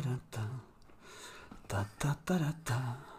ta, ta. Ta, ta, ta, ta, ta.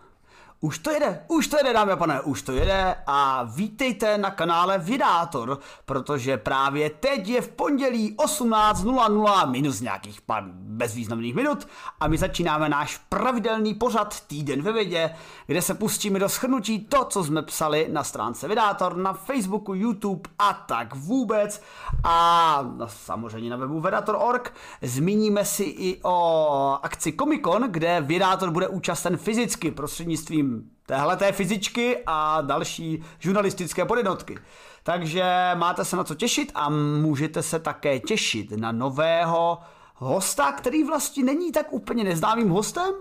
Už to jede, už to jede, dámy a pane, už to jede a vítejte na kanále Vydátor, protože právě teď je v pondělí 18.00 minus nějakých pár bezvýznamných minut a my začínáme náš pravidelný pořad Týden ve vědě, kde se pustíme do schrnutí to, co jsme psali na stránce Vydátor, na Facebooku, YouTube a tak vůbec a no, samozřejmě na webu Vedator.org. Zmíníme si i o akci Comic Con, kde Vydátor bude účasten fyzicky prostřednictvím téhle té fyzičky a další žurnalistické podjednotky. Takže máte se na co těšit a můžete se také těšit na nového hosta, který vlastně není tak úplně neznámým hostem,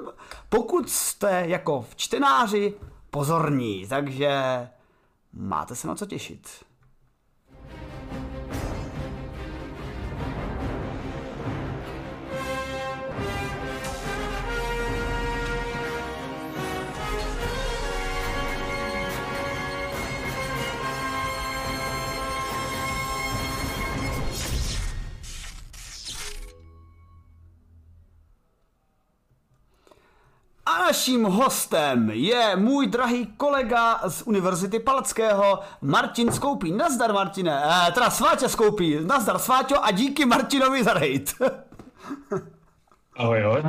pokud jste jako v čtenáři pozorní. Takže máte se na co těšit. A naším hostem je můj drahý kolega z Univerzity Palackého, Martin Skoupí. Nazdar, Martine. Eh, teda Sváťa Skoupí. Nazdar, Sváťo, a díky Martinovi za rejt. ahoj, ahoj.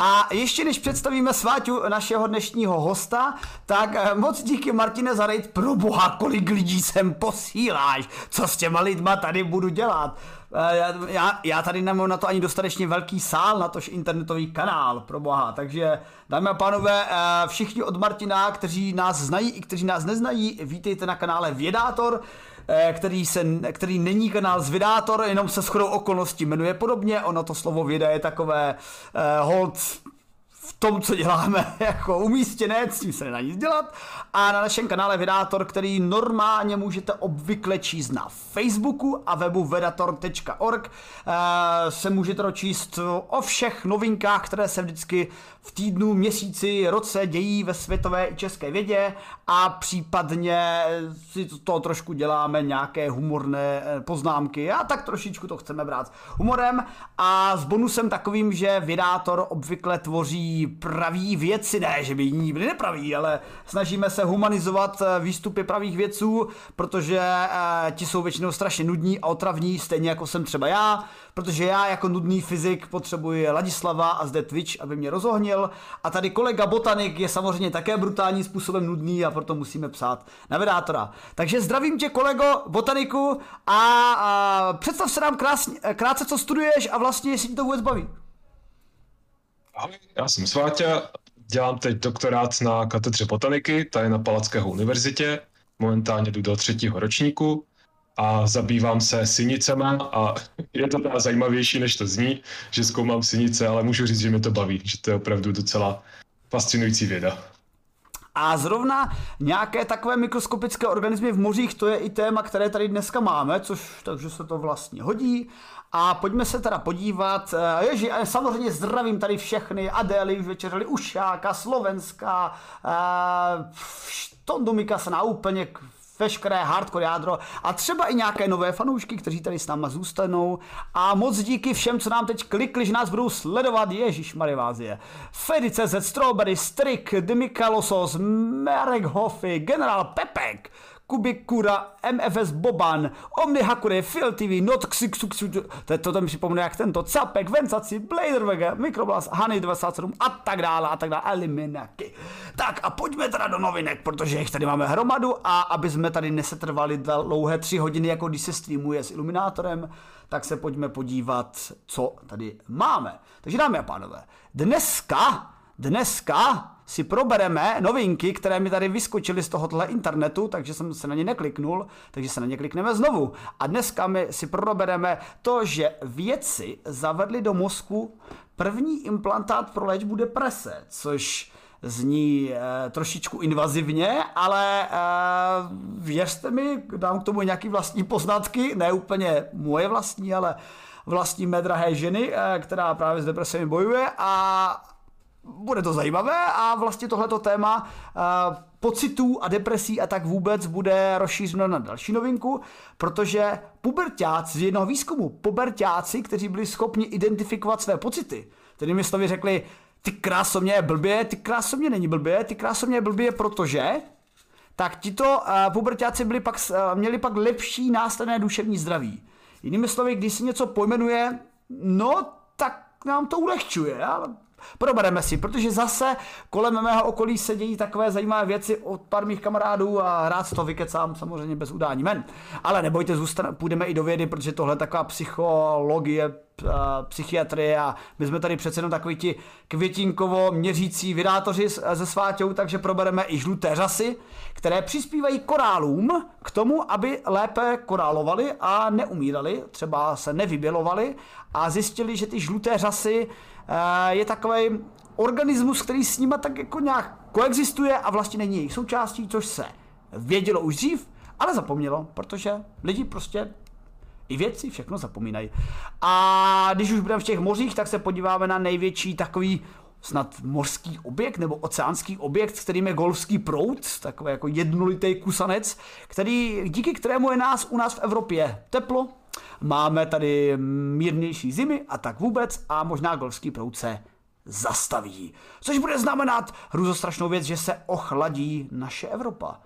A ještě než představíme Sváťu, našeho dnešního hosta, tak eh, moc díky Martine za rejt. Pro boha, kolik lidí sem posíláš. Co s těma lidma tady budu dělat? Eh, já, já tady nemám na to ani dostatečně velký sál, na tož internetový kanál, pro boha. Takže, dámy a pánové, eh, všichni od Martina, kteří nás znají i kteří nás neznají, vítejte na kanále Vědátor, eh, který, se, který není kanál z Vědátor, jenom se shodou okolností jmenuje podobně. Ono to slovo věda je takové hold tom, co děláme, jako umístěné, s tím se nedá nic dělat. A na našem kanále Vedátor, který normálně můžete obvykle číst na Facebooku a webu vedator.org, eh, se můžete dočíst o všech novinkách, které se vždycky v týdnu, měsíci, roce dějí ve světové i české vědě. A případně si to trošku děláme nějaké humorné eh, poznámky. A tak trošičku to chceme brát humorem. A s bonusem takovým, že Vedátor obvykle tvoří praví věci, ne, že by jiní byli nepraví, ale snažíme se humanizovat eh, výstupy pravých věců, protože eh, ti jsou většinou strašně nudní a otravní, stejně jako jsem třeba já, protože já jako nudný fyzik potřebuji Ladislava a zde Twitch, aby mě rozohnil a tady kolega Botanik je samozřejmě také brutálním způsobem nudný a proto musíme psát na vedátora. Takže zdravím tě kolego Botaniku a, a představ se nám krásně, krátce, co studuješ a vlastně jestli ti to vůbec baví. Ahoj, já jsem Sváťa, dělám teď doktorát na katedře botaniky, tady na Palackého univerzitě. Momentálně jdu do třetího ročníku a zabývám se synicemi a je to teda zajímavější, než to zní, že zkoumám synice, ale můžu říct, že mi to baví, že to je opravdu docela fascinující věda. A zrovna nějaké takové mikroskopické organismy v mořích, to je i téma, které tady dneska máme, což takže se to vlastně hodí. A pojďme se teda podívat, eh, ježi, samozřejmě zdravím tady všechny, Adély už večeřeli, Ušáka, Slovenska, eh, Tondu Mikasana úplně veškeré hardcore jádro a třeba i nějaké nové fanoušky, kteří tady s náma zůstanou. A moc díky všem, co nám teď klikli, že nás budou sledovat. Ježíš Marivázie. Fedy.cz, Strawberry, Strik, Demikalosos, Marek Hoffy, General Pepek, Kubik Kura, MFS Boban, Omni Hakure, Phil TV, Not to, to, to mi připomíná jak tento, Capek, Vencaci, Bladerwege, Microblast, Honey 27 a tak dále a tak dále, Eliminaky. Tak a pojďme teda do novinek, protože jich tady máme hromadu a aby jsme tady nesetrvali dlouhé tři hodiny, jako když se streamuje s Iluminátorem, tak se pojďme podívat, co tady máme. Takže dámy a pánové, dneska, dneska si probereme novinky, které mi tady vyskočily z tohohle internetu, takže jsem se na ně nekliknul, takže se na ně klikneme znovu. A dneska my si probereme to, že vědci zavedli do mozku první implantát pro léčbu deprese, což zní e, trošičku invazivně, ale e, věřte mi, dám k tomu nějaký vlastní poznatky, ne úplně moje vlastní, ale vlastní mé drahé ženy, e, která právě s depresemi bojuje a bude to zajímavé a vlastně tohleto téma uh, pocitů a depresí a tak vůbec bude rozšířeno na další novinku, protože pubertáci z jednoho výzkumu, pubertáci, kteří byli schopni identifikovat své pocity, Tedy slovy řekli, ty krásovně je blbě, ty krásovně není blbě, ty krásovně je blbě, protože tak tito uh, pubertáci byli pak, uh, měli pak lepší následné duševní zdraví. Jinými slovy, když si něco pojmenuje, no tak nám to ulehčuje, ale Probereme si, protože zase kolem mého okolí se dějí takové zajímavé věci od pár mých kamarádů a rád to vykecám samozřejmě bez udání men. Ale nebojte, zůstan- půjdeme i do vědy, protože tohle je taková psychologie, psychiatrie a my jsme tady přece jenom takový ti květinkovo měřící vydátoři ze sváťou, takže probereme i žluté řasy, které přispívají korálům k tomu, aby lépe korálovali a neumírali, třeba se nevybělovali a zjistili, že ty žluté řasy Eh, je takový organismus, který s nima tak jako nějak koexistuje a vlastně není jejich součástí, což se vědělo už dřív, ale zapomnělo, protože lidi prostě i věci všechno zapomínají. A když už budeme v těch mořích, tak se podíváme na největší takový snad mořský objekt nebo oceánský objekt, kterým je golfský proud, takový jako jednolitý kusanec, který, díky kterému je nás u nás v Evropě teplo, Máme tady mírnější zimy a tak vůbec a možná golfský proud se zastaví. Což bude znamenat hruzostrašnou věc, že se ochladí naše Evropa.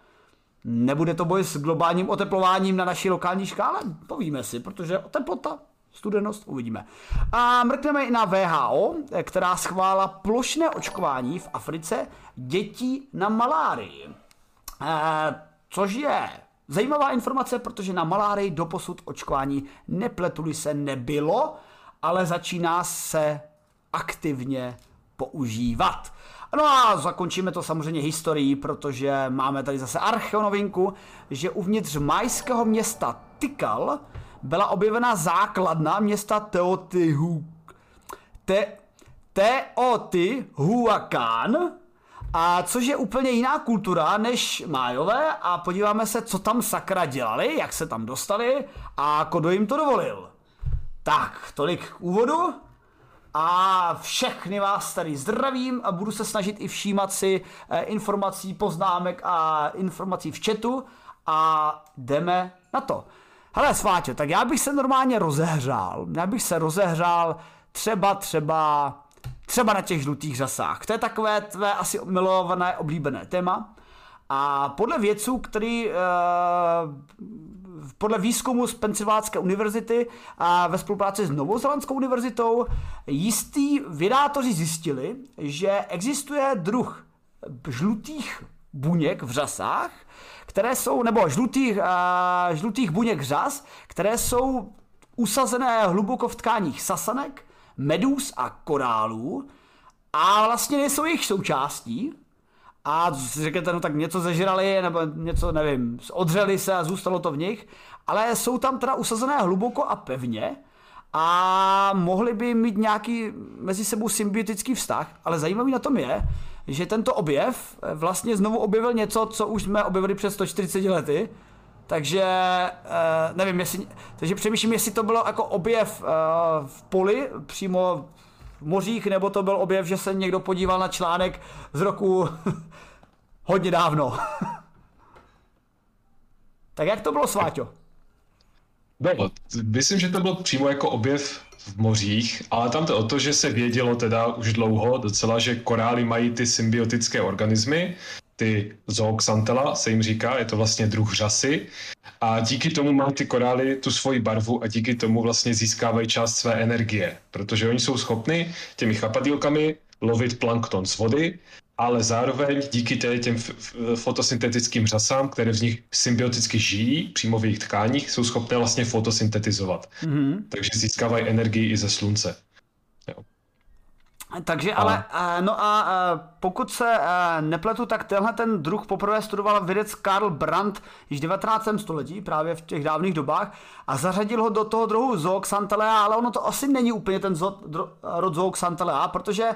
Nebude to boj s globálním oteplováním na naší lokální škále? Povíme si, protože teplota, studenost uvidíme. A mrkneme i na VHO, která schválila plošné očkování v Africe dětí na malárii. E, což je Zajímavá informace, protože na malárii doposud očkování nepletuli se nebylo, ale začíná se aktivně používat. No a zakončíme to samozřejmě historií, protože máme tady zase archeonovinku, že uvnitř majského města Tikal byla objevena základna města Teotihu... Te... Teotihuacán, a což je úplně jiná kultura než májové a podíváme se, co tam sakra dělali, jak se tam dostali a kdo jim to dovolil. Tak, tolik k úvodu a všechny vás tady zdravím a budu se snažit i všímat si eh, informací, poznámek a informací v chatu a jdeme na to. Hele, Sváťo, tak já bych se normálně rozehřál. Já bych se rozehřál třeba, třeba třeba na těch žlutých řasách. To je takové tvé asi milované, oblíbené téma. A podle vědců, který uh, podle výzkumu z Pensylvánské univerzity a ve spolupráci s Novozelandskou univerzitou jistý vydátoři zjistili, že existuje druh žlutých buněk v řasách, které jsou, nebo žlutých, uh, žlutých buněk řas, které jsou usazené hluboko v tkáních sasanek, medus a korálů a vlastně nejsou jejich součástí. A řeknete, no tak něco zežrali, nebo něco, nevím, odřeli se a zůstalo to v nich, ale jsou tam teda usazené hluboko a pevně a mohli by mít nějaký mezi sebou symbiotický vztah, ale zajímavý na tom je, že tento objev vlastně znovu objevil něco, co už jsme objevili před 140 lety, takže uh, nevím, jestli, takže přemýšlím, jestli to bylo jako objev uh, v poli, přímo v mořích, nebo to byl objev, že se někdo podíval na článek z roku hodně dávno. tak jak to bylo, Sváťo? No, myslím, že to bylo přímo jako objev v mořích, ale tam to o to, že se vědělo teda už dlouho docela, že korály mají ty symbiotické organismy, ty zooxantela se jim říká, je to vlastně druh řasy a díky tomu mají ty korály tu svoji barvu a díky tomu vlastně získávají část své energie, protože oni jsou schopni těmi chapadílkami lovit plankton z vody, ale zároveň díky těm fotosyntetickým řasám, které v nich symbioticky žijí, přímo v jejich tkáních, jsou schopné vlastně fotosyntetizovat. Mm-hmm. Takže získávají energii i ze slunce. Takže ale, a... no a pokud se nepletu, tak tenhle ten druh poprvé studoval vědec Karl Brandt již v 19. století, právě v těch dávných dobách, a zařadil ho do toho druhu Zooxantelea, ale ono to asi není úplně ten zo, dro, rod Zooxantelea, protože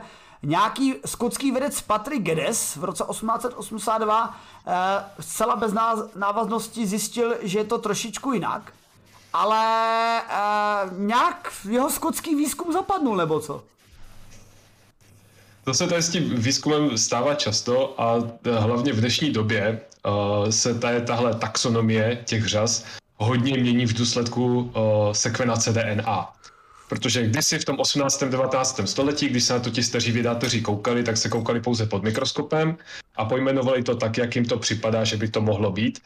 nějaký skotský vědec Patrick Geddes v roce 1882 eh, zcela bez návaznosti zjistil, že je to trošičku jinak, ale eh, nějak jeho skotský výzkum zapadnul, nebo co? To se tady s tím výzkumem stává často a hlavně v dnešní době uh, se tady tahle taxonomie těch řas hodně mění v důsledku uh, sekvenace DNA. Protože kdysi v tom 18. 19. století, když se na to ti staří vědátoři koukali, tak se koukali pouze pod mikroskopem a pojmenovali to tak, jak jim to připadá, že by to mohlo být.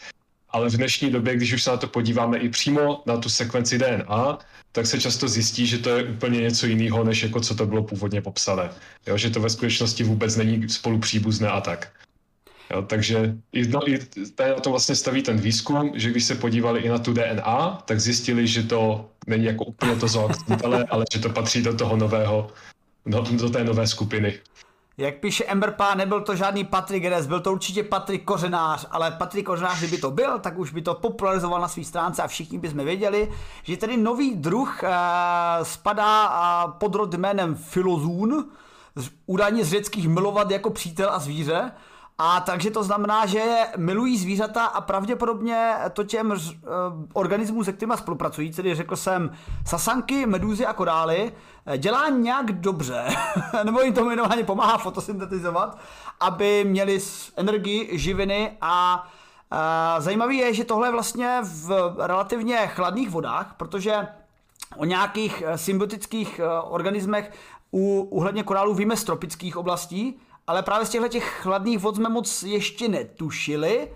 Ale v dnešní době, když už se na to podíváme i přímo na tu sekvenci DNA, tak se často zjistí, že to je úplně něco jiného, než jako co to bylo původně popsané. Jo, že to ve skutečnosti vůbec není spolu příbuzné a tak. Jo, takže i, no, i tady na to vlastně staví ten výzkum, že když se podívali i na tu DNA, tak zjistili, že to není jako úplně to zoakcentele, ale že to patří do toho nového, no, do té nové skupiny. Jak píše Emberpa, nebyl to žádný Patrik Geres, byl to určitě Patrik Kořenář, ale Patrik Kořenář, kdyby to byl, tak už by to popularizoval na své stránce a všichni bychom věděli, že tedy nový druh uh, spadá uh, pod rod jménem Filozún, údajně z řeckých milovat jako přítel a zvíře, a takže to znamená, že milují zvířata a pravděpodobně to těm uh, organismům, se kterými spolupracují, tedy řekl jsem sasanky, medúzy a korály, eh, dělá nějak dobře, nebo jim to minimálně pomáhá fotosyntetizovat, aby měli energii, živiny a uh, zajímavé je, že tohle je vlastně v relativně chladných vodách, protože o nějakých symbiotických organismech u uhledně korálů víme z tropických oblastí, ale právě z těchto těch chladných vod jsme moc ještě netušili.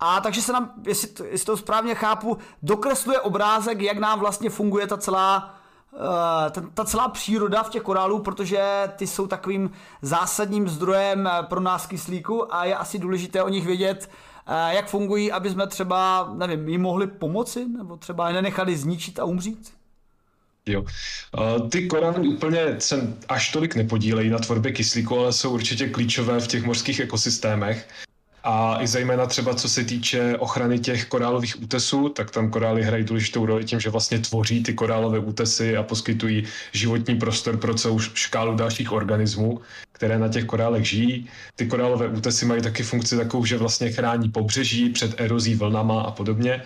A takže se nám, jestli to, jestli to správně chápu, dokresluje obrázek, jak nám vlastně funguje ta celá, uh, ta, ta celá příroda v těch korálů, protože ty jsou takovým zásadním zdrojem eh, pro nás kyslíku a je asi důležité o nich vědět, uh, jak fungují, aby jsme třeba, nevím, jim mohli pomoci, nebo třeba je nenechali zničit a umřít. Jo. Ty korály úplně se až tolik nepodílejí na tvorbě kyslíku, ale jsou určitě klíčové v těch mořských ekosystémech. A i zejména třeba co se týče ochrany těch korálových útesů, tak tam korály hrají důležitou roli tím, že vlastně tvoří ty korálové útesy a poskytují životní prostor pro celou škálu dalších organismů, které na těch korálech žijí. Ty korálové útesy mají taky funkci takovou, že vlastně chrání pobřeží před erozí vlnama a podobně.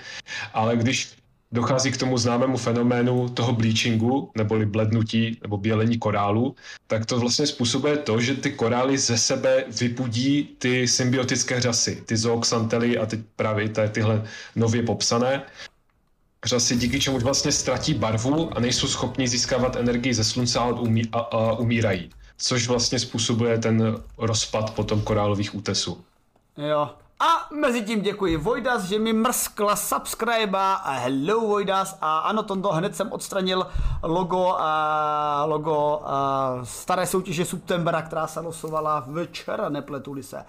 Ale když dochází k tomu známému fenoménu toho bleachingu, neboli blednutí nebo bělení korálu, tak to vlastně způsobuje to, že ty korály ze sebe vypudí ty symbiotické řasy, ty zooxantely a teď právě ty, tyhle nově popsané řasy, díky čemu vlastně ztratí barvu a nejsou schopni získávat energii ze slunce a, umí, a, a umírají. Což vlastně způsobuje ten rozpad potom korálových útesů. Jo, a mezi tím děkuji Vojdas, že mi mrskla subscribe a hello Vojdas a ano Tondo, hned jsem odstranil logo, a logo a staré soutěže Septembera, která se losovala včera, nepletuli se.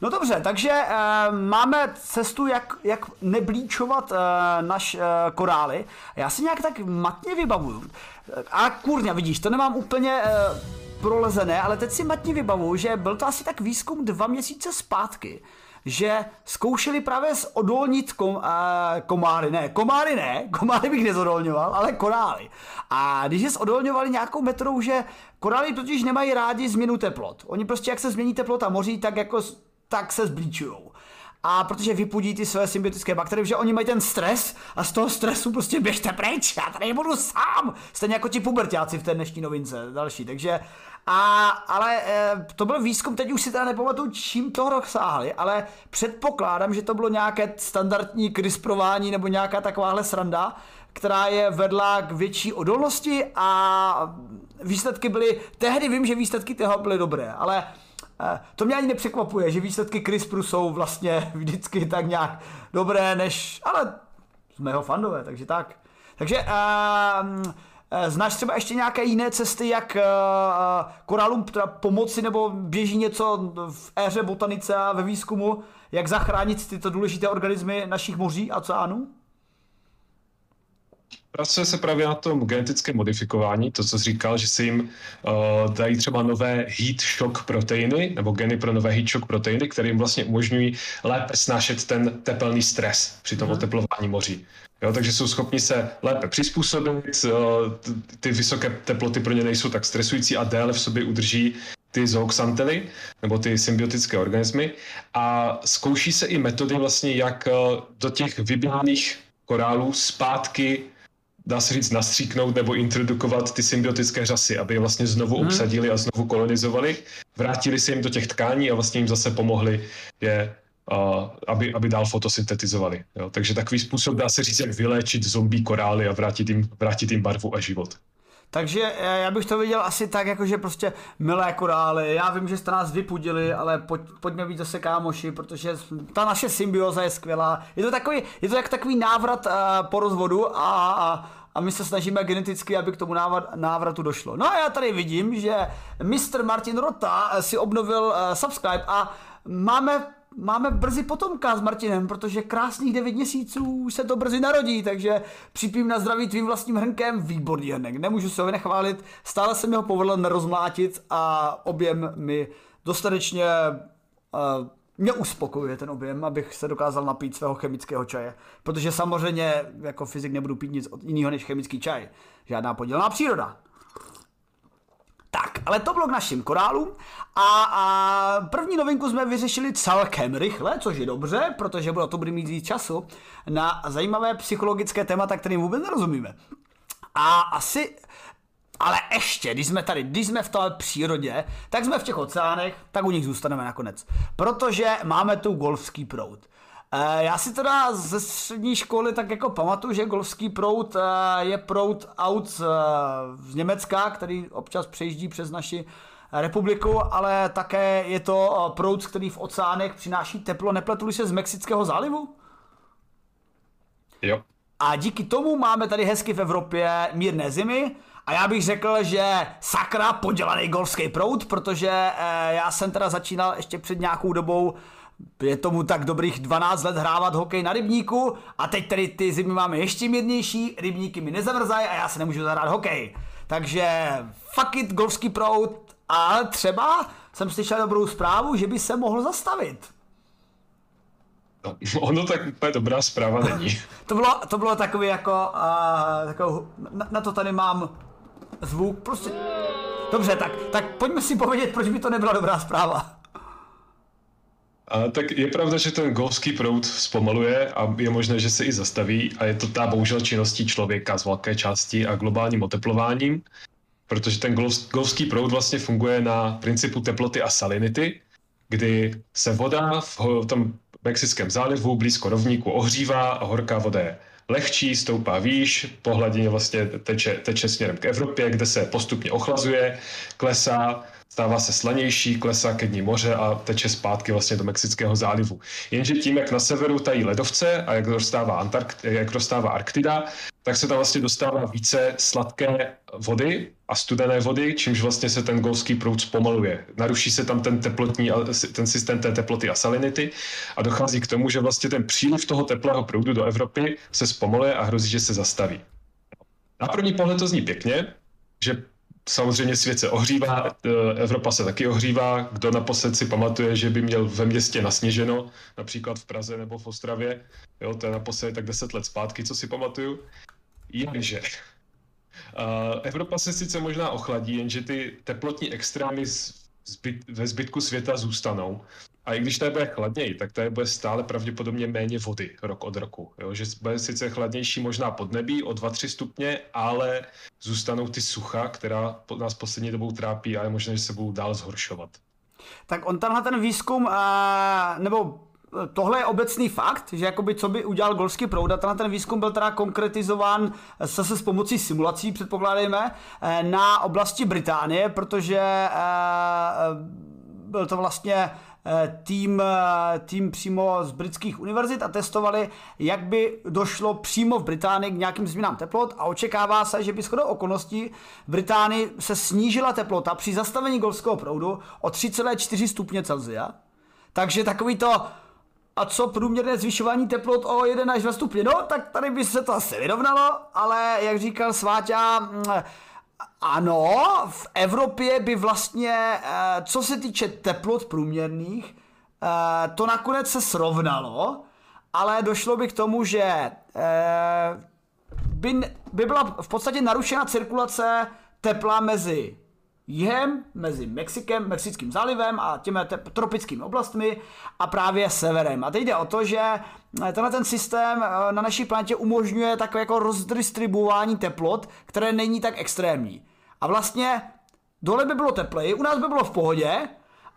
No dobře, takže e, máme cestu, jak, jak neblíčovat e, naš e, korály. Já si nějak tak matně vybavuju. A kurňa, vidíš, to nemám úplně e, prolezené, ale teď si matně vybavuju, že byl to asi tak výzkum dva měsíce zpátky že zkoušeli právě odolnit kom, uh, komáry, ne, komáry ne, komáry bych nezodolňoval, ale korály. A když je odolňovali nějakou metodou, že korály totiž nemají rádi změnu teplot. Oni prostě, jak se změní teplota moří, tak jako tak se zblíčujou a protože vypudí ty své symbiotické bakterie, že oni mají ten stres a z toho stresu prostě běžte pryč, já tady budu sám. Stejně jako ti pubertáci v té dnešní novince další, takže a, ale e, to byl výzkum, teď už si teda nepamatuju, čím to rok sáhli, ale předpokládám, že to bylo nějaké standardní CRISPRování nebo nějaká takováhle sranda, která je vedla k větší odolnosti a výsledky byly, tehdy vím, že výsledky toho byly dobré, ale Eh, to mě ani nepřekvapuje, že výsledky CRISPRu jsou vlastně vždycky tak nějak dobré, než, ale jsme jeho fandové, takže tak. Takže uh, Znáš třeba ještě nějaké jiné cesty, jak uh, korálům teda pomoci, nebo běží něco v éře botanice a ve výzkumu, jak zachránit tyto důležité organismy našich moří a oceánů? Pracuje se právě na tom genetickém modifikování, to, co jsi říkal, že se jim uh, dají třeba nové heat shock proteiny, nebo geny pro nové heat shock proteiny, které jim vlastně umožňují lépe snášet ten tepelný stres při tom mm. oteplování moří. Jo, takže jsou schopni se lépe přizpůsobit, uh, ty vysoké teploty pro ně nejsou tak stresující a déle v sobě udrží ty zooxantely, nebo ty symbiotické organismy a zkouší se i metody vlastně, jak uh, do těch vyběhaných korálů zpátky dá se říct, nastříknout nebo introdukovat ty symbiotické řasy, aby je vlastně znovu hmm. obsadili a znovu kolonizovali, vrátili se jim do těch tkání a vlastně jim zase pomohli je Uh, aby, aby dál fotosyntetizovali. Jo? Takže takový způsob dá se říct, jak vyléčit zombie korály a vrátit jim, vrátit jim barvu a život. Takže eh, já bych to viděl asi tak, jako že prostě milé korály, já vím, že jste nás vypudili, ale pojď, pojďme být zase kámoši, protože ta naše symbioza je skvělá. Je to takový, je to jak takový návrat uh, po rozvodu a, a, a my se snažíme geneticky, aby k tomu návratu došlo. No a já tady vidím, že Mr. Martin Rota si obnovil uh, subscribe a máme máme brzy potomka s Martinem, protože krásných 9 měsíců se to brzy narodí, takže připím na zdraví tvým vlastním hrnkem, výborný hrnek, nemůžu se ho nechválit, stále jsem ho povedl nerozmlátit a objem mi dostatečně uh, mě uspokojuje ten objem, abych se dokázal napít svého chemického čaje. Protože samozřejmě jako fyzik nebudu pít nic jiného než chemický čaj. Žádná podělná příroda. Tak, ale to bylo k našim korálům a, a první novinku jsme vyřešili celkem rychle, což je dobře, protože bylo to bude mít víc času na zajímavé psychologické témata, kterým vůbec nerozumíme. A asi ale ještě, když jsme tady, když jsme v té přírodě, tak jsme v těch oceánech, tak u nich zůstaneme nakonec. Protože máme tu golfský proud. Eh, já si teda ze střední školy tak jako pamatuju, že golfský prout eh, je prout aut z Německa, který občas přejíždí přes naši republiku, ale také je to eh, proud, který v oceánech přináší teplo. Nepletuli se z Mexického zálivu? Jo. A díky tomu máme tady hezky v Evropě mírné zimy, a já bych řekl, že sakra podělaný golfský proud, protože eh, já jsem teda začínal ještě před nějakou dobou je tomu tak dobrých 12 let hrávat hokej na rybníku a teď tedy ty zimy máme ještě mírnější, rybníky mi nezamrzají a já se nemůžu zahrát hokej. Takže fuck it, golfský prout, a třeba jsem slyšel dobrou zprávu, že by se mohl zastavit. No, ono tak úplně dobrá zpráva není. to, bylo, to bylo takový jako, uh, takovou, na, na to tady mám zvuk, prostě... Dobře, tak, tak pojďme si povědět, proč by to nebyla dobrá zpráva. A, tak je pravda, že ten golfský proud zpomaluje a je možné, že se i zastaví. A je to ta bohužel činností člověka z velké části a globálním oteplováním, protože ten golf, golfský proud vlastně funguje na principu teploty a salinity, kdy se voda v tom Mexickém zálivu blízko rovníku ohřívá a horká voda je lehčí, stoupá výš, po hladině vlastně teče, teče směrem k Evropě, kde se postupně ochlazuje, klesá, stává se slanější, klesá ke dní moře a teče zpátky vlastně do Mexického zálivu. Jenže tím, jak na severu tají ledovce a jak dostává, Antarkt, jak dostává Arktida, tak se tam vlastně dostává více sladké vody a studené vody, čímž vlastně se ten golský proud zpomaluje. Naruší se tam ten teplotní, ten systém té teploty a salinity a dochází k tomu, že vlastně ten příliv toho teplého proudu do Evropy se zpomaluje a hrozí, že se zastaví. Na první pohled to zní pěkně, že samozřejmě svět se ohřívá, e, Evropa se taky ohřívá. Kdo naposled si pamatuje, že by měl ve městě nasněženo, například v Praze nebo v Ostravě, jo, to je naposled tak deset let zpátky, co si pamatuju. Jenže Evropa se sice možná ochladí, jenže ty teplotní extrémy zbyt, ve zbytku světa zůstanou. A i když tady bude chladněji, tak tady bude stále pravděpodobně méně vody rok od roku. Jo? Že bude sice chladnější možná podnebí o 2-3 stupně, ale zůstanou ty sucha, která nás poslední dobou trápí a je možné, že se budou dál zhoršovat. Tak on tenhle ten výzkum, nebo tohle je obecný fakt, že jakoby co by udělal golský proud a tenhle ten výzkum byl teda konkretizován zase s pomocí simulací, předpokládejme, eh, na oblasti Británie, protože eh, byl to vlastně tým, eh, tým přímo z britských univerzit a testovali, jak by došlo přímo v Británii k nějakým změnám teplot a očekává se, že by shodou okolností v Británii se snížila teplota při zastavení golského proudu o 3,4 stupně Celsia. Takže takový to a co průměrné zvyšování teplot o 1 až 2 stupně? No, tak tady by se to asi vyrovnalo, ale jak říkal Sváťa, mm, ano, v Evropě by vlastně, eh, co se týče teplot průměrných, eh, to nakonec se srovnalo, ale došlo by k tomu, že eh, by, by byla v podstatě narušena cirkulace tepla mezi jihem, mezi Mexikem, Mexickým zálivem a těmi tropickými oblastmi a právě severem. A teď jde o to, že tenhle ten systém na naší planetě umožňuje takové jako rozdistribuování teplot, které není tak extrémní. A vlastně dole by bylo tepleji, u nás by bylo v pohodě,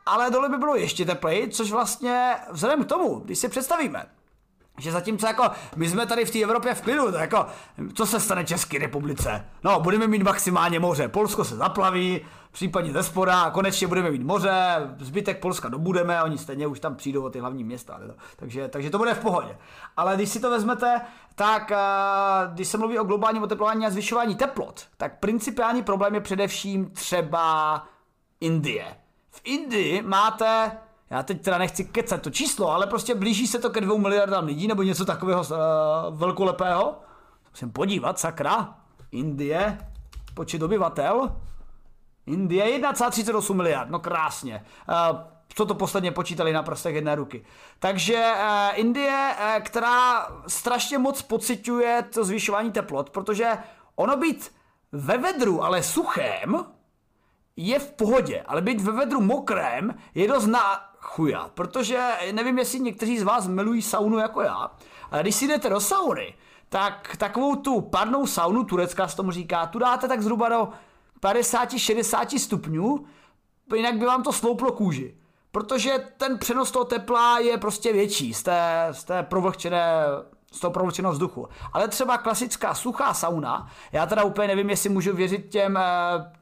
ale dole by bylo ještě tepleji, což vlastně vzhledem k tomu, když si představíme, že zatímco jako my jsme tady v té Evropě v klidu, to jako, co se stane České republice? No, budeme mít maximálně moře, Polsko se zaplaví, případně ze spoda, konečně budeme mít moře, zbytek Polska dobudeme, oni stejně už tam přijdou o ty hlavní města, ne? takže, takže to bude v pohodě. Ale když si to vezmete, tak když se mluví o globálním oteplování a zvyšování teplot, tak principiální problém je především třeba Indie. V Indii máte já teď teda nechci kecat to číslo, ale prostě blíží se to ke dvou miliardám lidí nebo něco takového uh, velkolepého. Musím podívat, sakra. Indie, počet obyvatel. Indie 1,38 miliard, no krásně. Uh, co to posledně počítali na prstech jedné ruky. Takže uh, Indie, uh, která strašně moc pociťuje to zvyšování teplot, protože ono být ve vedru, ale suchém, je v pohodě, ale být ve vedru mokrém je dost na chuja, protože nevím, jestli někteří z vás milují saunu jako já, ale když si jdete do sauny, tak takovou tu parnou saunu, turecká se tomu říká, tu dáte tak zhruba do 50-60 stupňů, jinak by vám to slouplo kůži. Protože ten přenos toho tepla je prostě větší z té, z té provlhčené z toho provlčeného vzduchu. Ale třeba klasická suchá sauna, já teda úplně nevím, jestli můžu věřit těm eh,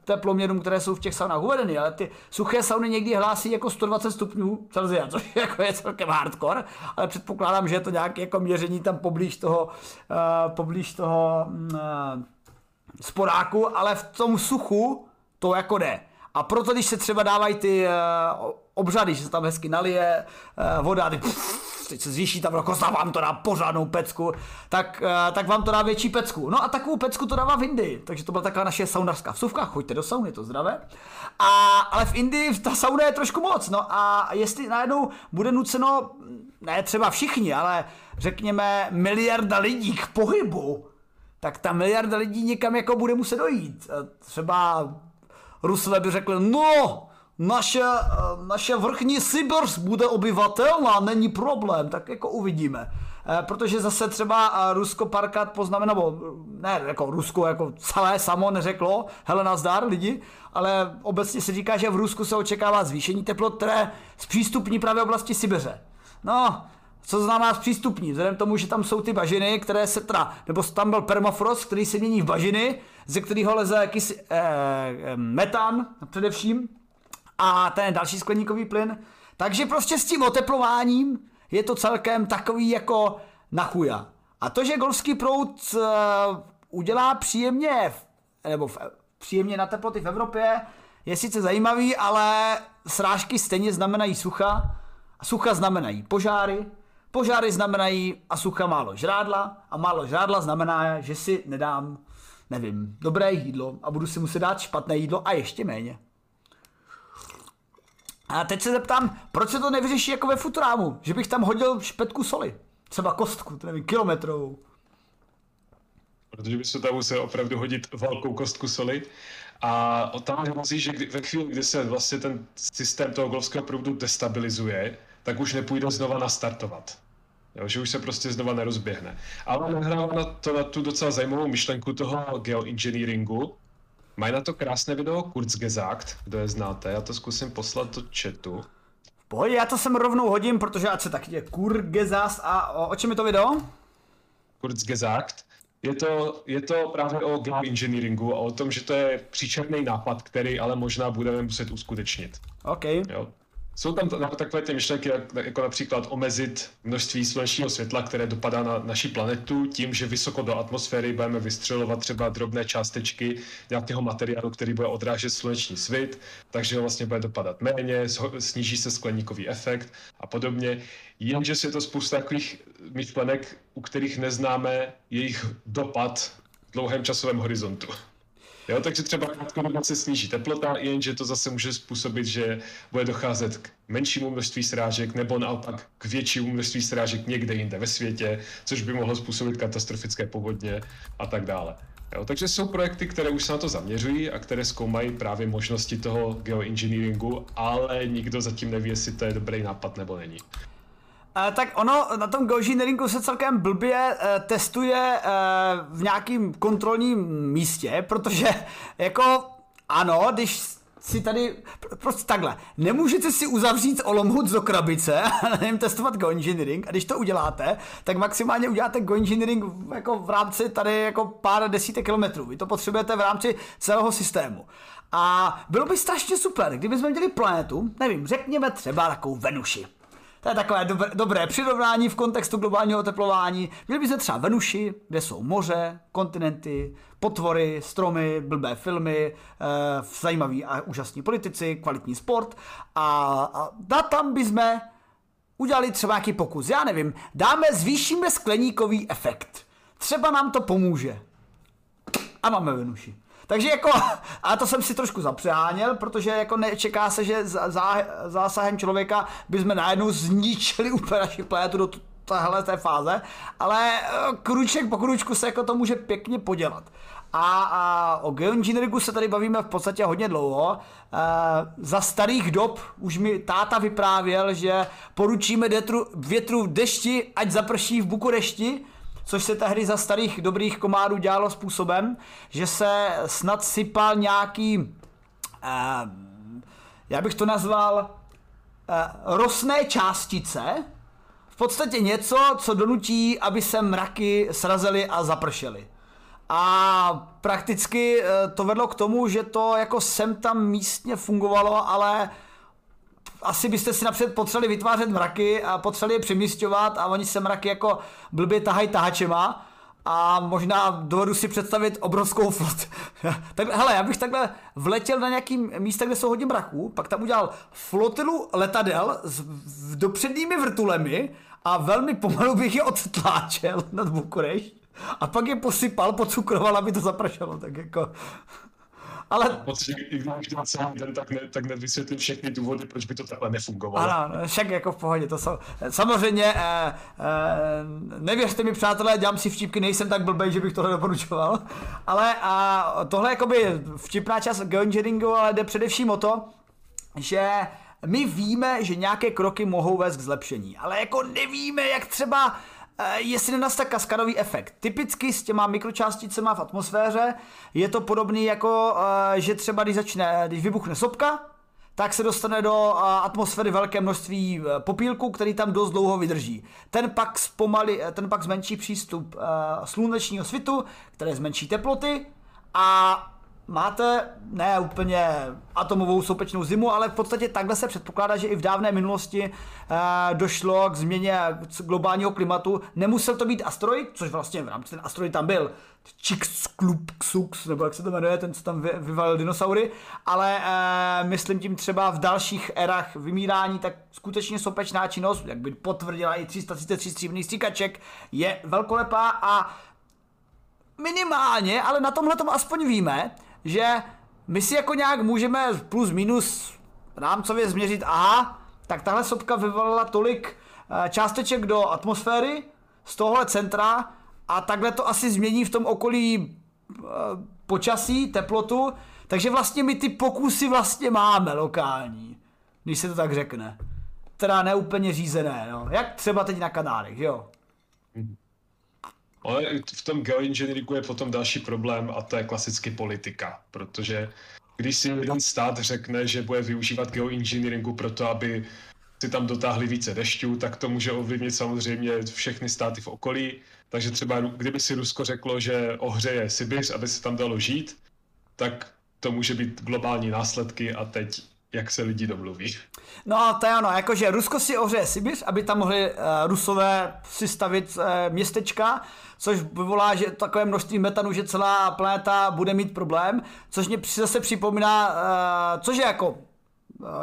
teploměrům, které jsou v těch saunách uvedeny, ale ty suché sauny někdy hlásí jako 120 stupňů Celsia, což jako je celkem hardcore, ale předpokládám, že je to nějaké jako měření tam poblíž toho, uh, poblíž toho uh, sporáku, ale v tom suchu to jako jde. A proto, když se třeba dávají ty uh, obřady, že se tam hezky nalije uh, voda, ty pff, teď se zvýší tam velkost a vám to dá pořádnou pecku, tak, uh, tak vám to dá větší pecku. No a takovou pecku to dává v Indii, takže to byla taková naše saunařská vsuvka, choďte do sauny, to zdravé. A, ale v Indii ta sauna je trošku moc, no a jestli najednou bude nuceno, ne třeba všichni, ale řekněme miliarda lidí k pohybu, tak ta miliarda lidí někam jako bude muset dojít. Třeba Rusové by řekli, no, naše, naše vrchní Sibirsk bude obyvatelná, není problém, tak jako uvidíme. Eh, protože zase třeba eh, Rusko parkat poznamená, nebo ne, jako Rusko jako celé samo neřeklo, hele nazdar lidi, ale obecně se říká, že v Rusku se očekává zvýšení teplot, které zpřístupní právě oblasti Sibiře. No, co znamená zpřístupní? Vzhledem tomu, že tam jsou ty bažiny, které se teda, nebo tam byl permafrost, který se mění v bažiny, ze kterého leze eh, eh, metan především, a ten další skleníkový plyn. Takže prostě s tím oteplováním je to celkem takový jako na chuja. A to, že golfský proud uh, udělá příjemně, nebo v, příjemně na teploty v Evropě, je sice zajímavý, ale srážky stejně znamenají sucha a sucha znamenají požáry, požáry znamenají a sucha málo žrádla a málo žrádla znamená, že si nedám, nevím, dobré jídlo a budu si muset dát špatné jídlo a ještě méně. A teď se zeptám, proč se to nevyřeší jako ve Futurámu? Že bych tam hodil špetku soli. Třeba kostku, to nevím, kilometrovou. Protože by se tam musel opravdu hodit velkou kostku soli. A tam hrozí, že kdy, ve chvíli, kdy se vlastně ten systém toho golfského proudu destabilizuje, tak už nepůjde znova nastartovat. Jo, že už se prostě znova nerozběhne. Ale nahrává na to na tu docela zajímavou myšlenku toho geoengineeringu, Mají na to krásné video Kurzgesagt, kdo je znáte, já to zkusím poslat do chatu. Pojď, já to sem rovnou hodím, protože ať se tak je Kurzgesagt a o, o čem je to video? Kurzgesagt. Je to, je to právě o geoengineeringu a o tom, že to je příčerný nápad, který ale možná budeme muset uskutečnit. OK. Jo. Jsou tam takové ty myšlenky, jako například omezit množství slunečního světla, které dopadá na naši planetu, tím, že vysoko do atmosféry budeme vystřelovat třeba drobné částečky nějakého materiálu, který bude odrážet sluneční svět, takže ho vlastně bude dopadat méně, sníží se skleníkový efekt a podobně. Jenže je to spousta takových myšlenek, u kterých neznáme jejich dopad v dlouhém časovém horizontu. Jo, takže třeba krátkodobě se sníží teplota, jenže to zase může způsobit, že bude docházet k menšímu množství srážek nebo naopak k většímu množství srážek někde jinde ve světě, což by mohlo způsobit katastrofické povodně a tak dále. Jo, takže jsou projekty, které už se na to zaměřují a které zkoumají právě možnosti toho geoengineeringu, ale nikdo zatím neví, jestli to je dobrý nápad nebo není. Uh, tak ono na tom geoengineeringu se celkem blbě uh, testuje uh, v nějakým kontrolním místě, protože jako ano, když si tady, prostě takhle, nemůžete si uzavřít Olomouc do krabice a nevím, testovat geoengineering a když to uděláte, tak maximálně uděláte geoengineering jako v rámci tady jako pár desítek kilometrů. Vy to potřebujete v rámci celého systému. A bylo by strašně super, kdybychom měli planetu, nevím, řekněme třeba takovou Venuši. To je takové dobré, dobré přirovnání v kontextu globálního oteplování. Měli bychom třeba Venuši, kde jsou moře, kontinenty, potvory, stromy, blbé filmy, eh, zajímaví a úžasní politici, kvalitní sport a, a tam bychom udělali třeba nějaký pokus. Já nevím, dáme, zvýšíme skleníkový efekt. Třeba nám to pomůže. A máme Venuši. Takže jako, a to jsem si trošku zapřáněl, protože jako nečeká se, že zá, zásahem člověka bychom najednou zničili úplně naši planetu do téhle té fáze, ale eh, kruček po kručku se jako to může pěkně podělat. A, a o geoengineeringu se tady bavíme v podstatě hodně dlouho. E, za starých dob už mi táta vyprávěl, že poručíme větru, větru v dešti, ať zaprší v Bukurešti, což se tehdy za starých dobrých komárů dělalo způsobem, že se snad sypal nějaký, eh, já bych to nazval, eh, rosné částice, v podstatě něco, co donutí, aby se mraky srazily a zapršely. A prakticky eh, to vedlo k tomu, že to jako sem tam místně fungovalo, ale asi byste si napřed potřebovali vytvářet mraky a potřebovali je přemístěvat a oni se mraky jako blbě tahají tahačema a možná dovedu si představit obrovskou flot. tak, hele, já bych takhle vletěl na nějaký místa, kde jsou hodně mraků, pak tam udělal flotilu letadel s dopředními vrtulemi a velmi pomalu bych je odtláčel nad Bukurešť a pak je posypal, pocukroval, aby to zaprašalo, tak jako... Ale... I když dělat celý den, tak, ne, tak nevysvětlím všechny důvody, proč by to takhle nefungovalo. Ano, však jako v pohodě, to jsou... Samozřejmě, eh, eh, nevěřte mi přátelé, dělám si vtipky, nejsem tak blbej, že bych tohle doporučoval. Ale a tohle jakoby vtipná část geoengineeringu, ale jde především o to, že my víme, že nějaké kroky mohou vést k zlepšení, ale jako nevíme, jak třeba jestli nenastane kaskadový efekt. Typicky s těma mikročásticema v atmosféře je to podobný jako, eh, že třeba když začne, když vybuchne sopka, tak se dostane do eh, atmosféry velké množství popílku, který tam dost dlouho vydrží. Ten pak, zpomali, ten pak zmenší přístup slunečního svitu, které zmenší teploty a máte ne úplně atomovou soupečnou zimu, ale v podstatě takhle se předpokládá, že i v dávné minulosti e, došlo k změně globálního klimatu. Nemusel to být asteroid, což vlastně v rámci ten asteroid tam byl, Chicxulub nebo jak se to jmenuje, ten, co tam vy, vyvalil dinosaury, ale e, myslím tím třeba v dalších erách vymírání, tak skutečně sopečná činnost, jak by potvrdila i 333 stříbrných stříkaček, je velkolepá a minimálně, ale na tomhle tom aspoň víme, že my si jako nějak můžeme plus minus rámcově změřit, aha, tak tahle sopka vyvolala tolik eh, částeček do atmosféry z tohle centra a takhle to asi změní v tom okolí eh, počasí, teplotu, takže vlastně my ty pokusy vlastně máme lokální, když se to tak řekne. Teda neúplně řízené, no. Jak třeba teď na kanálech, jo? Mm-hmm. Ale v tom geoengineeringu je potom další problém a to je klasicky politika, protože když si jeden stát řekne, že bude využívat geoengineeringu pro to, aby si tam dotáhli více dešťů, tak to může ovlivnit samozřejmě všechny státy v okolí. Takže třeba kdyby si Rusko řeklo, že ohřeje Sibiř, aby se tam dalo žít, tak to může být globální následky a teď jak se lidi domluví. No to je ono, jakože Rusko si ohřeje Sibiř, aby tam mohli uh, Rusové si stavit uh, městečka, což vyvolá že takové množství metanu, že celá planeta bude mít problém, což mě zase připomíná, uh, což je jako uh,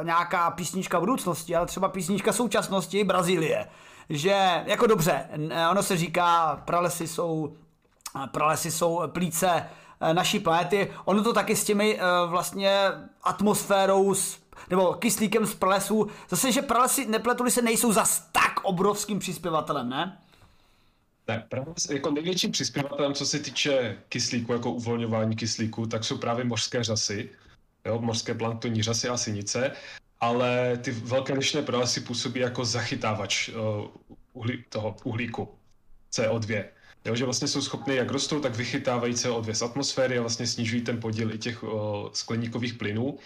nějaká písnička budoucnosti, ale třeba písnička současnosti Brazílie. Že, jako dobře, ono se říká, pralesy jsou, pralesy jsou plíce naší planety. Ono to taky s těmi uh, vlastně atmosférou, nebo kyslíkem z pralesů. Zase, že pralesy, nepletuli se, nejsou zas tak obrovským přispěvatelem, ne? Ne, právě jako největším přispěvatelem, co se týče kyslíku, jako uvolňování kyslíku, tak jsou právě mořské řasy, jo, mořské planktonní řasy a sinice, ale ty velké lišné pralesy působí jako zachytávač uh, uhlí, toho uhlíku CO2. Jo, že vlastně jsou schopny, jak rostou, tak vychytávají CO2 z atmosféry a vlastně snižují ten podíl i těch o, skleníkových plynů.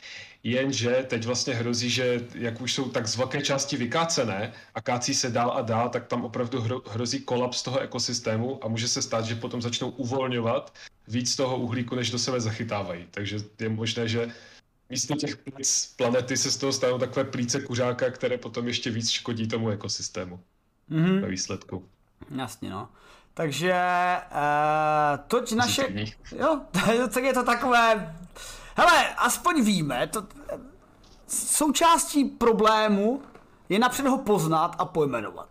Jenže teď vlastně hrozí, že jak už jsou tak z velké části vykácené a kácí se dál a dál, tak tam opravdu hro, hrozí kolaps toho ekosystému a může se stát, že potom začnou uvolňovat víc toho uhlíku, než do sebe zachytávají. Takže je možné, že místo těch plíc planety se z toho stanou takové plíce kuřáka, které potom ještě víc škodí tomu ekosystému mm-hmm. ve výsledku. Jasně, no. Takže uh, toť naše... Jo, tak je to takové... Hele, aspoň víme, to, součástí problému je napřed ho poznat a pojmenovat.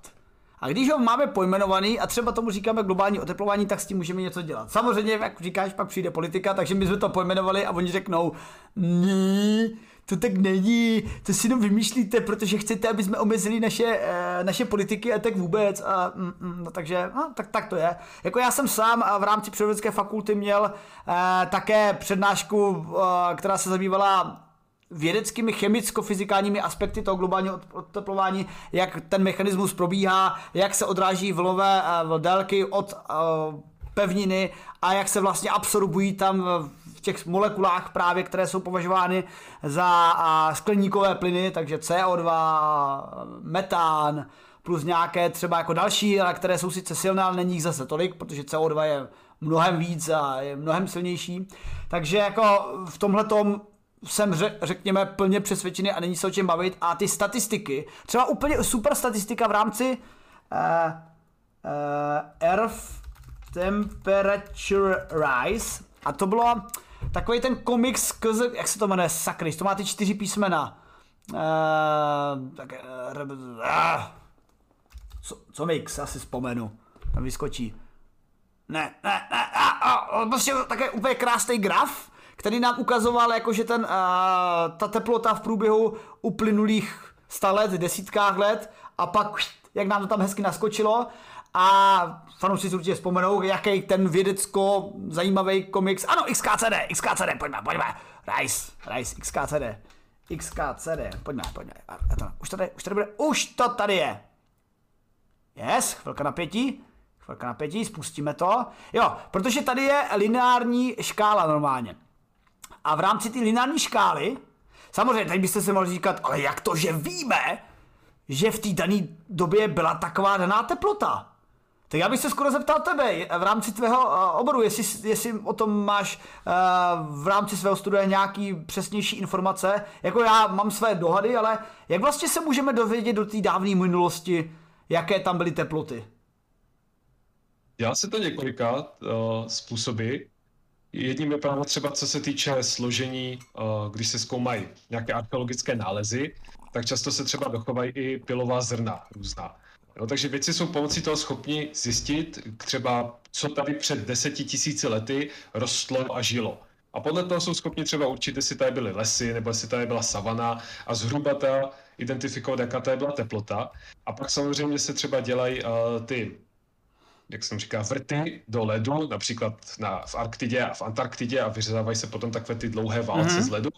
A když ho máme pojmenovaný a třeba tomu říkáme globální oteplování, tak s tím můžeme něco dělat. Samozřejmě, jak říkáš, pak přijde politika, takže my jsme to pojmenovali a oni řeknou, ne, to tak není, to si jenom vymýšlíte, protože chcete, aby jsme omezili naše, eh, naše politiky a tak vůbec. A, mm, mm, no, takže no, tak, tak to je. Jako já jsem sám v rámci přírodovědecké fakulty měl eh, také přednášku, eh, která se zabývala vědeckými chemicko-fyzikálními aspekty toho globálního oteplování, jak ten mechanismus probíhá, jak se odráží vlové délky od pevniny a jak se vlastně absorbují tam v těch molekulách právě, které jsou považovány za skleníkové plyny, takže CO2, metán, plus nějaké třeba jako další, ale které jsou sice silné, ale není jich zase tolik, protože CO2 je mnohem víc a je mnohem silnější. Takže jako v tomhle jsem, řekněme, plně přesvědčený a není se o čem bavit. A ty statistiky, třeba úplně super statistika v rámci uh, uh, Earth Temperature Rise, a to bylo takový ten komiks, jak se to jmenuje, sakry, to má ty čtyři písmena. Uh, tak, uh, co, co mix, asi vzpomenu, tam vyskočí. Ne, ne, ne, uh, uh, prostě také úplně krásný graf, který nám ukazoval, jako že ten, uh, ta teplota v průběhu uplynulých sta let, desítkách let a pak, jak nám to tam hezky naskočilo a fanoušci určitě vzpomenou, jaký ten vědecko zajímavý komiks. Ano, XKCD, XKCD, pojďme, pojďme. Rice, Rice, XKCD. XKCD, pojďme, pojďme. A to, už tady, už tady bude, už to tady je. Yes, chvilka napětí. Chvilka napětí, spustíme to. Jo, protože tady je lineární škála normálně. A v rámci té lineární škály, samozřejmě teď byste se mohli říkat, ale jak to, že víme, že v té dané době byla taková daná teplota? Tak já bych se skoro zeptal tebe v rámci tvého uh, oboru, jestli, jestli o tom máš uh, v rámci svého studia nějaký přesnější informace. Jako já mám své dohady, ale jak vlastně se můžeme dovědět do té dávné minulosti, jaké tam byly teploty? Já se to několika uh, způsoby. Jedním je právě třeba, co se týče složení, uh, když se zkoumají nějaké archeologické nálezy, tak často se třeba dochovají i pilová zrna různá. Jo, takže věci jsou pomocí toho schopni zjistit třeba, co tady před deseti tisíci lety rostlo a žilo. A podle toho jsou schopni třeba určit, jestli tady byly lesy, nebo jestli tady byla savana a zhruba ta identifikovat, jaká tady byla teplota. A pak samozřejmě se třeba dělají uh, ty jak jsem říkal, vrty do ledu, například na, v Arktidě a v Antarktidě a vyřezávají se potom takové ty dlouhé válce mm-hmm. z ledu,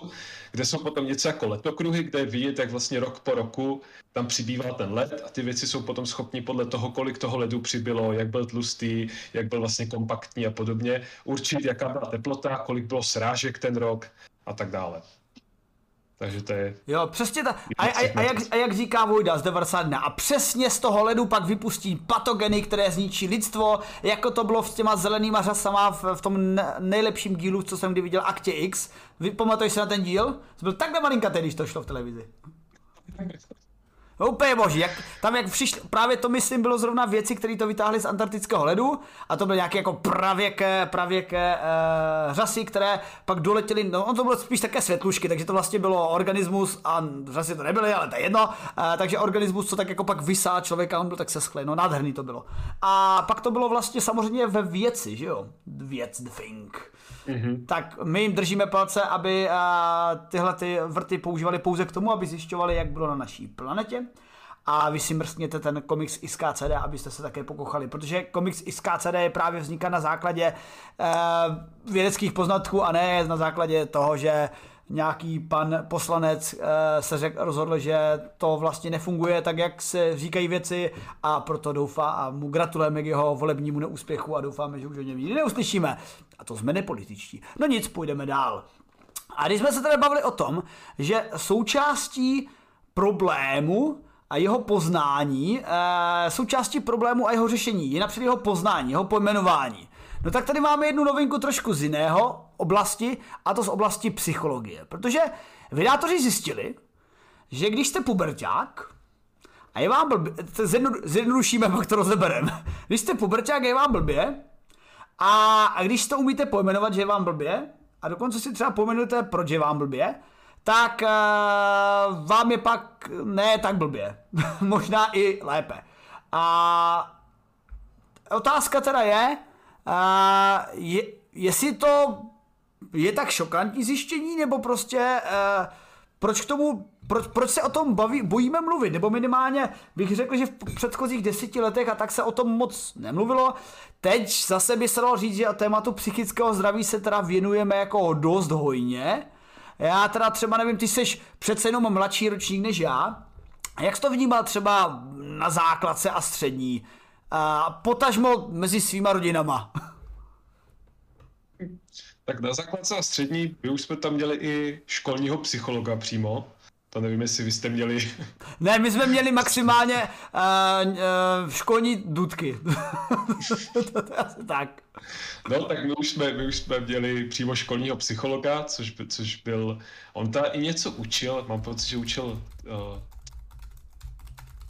kde jsou potom něco jako letokruhy, kde je vidět, jak vlastně rok po roku tam přibývá ten led a ty věci jsou potom schopni podle toho, kolik toho ledu přibylo, jak byl tlustý, jak byl vlastně kompaktní a podobně, určit, jaká byla teplota, kolik bylo srážek ten rok a tak dále. Takže to je... Jo, přesně tak. A, a, a, jak, a jak říká Vojda z 91. A přesně z toho ledu pak vypustí patogeny, které zničí lidstvo, jako to bylo s těma zelenýma řasama v, v tom nejlepším dílu, co jsem kdy viděl, Aktě X. Vy pamatuješ se na ten díl? Byl takhle malinkatý, když to šlo v televizi. No úplně boží, jak, tam jak přišli, právě to myslím bylo zrovna věci, které to vytáhli z antarktického ledu a to byly nějaké jako pravěké, pravěké uh, řasy, které pak doletěly, no on to bylo spíš také světlušky, takže to vlastně bylo organismus a řasy to nebyly, ale to je jedno, uh, takže organismus, co tak jako pak vysá člověka, on byl tak seschlý, no nádherný to bylo. A pak to bylo vlastně samozřejmě ve věci, že jo, věc, the thing. Mm-hmm. Tak my jim držíme palce, aby tyhle ty vrty používali pouze k tomu, aby zjišťovali, jak bylo na naší planetě. A vy si mrskněte ten komiks ISKCD, abyste se také pokochali, protože komiks ISKCD je právě vzniká na základě uh, vědeckých poznatků a ne na základě toho, že nějaký pan poslanec eh, se řek, rozhodl, že to vlastně nefunguje tak, jak se říkají věci a proto doufá a mu gratulujeme k jeho volebnímu neúspěchu a doufáme, že už o něm nikdy neuslyšíme. A to jsme nepolitičtí. No nic, půjdeme dál. A když jsme se tady bavili o tom, že součástí problému a jeho poznání, e, součástí problému a jeho řešení je například jeho poznání, jeho pojmenování. No tak tady máme jednu novinku trošku z jiného oblasti, a to z oblasti psychologie. Protože vydátoři zjistili, že když jste puberták, a je vám blbě, zjednodušíme, pak to rozebereme. Když jste puberták, je vám blbě, a, a když to umíte pojmenovat, že je vám blbě, a dokonce si třeba pojmenujete, proč je vám blbě, tak uh, vám je pak ne tak blbě. Možná i lépe. A otázka teda je, uh, je jestli to je tak šokantní zjištění, nebo prostě uh, proč k tomu, proč, proč se o tom baví, bojíme mluvit, nebo minimálně bych řekl, že v předchozích deseti letech a tak se o tom moc nemluvilo. Teď zase by se dalo říct, že tématu psychického zdraví se teda věnujeme jako dost hojně. Já teda třeba nevím, ty jsi přece jenom mladší ročník než já. Jak jsi to vnímal třeba na základce a střední? A potažmo mezi svýma rodinama. Tak na základce a střední, my už jsme tam měli i školního psychologa přímo. To nevím, jestli vy jste měli. Ne, my jsme měli maximálně uh, uh, školní dudky. to, to asi tak. No, tak my už, jsme, my už jsme měli přímo školního psychologa, což, což byl, on ta i něco učil, mám pocit, že učil uh,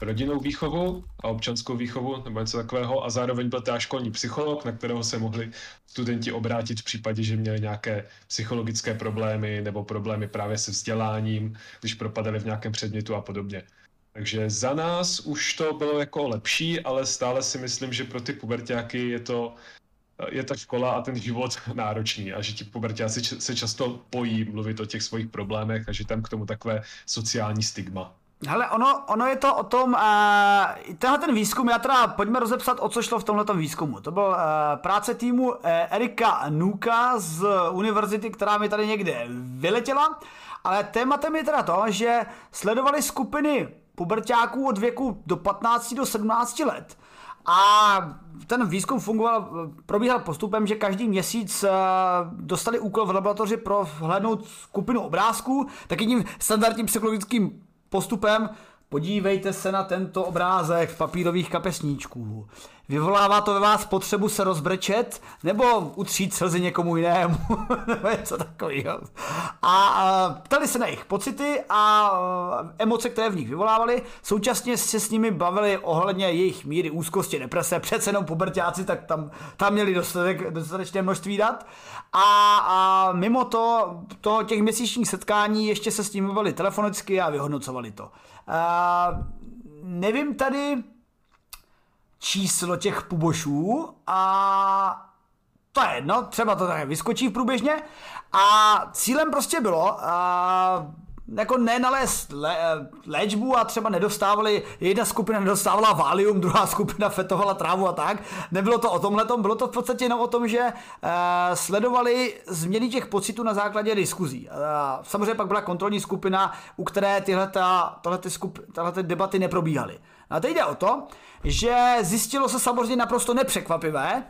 rodinnou výchovu a občanskou výchovu nebo něco takového a zároveň byl teda školní psycholog, na kterého se mohli studenti obrátit v případě, že měli nějaké psychologické problémy nebo problémy právě se vzděláním, když propadali v nějakém předmětu a podobně. Takže za nás už to bylo jako lepší, ale stále si myslím, že pro ty pubertáky je to je ta škola a ten život náročný a že ti pubertáci se často bojí mluvit o těch svých problémech a že tam k tomu takové sociální stigma. Hele, ono, ono je to o tom, uh, tenhle ten výzkum, já teda pojďme rozepsat, o co šlo v tomhle výzkumu. To byl uh, práce týmu uh, Erika Nuka z univerzity, která mi tady někde vyletěla, ale tématem je teda to, že sledovali skupiny pubertáků od věku do 15 do 17 let. A ten výzkum fungoval, probíhal postupem, že každý měsíc dostali úkol v laboratoři pro hlednout skupinu obrázků, tak jedním standardním psychologickým postupem podívejte se na tento obrázek papírových kapesníčků. Vyvolává to ve vás potřebu se rozbrečet nebo utřít slzy někomu jinému, nebo něco takového. A, ptali se na jejich pocity a emoce, které v nich vyvolávali. Současně se s nimi bavili ohledně jejich míry úzkosti, deprese, přece jenom pubertáci, tak tam, tam měli dostatek, dostatečné množství dat. A, a mimo to, to, těch měsíčních setkání ještě se s nimi bavili telefonicky a vyhodnocovali to. Nevím tady, číslo těch pubošů a to je jedno, třeba to tak vyskočí v průběžně. A cílem prostě bylo jako nenalézt lé, léčbu a třeba nedostávali, jedna skupina nedostávala Valium, druhá skupina fetovala trávu a tak. Nebylo to o tomhle, bylo to v podstatě jenom o tom, že uh, sledovali změny těch pocitů na základě diskuzí. Uh, samozřejmě pak byla kontrolní skupina, u které tyhle, skup, debaty neprobíhaly. A teď jde o to, že zjistilo se samozřejmě naprosto nepřekvapivé,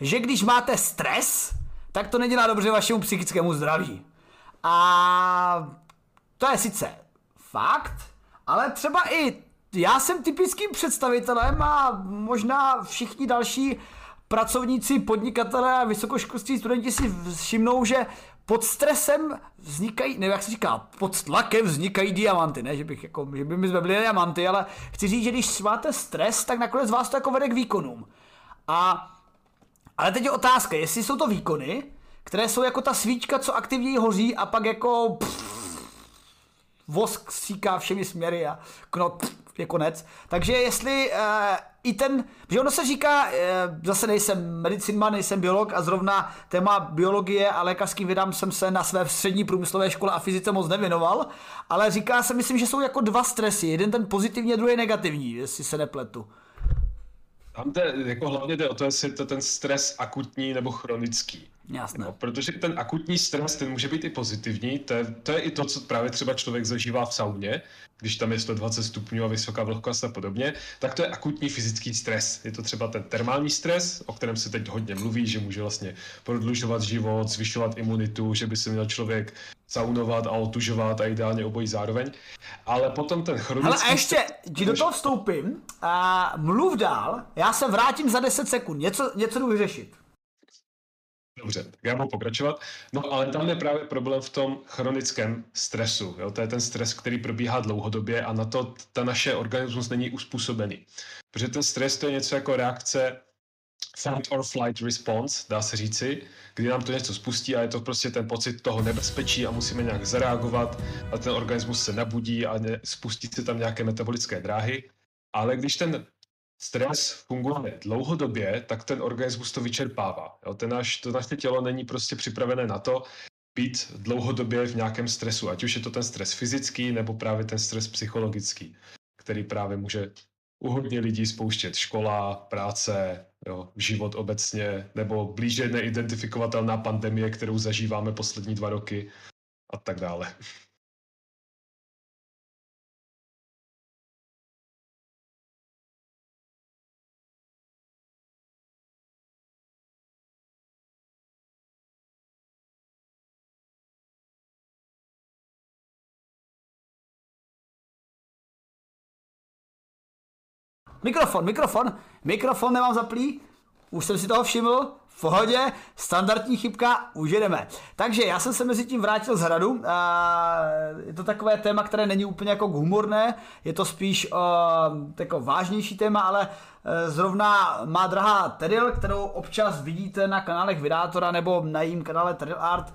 že když máte stres, tak to nedělá dobře vašemu psychickému zdraví. A to je sice fakt, ale třeba i já jsem typickým představitelem a možná všichni další pracovníci, podnikatelé a vysokoškolství studenti si všimnou, že pod stresem vznikají, nevím jak se říká, pod tlakem vznikají diamanty, ne, že bych jako, že by my jsme byli diamanty, ale chci říct, že když máte stres, tak nakonec vás to jako vede k výkonům. A, ale teď je otázka, jestli jsou to výkony, které jsou jako ta svíčka, co aktivněji hoří a pak jako pff, vosk síká všemi směry a knot je konec. Takže jestli uh, i ten, že ono se říká, uh, zase nejsem medicinman, nejsem biolog a zrovna téma biologie a lékařským vědám jsem se na své střední průmyslové škole a fyzice moc nevěnoval, ale říká se, myslím, že jsou jako dva stresy, jeden ten pozitivní a druhý negativní, jestli se nepletu. Tam jde, jako hlavně jde o to, jestli je to ten stres akutní nebo chronický. Jasné. No, protože ten akutní stres, ten může být i pozitivní, to je, to je i to, co právě třeba člověk zažívá v sauně, když tam je 120 stupňů a vysoká vlhkost a podobně, tak to je akutní fyzický stres. Je to třeba ten termální stres, o kterém se teď hodně mluví, že může vlastně prodlužovat život, zvyšovat imunitu, že by se měl člověk saunovat a otužovat a ideálně obojí zároveň. Ale potom ten chronický... Ale a ještě, ti do toho vstoupím a mluv dál, já se vrátím za 10 sekund, něco, něco jdu vyřešit. Dobře, tak já budu pokračovat. No ale tam je právě problém v tom chronickém stresu. Jo? To je ten stres, který probíhá dlouhodobě a na to ta naše organismus není uspůsobený. Protože ten stres to je něco jako reakce fight or flight response, dá se říci, kdy nám to něco spustí a je to prostě ten pocit toho nebezpečí a musíme nějak zareagovat a ten organismus se nabudí a spustí se tam nějaké metabolické dráhy. Ale když ten stres funguje dlouhodobě, tak ten organismus to vyčerpává. Jo? Ten naš, to naše tělo není prostě připravené na to být dlouhodobě v nějakém stresu, ať už je to ten stres fyzický nebo právě ten stres psychologický, který právě může u hodně lidí spouštět škola, práce, jo, život obecně, nebo blíže neidentifikovatelná pandemie, kterou zažíváme poslední dva roky a tak dále. Mikrofon, mikrofon, mikrofon nemám zaplý, už jsem si toho všiml, v pohodě, standardní chybka, už jedeme. Takže já jsem se mezi tím vrátil z hradu, a je to takové téma, které není úplně jako humorné, je to spíš uh, jako vážnější téma, ale uh, zrovna má drahá Teril, kterou občas vidíte na kanálech Vydátora nebo na jím kanále Teril Art,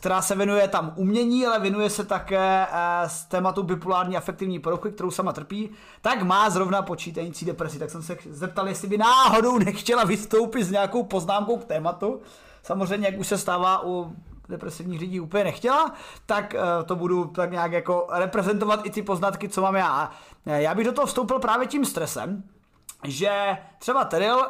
která se věnuje tam umění, ale věnuje se také z eh, tématu bipolární afektivní poruchy, kterou sama trpí, tak má zrovna počítající depresi. Tak jsem se zeptal, jestli by náhodou nechtěla vystoupit s nějakou poznámkou k tématu. Samozřejmě, jak už se stává u depresivních lidí úplně nechtěla, tak eh, to budu tak nějak jako reprezentovat i ty poznatky, co mám já. Eh, já bych do toho vstoupil právě tím stresem, že třeba Teril uh,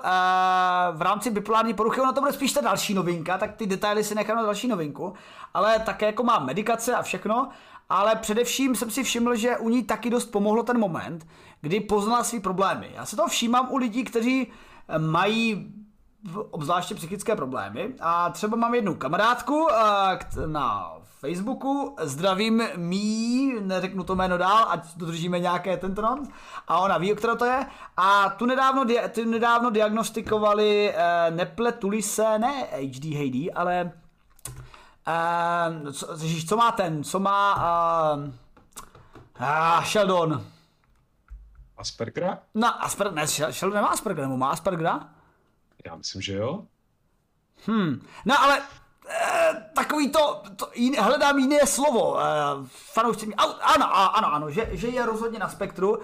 v rámci bipolární poruchy, ona to bude spíš ta další novinka, tak ty detaily si nechám na další novinku, ale také jako má medikace a všechno, ale především jsem si všiml, že u ní taky dost pomohlo ten moment, kdy poznala svý problémy. Já se to všímám u lidí, kteří eh, mají obzvláště psychické problémy a třeba mám jednu kamarádku uh, na Facebooku, zdravím mý, neřeknu to jméno dál, ať dodržíme nějaké tento non, a ona ví, o kterou to je. A tu nedávno, tu nedávno diagnostikovali, eh, nepletuli se, ne HD HD, ale eh, co, co má ten, co má eh, ah, Sheldon. Aspergera? No, Asperger, ne, Sheldon nemá Aspergera, nebo má Aspergera? Já myslím, že jo. Hmm, no ale Eh, takový to, to jiný, hledám jiné slovo. E, fanoušci mi, au, ano, ano, ano, že, že je rozhodně na spektru, e,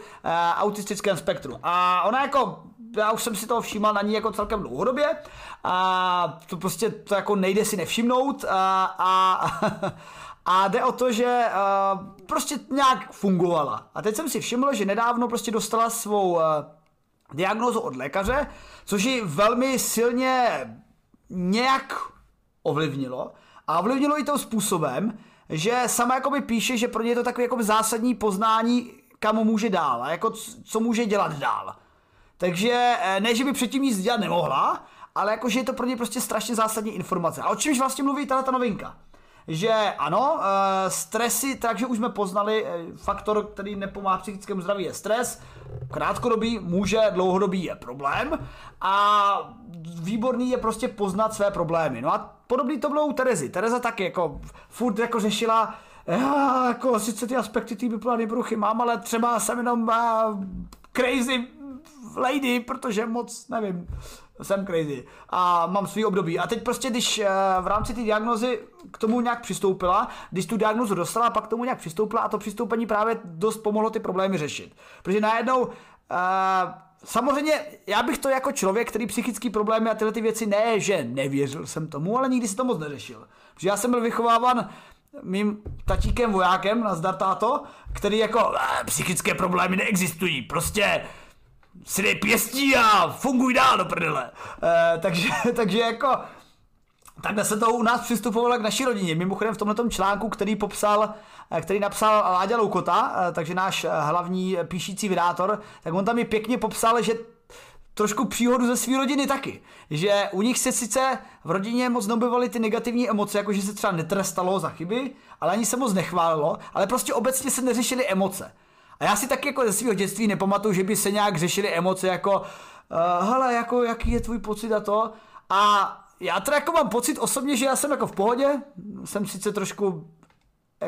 autistickém spektru. A ona jako, já už jsem si toho všímal na ní jako celkem dlouhodobě a to prostě to jako nejde si nevšimnout a, a, a jde o to, že a, prostě nějak fungovala. A teď jsem si všiml, že nedávno prostě dostala svou diagnózu od lékaře, což ji velmi silně nějak ovlivnilo. A ovlivnilo i to způsobem, že sama jakoby píše, že pro ně je to takový jakoby zásadní poznání, kam může dál a jako co může dělat dál. Takže eh, ne, že by předtím nic dělat nemohla, ale jakože je to pro ně prostě strašně zásadní informace. A o čemž vlastně mluví tato novinka? Že ano, eh, stresy, takže už jsme poznali, eh, faktor, který nepomáhá psychickému zdraví je stres, krátkodobý, může, dlouhodobý je problém a výborný je prostě poznat své problémy. No a podobný to bylo u Terezy. Tereza taky jako furt jako řešila, já jako sice ty aspekty té bipolární bruchy mám, ale třeba jsem jenom uh, crazy lady, protože moc nevím, jsem crazy a mám svý období. A teď prostě, když uh, v rámci té diagnozy k tomu nějak přistoupila, když tu diagnozu dostala, pak k tomu nějak přistoupila a to přistoupení právě dost pomohlo ty problémy řešit. Protože najednou uh, Samozřejmě, já bych to jako člověk, který psychický problémy a tyhle ty věci ne, že nevěřil jsem tomu, ale nikdy si to moc neřešil. Protože já jsem byl vychováván mým tatíkem vojákem, na táto, který jako, psychické problémy neexistují, prostě si dej pěstí a funguj dál do prdele. E, takže, takže jako Takhle se to u nás přistupovalo k naší rodině. Mimochodem v tomto článku, který popsal, eh, který napsal Láďa Loukota, eh, takže náš hlavní píšící vydátor, tak on tam i pěkně popsal, že trošku příhodu ze své rodiny taky. Že u nich se sice v rodině moc neobjevovaly ty negativní emoce, jako že se třeba netrestalo za chyby, ale ani se moc nechválilo, ale prostě obecně se neřešily emoce. A já si taky jako ze svého dětství nepamatuju, že by se nějak řešily emoce jako uh, hele, jako jaký je tvůj pocit a to. A já teda jako mám pocit osobně, že já jsem jako v pohodě, jsem sice trošku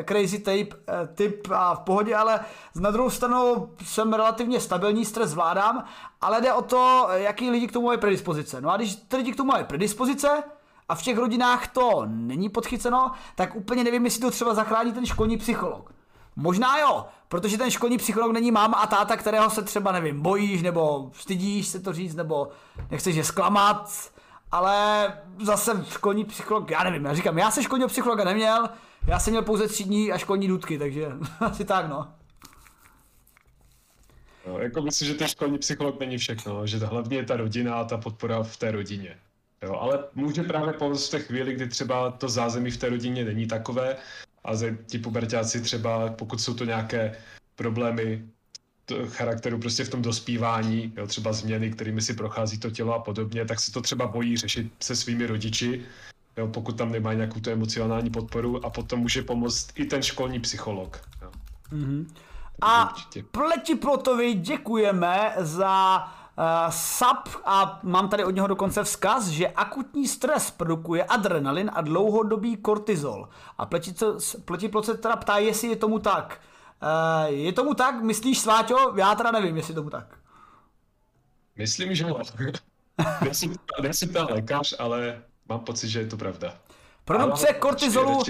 crazy tape, eh, typ a v pohodě, ale na druhou stranu jsem relativně stabilní, stres zvládám, ale jde o to, jaký lidi k tomu mají predispozice. No a když ty lidi k tomu mají predispozice, a v těch rodinách to není podchyceno, tak úplně nevím, jestli to třeba zachrání ten školní psycholog. Možná jo, protože ten školní psycholog není máma a táta, kterého se třeba, nevím, bojíš, nebo stydíš se to říct, nebo nechceš je zklamat, ale zase školní psycholog, já nevím, já říkám, já jsem školního psychologa neměl, já jsem měl pouze tři dní a školní důdky, takže asi tak, no. No, jako myslím, že ten školní psycholog není všechno, že hlavně je ta rodina a ta podpora v té rodině. Jo, ale může právě pomoct v té chvíli, kdy třeba to zázemí v té rodině není takové a ti pubertáci třeba, pokud jsou to nějaké problémy charakteru prostě v tom dospívání, jo, třeba změny, kterými si prochází to tělo a podobně, tak se to třeba bojí řešit se svými rodiči, jo, pokud tam nemají nějakou tu emocionální podporu a potom může pomoct i ten školní psycholog. Jo. Mm-hmm. A Pleti Plotovi děkujeme za uh, sub a mám tady od něho dokonce vzkaz, že akutní stres produkuje adrenalin a dlouhodobý kortizol. A Pleti Plot se teda ptá, jestli je tomu tak. Uh, je tomu tak, myslíš Sváťo? Já teda nevím, jestli je tomu tak. Myslím, že nejsem, nejsem ten lékař, ale mám pocit, že je to pravda. Produkce ale, kortizolu.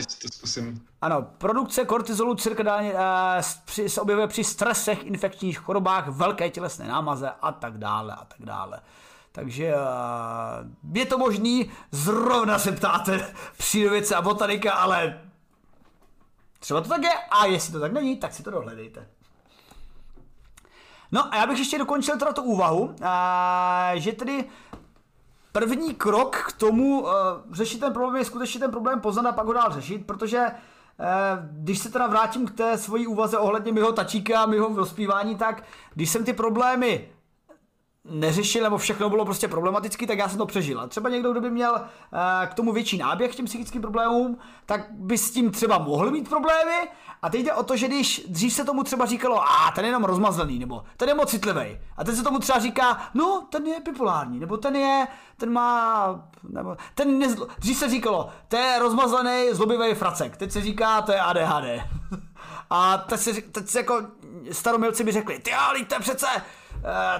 Ano, produkce kortizolu cirkadálně uh, se objevuje při stresech, infekčních chorobách, velké tělesné námaze a tak dále a tak dále. Takže uh, je to možný, zrovna se ptáte přírodovědce a botanika, ale třeba to tak je a jestli to tak není, tak si to dohledejte. No a já bych ještě dokončil teda tu úvahu, uh, že tedy první krok k tomu uh, řešit ten problém je skutečně ten problém poznat a pak ho dál řešit, protože uh, když se teda vrátím k té svojí úvaze ohledně mého tačíka a mého rozpívání, tak když jsem ty problémy neřešil, nebo všechno bylo prostě problematický, tak já jsem to přežil. A třeba někdo, kdo by měl uh, k tomu větší náběh k těm psychickým problémům, tak by s tím třeba mohl mít problémy. A teď jde o to, že když dřív se tomu třeba říkalo, a ten je jenom rozmazlený, nebo ten je moc citlivý. A teď se tomu třeba říká, no, ten je bipolární, nebo ten je, ten má, nebo ten nezlo... dřív se říkalo, to je rozmazlený, zlobivý fracek. Teď se říká, to je ADHD. A teď se, teď se jako staromilci by řekli, ty ale to je přece,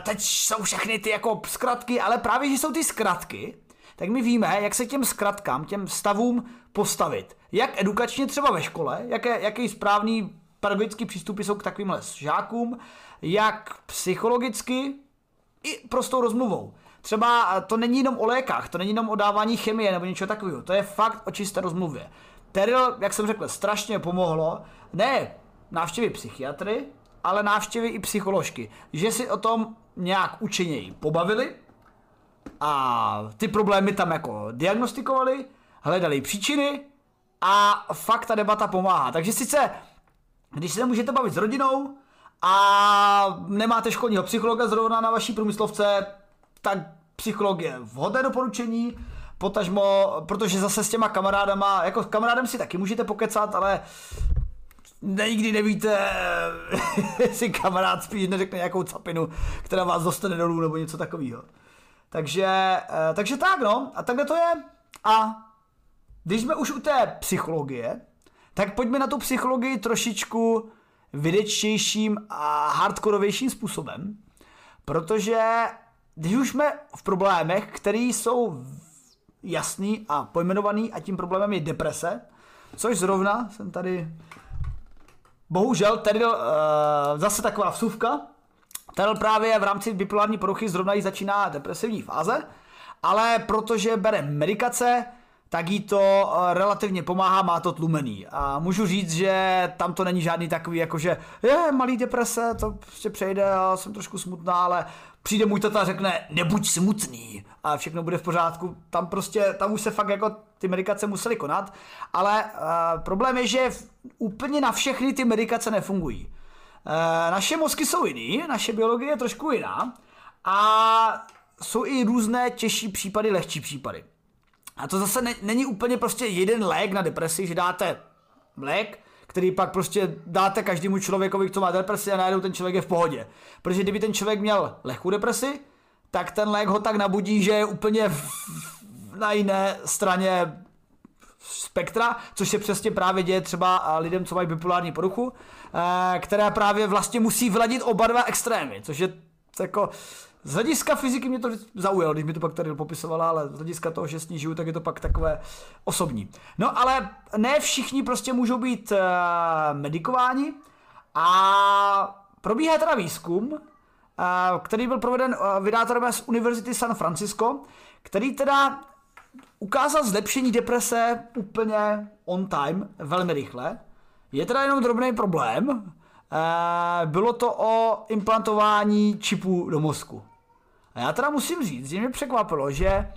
teď jsou všechny ty jako zkratky, ale právě, že jsou ty zkratky, tak my víme, jak se těm zkratkám, těm stavům postavit. Jak edukačně třeba ve škole, jaké, jaký správný pedagogický přístupy jsou k takovýmhle žákům, jak psychologicky i prostou rozmluvou. Třeba to není jenom o lékách, to není jenom o dávání chemie nebo něčeho takového, to je fakt o čisté rozmluvě. Teril, jak jsem řekl, strašně pomohlo, ne návštěvy psychiatry, ale návštěvy i psycholožky, že si o tom nějak učeněji pobavili a ty problémy tam jako diagnostikovali, hledali příčiny a fakt ta debata pomáhá. Takže sice, když se můžete bavit s rodinou a nemáte školního psychologa zrovna na vaší průmyslovce, tak psycholog je vhodné doporučení, potažmo, protože zase s těma kamarádama, jako kamarádem si taky můžete pokecat, ale nikdy nevíte, jestli kamarád spíš neřekne nějakou capinu, která vás dostane dolů nebo něco takového. Takže, eh, takže tak no, a takhle to je. A když jsme už u té psychologie, tak pojďme na tu psychologii trošičku vědečtějším a hardkorovějším způsobem, protože když už jsme v problémech, které jsou jasný a pojmenovaný a tím problémem je deprese, což zrovna jsem tady bohužel tady uh, zase taková vsuvka, Terrell právě v rámci bipolární poruchy zrovna jí začíná depresivní fáze, ale protože bere medikace, tak jí to eh, relativně pomáhá, má to tlumený. A můžu říct, že tam to není žádný takový, jako že je malý deprese, to prostě přejde, já jsem trošku smutná, ale přijde můj tata a řekne, nebuď smutný a všechno bude v pořádku. Tam prostě, tam už se fakt jako ty medikace musely konat, ale uh, problém je, že úplně na všechny ty medikace nefungují. Uh, naše mozky jsou jiný, naše biologie je trošku jiná a jsou i různé těžší případy, lehčí případy. A to zase ne, není úplně prostě jeden lék na depresi, že dáte lék, který pak prostě dáte každému člověkovi, co má depresi a najednou ten člověk je v pohodě. Protože kdyby ten člověk měl lehkou depresi, tak ten lék ho tak nabudí, že je úplně v, na jiné straně spektra, což se přesně právě děje třeba lidem, co mají bipolární poruchu, eh, která právě vlastně musí vladit oba dva extrémy, což je jako z hlediska fyziky mě to zaujalo, když mi to pak tady popisovala, ale z hlediska toho, že s ní žiju, tak je to pak takové osobní. No ale ne všichni prostě můžou být uh, medikováni a probíhá teda výzkum, uh, který byl proveden uh, vydátorem z Univerzity San Francisco, který teda ukázal zlepšení deprese úplně on time, velmi rychle. Je teda jenom drobný problém, bylo to o implantování čipů do mozku. A já teda musím říct, že mě překvapilo, že,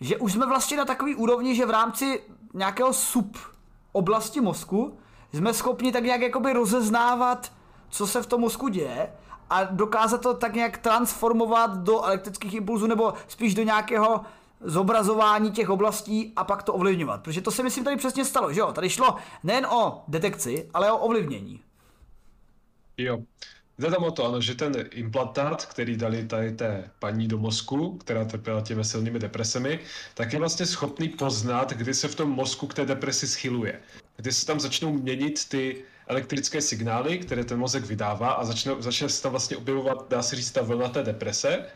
že už jsme vlastně na takový úrovni, že v rámci nějakého sub oblasti mozku jsme schopni tak nějak jakoby rozeznávat, co se v tom mozku děje a dokázat to tak nějak transformovat do elektrických impulzů nebo spíš do nějakého zobrazování těch oblastí a pak to ovlivňovat. Protože to si myslím tady přesně stalo, že jo? Tady šlo nejen o detekci, ale o ovlivnění. Jo. Jde tam o to, ano, že ten implantát, který dali tady té paní do mozku, která trpěla těmi silnými depresemi, tak je vlastně schopný poznat, kdy se v tom mozku k té depresi schyluje. Kdy se tam začnou měnit ty elektrické signály, které ten mozek vydává a začne, začne se tam vlastně objevovat, dá se říct, ta vlna té deprese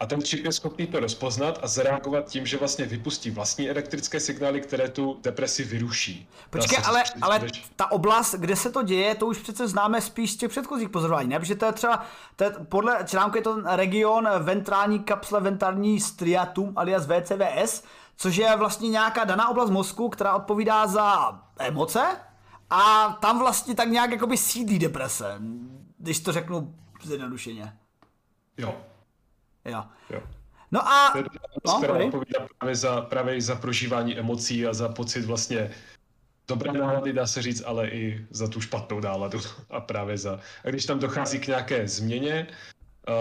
a ten čip je schopný to rozpoznat a zareagovat tím, že vlastně vypustí vlastní elektrické signály, které tu depresi vyruší. Počkej, ale, ale ta oblast, kde se to děje, to už přece známe spíš z těch předchozích pozorování, ne? Protože to je třeba, to je, podle článku je to region ventrální kapsle ventrální striatum alias VCVS, což je vlastně nějaká daná oblast mozku, která odpovídá za emoce a tam vlastně tak nějak jakoby sídlí deprese, když to řeknu zjednodušeně. Jo, Jo. jo. No a... No, odpovídá právě za, právě za prožívání emocí a za pocit vlastně dobré nálady, dá se říct, ale i za tu špatnou náladu. A právě za... A když tam dochází k nějaké změně,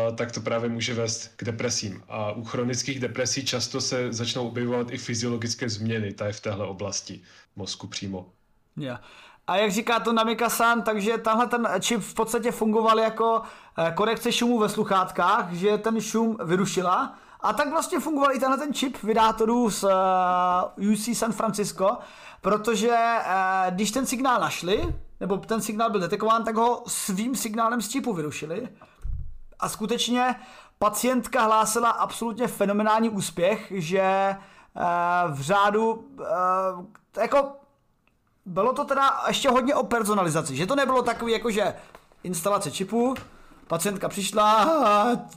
Uh, tak to právě může vést k depresím. A u chronických depresí často se začnou objevovat i fyziologické změny tady v téhle oblasti mozku přímo. Yeah. A jak říká to Namika-san, takže tenhle ten čip v podstatě fungoval jako eh, korekce šumu ve sluchátkách, že ten šum vyrušila. A tak vlastně fungoval i tenhle ten čip vydátorů z eh, UC San Francisco, protože uh, když ten signál našli, nebo ten signál byl detekován, tak ho svým signálem z čipu vyrušili. A skutečně pacientka hlásila absolutně fenomenální úspěch, že v řádu jako bylo to teda ještě hodně o personalizaci, že to nebylo takový jako, že instalace čipu, pacientka přišla,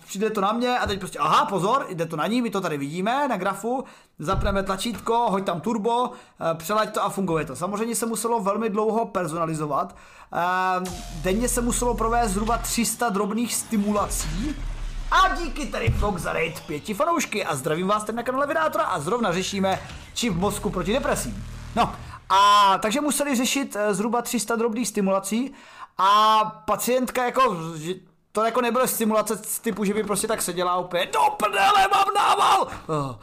přijde to na mě a teď prostě, aha, pozor, jde to na ní, my to tady vidíme na grafu, zapneme tlačítko, hoď tam turbo, eh, přelaď to a funguje to. Samozřejmě se muselo velmi dlouho personalizovat. Eh, denně se muselo provést zhruba 300 drobných stimulací, a díky tady Fox za raid pěti fanoušky a zdravím vás tady na kanále Vydátora a zrovna řešíme čip mozku proti depresím. No, a takže museli řešit eh, zhruba 300 drobných stimulací a pacientka jako, to jako nebylo stimulace z typu, že by prostě tak seděla úplně do prdele, mám nával! Uh,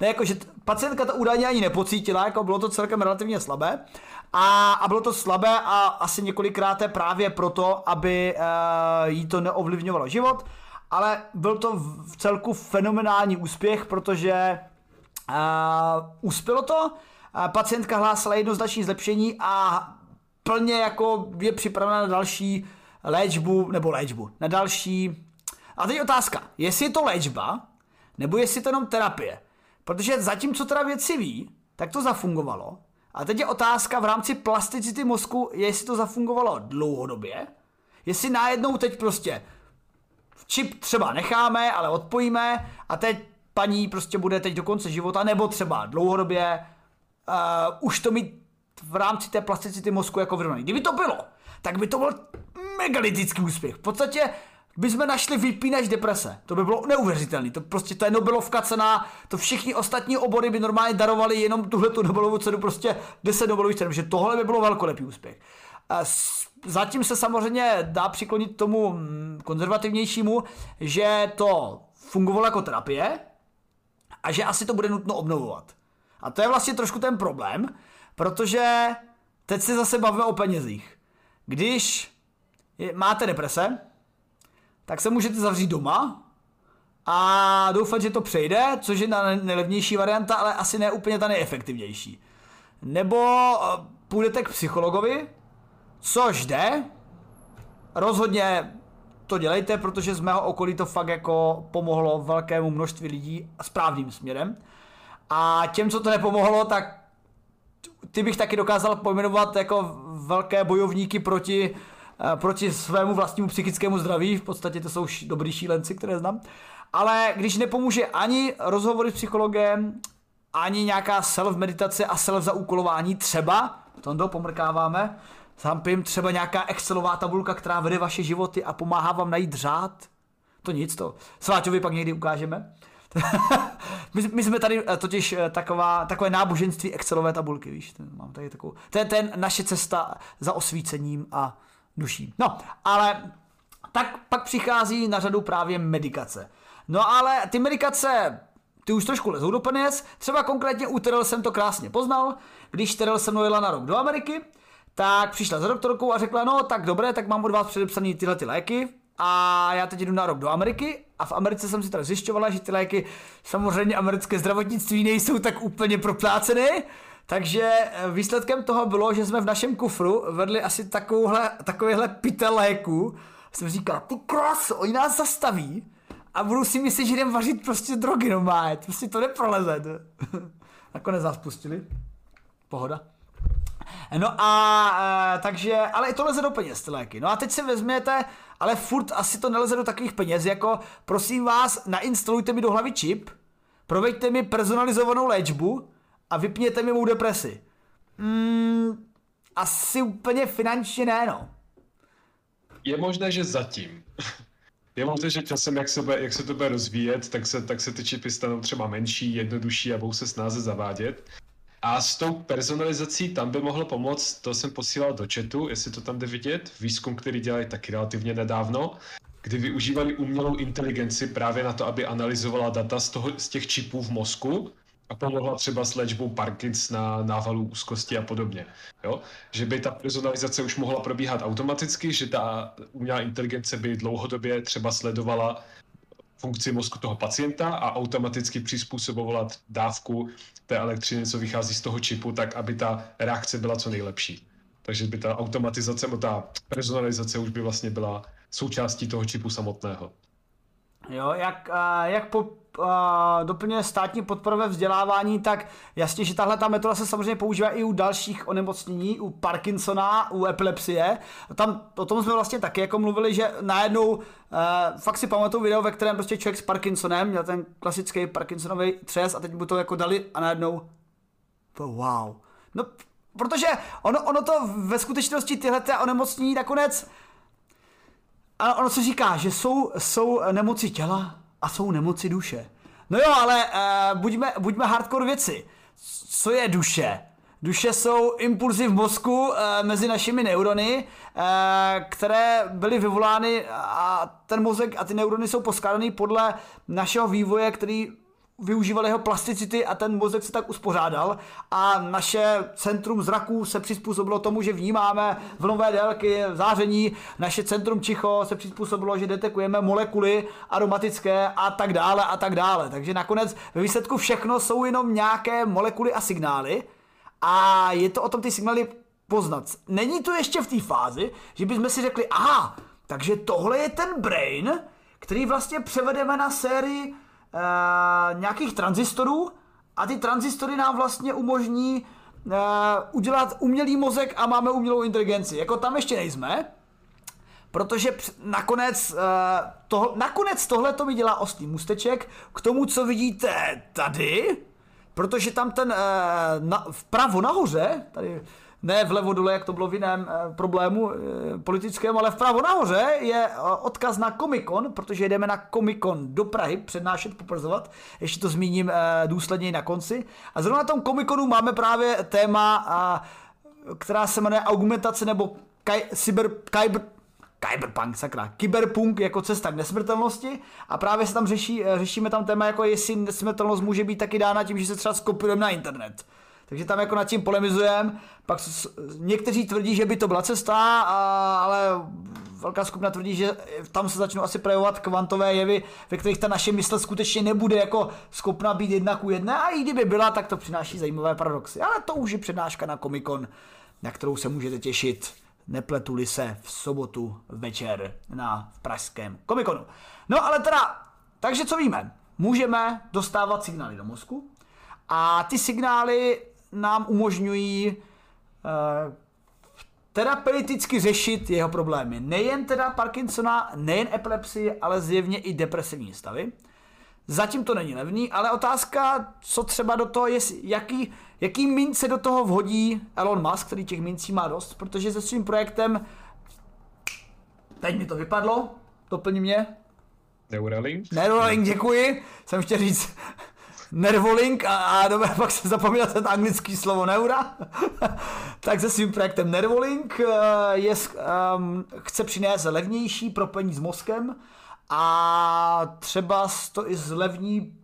ne, jako, že pacientka to údajně ani nepocítila, jako bylo to celkem relativně slabé. A, a bylo to slabé a asi několikrát právě proto, aby uh, jí to neovlivňovalo život, ale byl to v celku fenomenální úspěch, protože uh, uspělo to, pacientka hlásila jednoznačné zlepšení a plně jako je připravena na další léčbu, nebo léčbu, na další... A teď otázka, jestli je to léčba, nebo jestli to jenom terapie. Protože zatímco teda věci ví, tak to zafungovalo. A teď je otázka v rámci plasticity mozku, jestli to zafungovalo dlouhodobě, jestli najednou teď prostě čip třeba necháme, ale odpojíme a teď paní prostě bude teď do konce života, nebo třeba dlouhodobě uh, už to mít v rámci té plasticity mozku jako vyrovnaný. Kdyby to bylo, tak by to byl megalitický úspěch. V podstatě bychom našli vypínač deprese. To by bylo neuvěřitelné. To prostě to je Nobelovka cena, to všichni ostatní obory by normálně darovali jenom tuhle tu Nobelovu cenu, prostě 10 Nobelových cen, že tohle by bylo velkolepý úspěch. Zatím se samozřejmě dá přiklonit tomu mm, konzervativnějšímu, že to fungovalo jako terapie a že asi to bude nutno obnovovat. A to je vlastně trošku ten problém, protože teď se zase bavíme o penězích. Když máte deprese, tak se můžete zavřít doma a doufat, že to přejde, což je na nejlevnější varianta, ale asi ne úplně ta nejefektivnější. Nebo eh, půjdete k psychologovi, což jde, rozhodně to dělejte, protože z mého okolí to fakt jako pomohlo velkému množství lidí správným směrem. A těm, co to nepomohlo, tak ty bych taky dokázal pojmenovat jako velké bojovníky proti, eh, proti svému vlastnímu psychickému zdraví. V podstatě to jsou dobrý šílenci, které znám. Ale když nepomůže ani rozhovory s psychologem, ani nějaká self-meditace a self-zaúkolování třeba, to do pomrkáváme, Zampím třeba nějaká Excelová tabulka, která vede vaše životy a pomáhá vám najít řád. To nic to. Sváťovi pak někdy ukážeme. my, my, jsme tady eh, totiž eh, taková, takové náboženství Excelové tabulky, víš, mám tady takovou, to je ten naše cesta za osvícením a duší. No, ale tak pak přichází na řadu právě medikace. No ale ty medikace, ty už trošku lezou do peněz, třeba konkrétně u Terel jsem to krásně poznal, když Terel se mnou jela na rok do Ameriky, tak přišla za doktorkou a řekla, no tak dobré, tak mám od vás předepsané tyhle ty léky, a já teď jdu na rok do Ameriky a v Americe jsem si teda zjišťovala, že ty léky samozřejmě americké zdravotnictví nejsou tak úplně propláceny, takže eh, výsledkem toho bylo, že jsme v našem kufru vedli asi takovouhle, takovýhle pytel léku. Jsem říkal, ty kras, oni nás zastaví a budou si myslet, že jdem vařit prostě drogy normálně, prostě to neproleze. Nakonec nás pustili. Pohoda. No a e, takže, ale i to leze do peněz ty léky. No a teď si vezměte, ale furt asi to neleze do takových peněz, jako prosím vás, nainstalujte mi do hlavy čip, proveďte mi personalizovanou léčbu a vypněte mi mou depresi. Mm, asi úplně finančně ne, no. Je možné, že zatím. Je možné, že časem, jak se, bude, jak se to bude rozvíjet, tak se, tak se ty čipy stanou třeba menší, jednodušší a budou se snáze zavádět. A s tou personalizací tam by mohlo pomoct, to jsem posílal do chatu, jestli to tam jde vidět, výzkum, který dělají taky relativně nedávno, kdy využívali umělou inteligenci právě na to, aby analyzovala data z, toho, z těch čipů v mozku a pomohla třeba s léčbou Parkinsona, návalů úzkosti a podobně. Jo? Že by ta personalizace už mohla probíhat automaticky, že ta umělá inteligence by dlouhodobě třeba sledovala funkci mozku toho pacienta a automaticky přizpůsobovala dávku té elektřiny, co vychází z toho čipu, tak aby ta reakce byla co nejlepší. Takže by ta automatizace, ta personalizace už by vlastně byla součástí toho čipu samotného. Jo, jak, jak po, doplňuje státní podporové vzdělávání, tak jasně, že tahle ta metoda se samozřejmě používá i u dalších onemocnění, u Parkinsona, u epilepsie. Tam o tom jsme vlastně taky jako mluvili, že najednou uh, fakt si pamatuju video, ve kterém prostě člověk s Parkinsonem měl ten klasický Parkinsonový třes a teď mu to jako dali a najednou wow. No, protože ono, ono to ve skutečnosti tyhle onemocnění nakonec a ono se říká, že jsou, jsou nemoci těla a jsou nemoci duše. No jo, ale uh, buďme, buďme hardcore věci. Co je duše? Duše jsou impulzy v mozku uh, mezi našimi neurony, uh, které byly vyvolány a ten mozek a ty neurony jsou poskládaný podle našeho vývoje, který využíval jeho plasticity a ten mozek se tak uspořádal a naše centrum zraků se přizpůsobilo tomu, že vnímáme vlnové délky, záření, naše centrum čicho se přizpůsobilo, že detekujeme molekuly aromatické a tak dále a tak dále. Takže nakonec ve výsledku všechno jsou jenom nějaké molekuly a signály a je to o tom ty signály poznat. Není to ještě v té fázi, že bychom si řekli, aha, takže tohle je ten brain, který vlastně převedeme na sérii nějakých tranzistorů a ty tranzistory nám vlastně umožní uh, udělat umělý mozek a máme umělou inteligenci. Jako tam ještě nejsme, protože nakonec, uh, to, nakonec tohle to mi dělá ostý musteček k tomu, co vidíte tady, protože tam ten uh, na, vpravo nahoře, tady ne vlevo dole, jak to bylo v jiném uh, problému uh, politickém, ale vpravo nahoře je uh, odkaz na Comicon, protože jdeme na Comicon do Prahy přednášet, poprzovat. Ještě to zmíním důsledněji na konci. A zrovna na tom Comiconu máme právě téma, která se jmenuje augmentace nebo kaj, cyber, kyber, Cyberpunk, sakra, Cyberpunk jako cesta k nesmrtelnosti a právě se tam řeší, řešíme tam téma, jako jestli nesmrtelnost může být taky dána tím, že se třeba skopujeme na internet. Takže tam jako nad tím polemizujeme, pak někteří tvrdí, že by to byla cesta, a, ale velká skupina tvrdí, že tam se začnou asi projevovat kvantové jevy, ve kterých ta naše mysl skutečně nebude jako schopna být jedna ku jedné a i kdyby byla, tak to přináší zajímavé paradoxy. Ale to už je přednáška na Comic-Con, na kterou se můžete těšit nepletuli se v sobotu večer na pražském komikonu. No ale teda, takže co víme? Můžeme dostávat signály do mozku a ty signály nám umožňují uh, terapeuticky řešit jeho problémy. Nejen teda Parkinsona, nejen epilepsii, ale zjevně i depresivní stavy. Zatím to není levný, ale otázka, co třeba do toho je, jaký, jaký mince do toho vhodí Elon Musk, který těch mincí má dost, protože se svým projektem, teď mi to vypadlo, doplní mě. Neuralink? Neuralink, děkuji. Jsem chtěl říct Nervolink a, a dobře, pak se zapomněl ten anglický slovo neura. tak se svým projektem Nervolink eh, je, um, chce přinést levnější propojení s mozkem a třeba to i zlevní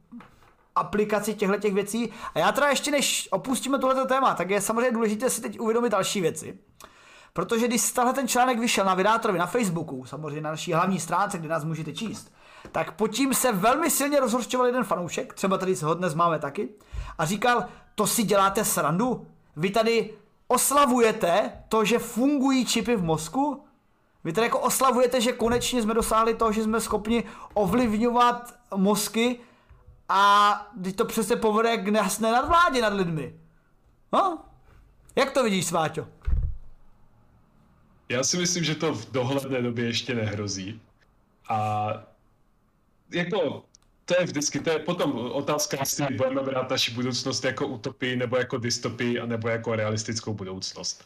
aplikaci těchto těch věcí. A já teda ještě než opustíme tohleto téma, tak je samozřejmě důležité si teď uvědomit další věci. Protože když tahle ten článek vyšel na Vydátorovi na Facebooku, samozřejmě na naší hlavní stránce, kde nás můžete číst, tak pod tím se velmi silně rozhorčoval jeden fanoušek, třeba tady se ho dnes máme taky, a říkal, to si děláte srandu? Vy tady oslavujete to, že fungují čipy v mozku? Vy tady jako oslavujete, že konečně jsme dosáhli toho, že jsme schopni ovlivňovat mozky a teď to přece povede k nejasné nadvládě nad lidmi. No? Jak to vidíš, Sváťo? Já si myslím, že to v dohledné době ještě nehrozí. A jako to je vždycky, to je potom otázka, jestli budeme brát naši budoucnost jako utopii, nebo jako dystopii, nebo jako realistickou budoucnost.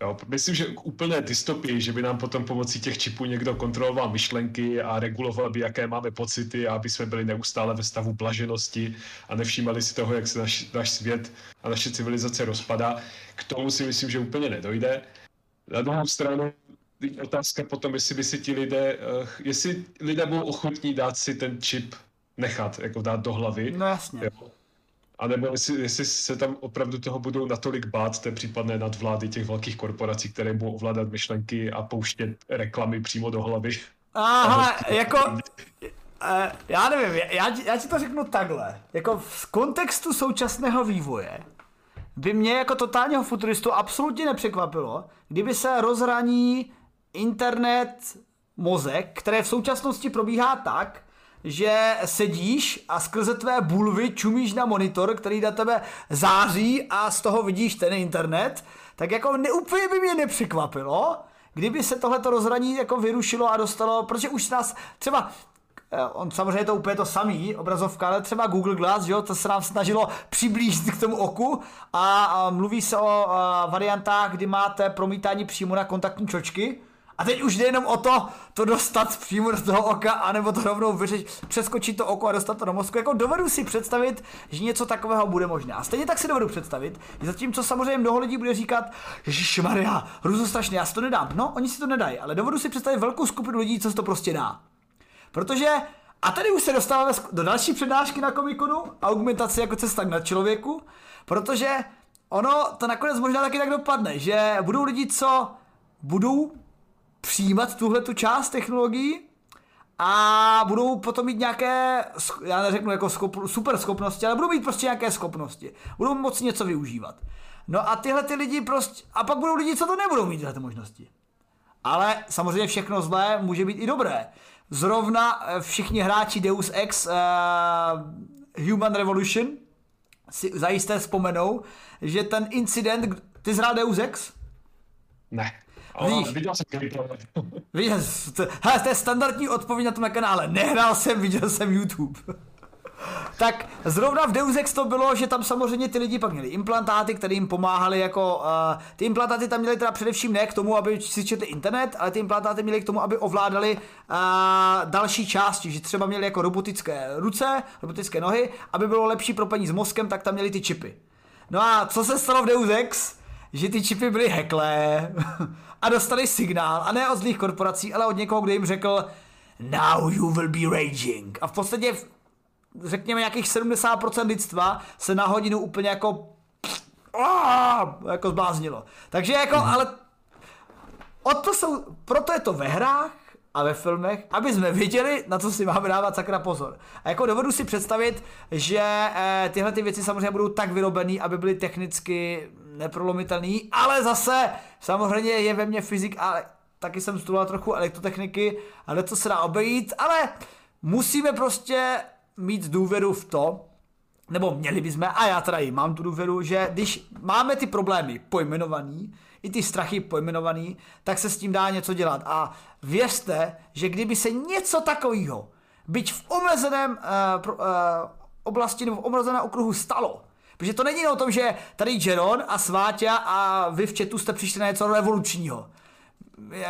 Jo, myslím, že k úplné dystopii, že by nám potom pomocí těch čipů někdo kontroloval myšlenky a reguloval by, jaké máme pocity, a aby jsme byli neustále ve stavu blaženosti a nevšímali si toho, jak se naš, náš svět a naše civilizace rozpadá. K tomu si myslím, že úplně nedojde. Na druhou stranu otázka potom, jestli by si ti lidé, uh, jestli lidé budou ochotní dát si ten čip nechat, jako dát do hlavy. No jasně. Jo. A nebo jestli, jestli se tam opravdu toho budou natolik bát té případné nadvlády těch velkých korporací, které budou ovládat myšlenky a pouštět reklamy přímo do hlavy. Aha, jako, uh, já nevím, já, já ti to řeknu takhle. Jako v kontextu současného vývoje by mě jako totálního futuristu absolutně nepřekvapilo, kdyby se rozhraní internet mozek, které v současnosti probíhá tak, že sedíš a skrze tvé bulvy čumíš na monitor, který na tebe září a z toho vidíš ten internet, tak jako neúplně by mě nepřekvapilo, kdyby se tohleto rozhraní jako vyrušilo a dostalo, protože už nás třeba eh, on samozřejmě je to úplně to samý, obrazovka, ale třeba Google Glass, že jo, to se nám snažilo přiblížit k tomu oku a, a mluví se o a, variantách, kdy máte promítání přímo na kontaktní čočky, a teď už jde jenom o to, to dostat přímo do toho oka, anebo to rovnou vyřešit, přeskočit to oko a dostat to do mozku. Jako dovedu si představit, že něco takového bude možné. A stejně tak si dovedu představit, že zatímco samozřejmě mnoho lidí bude říkat, že Maria, hruzu strašně, já si to nedám. No, oni si to nedají, ale dovedu si představit velkou skupinu lidí, co si to prostě dá. Protože a tady už se dostáváme do další přednášky na komikonu, augmentace jako cesta na člověku, protože ono to nakonec možná taky tak dopadne, že budou lidi, co budou přijímat tuhle tu část technologií a budou potom mít nějaké, já neřeknu jako schop, super schopnosti, ale budou mít prostě nějaké schopnosti. Budou moci něco využívat. No a tyhle ty lidi prostě, a pak budou lidi, co to nebudou mít tyhle ty Ale samozřejmě všechno zlé může být i dobré. Zrovna eh, všichni hráči Deus Ex uh, Human Revolution si zajisté vzpomenou, že ten incident, ty zhrál Deus Ex? Ne. Ale viděl jsem gameplay. Viděl, to, hele, to je standardní odpověď na tom kanále. Nehrál jsem, viděl jsem YouTube. tak zrovna v Deus Ex to bylo, že tam samozřejmě ty lidi pak měli implantáty, které jim pomáhali jako, uh, ty implantáty tam měly teda především ne k tomu, aby si četli internet, ale ty implantáty měly k tomu, aby ovládali uh, další části, že třeba měli jako robotické ruce, robotické nohy, aby bylo lepší propojení s mozkem, tak tam měli ty čipy. No a co se stalo v Deus Ex? Že ty čipy byly heklé a dostali signál, a ne od zlých korporací, ale od někoho, kdo jim řekl Now you will be raging. A v podstatě řekněme nějakých 70% lidstva se na hodinu úplně jako jako zbláznilo. Takže jako, mm. ale o to jsou, proto je to ve hrách a ve filmech, aby jsme viděli, na co si máme dávat sakra pozor. A jako dovedu si představit, že eh, tyhle ty věci samozřejmě budou tak vyrobený, aby byly technicky neprolomitelný, ale zase samozřejmě je ve mně fyzik a taky jsem studoval trochu elektrotechniky, ale to se dá obejít, ale musíme prostě mít důvěru v to, nebo měli bychom, a já teda mám tu důvěru, že když máme ty problémy pojmenovaný, i ty strachy pojmenovaný, tak se s tím dá něco dělat. A věřte, že kdyby se něco takového, byť v omezeném uh, pro, uh, oblasti nebo v omezeném okruhu stalo, Protože to není o tom, že tady Jeron a Sváťa a vy v chatu jste přišli na něco revolučního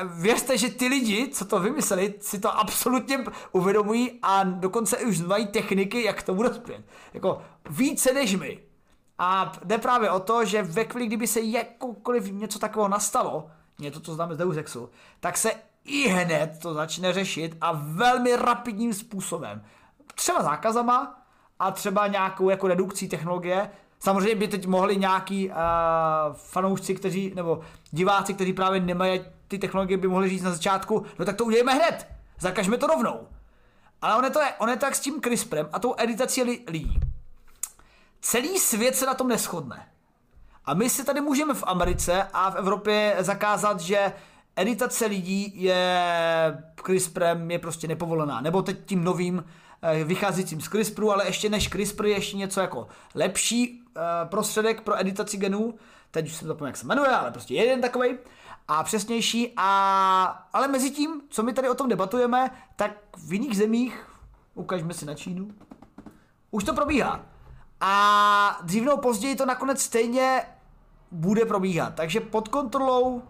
věřte, že ty lidi, co to vymysleli, si to absolutně uvědomují a dokonce už mají techniky, jak k tomu dospět. Jako více než my. A jde právě o to, že ve chvíli, kdyby se jakkoliv něco takového nastalo, něco, co známe z Deus Exu, tak se i hned to začne řešit a velmi rapidním způsobem. Třeba zákazama a třeba nějakou jako redukcí technologie, Samozřejmě by teď mohli nějaký uh, fanoušci, kteří, nebo diváci, kteří právě nemají ty technologie, by mohli říct na začátku, no tak to udělejme hned, zakažme to rovnou. Ale on je to, on je tak s tím CRISPRem a tou editací lidí. Celý svět se na tom neschodne. A my si tady můžeme v Americe a v Evropě zakázat, že editace lidí je CRISPRem je prostě nepovolená. Nebo teď tím novým vycházejícím z CRISPRu, ale ještě než CRISPR je ještě něco jako lepší eh, prostředek pro editaci genů. Teď už se to jak se jmenuje, ale prostě jeden takový a přesnější. A, ale mezi tím, co my tady o tom debatujeme, tak v jiných zemích, ukažme si na Čínu, už to probíhá. A dřív nebo později to nakonec stejně bude probíhat. Takže pod kontrolou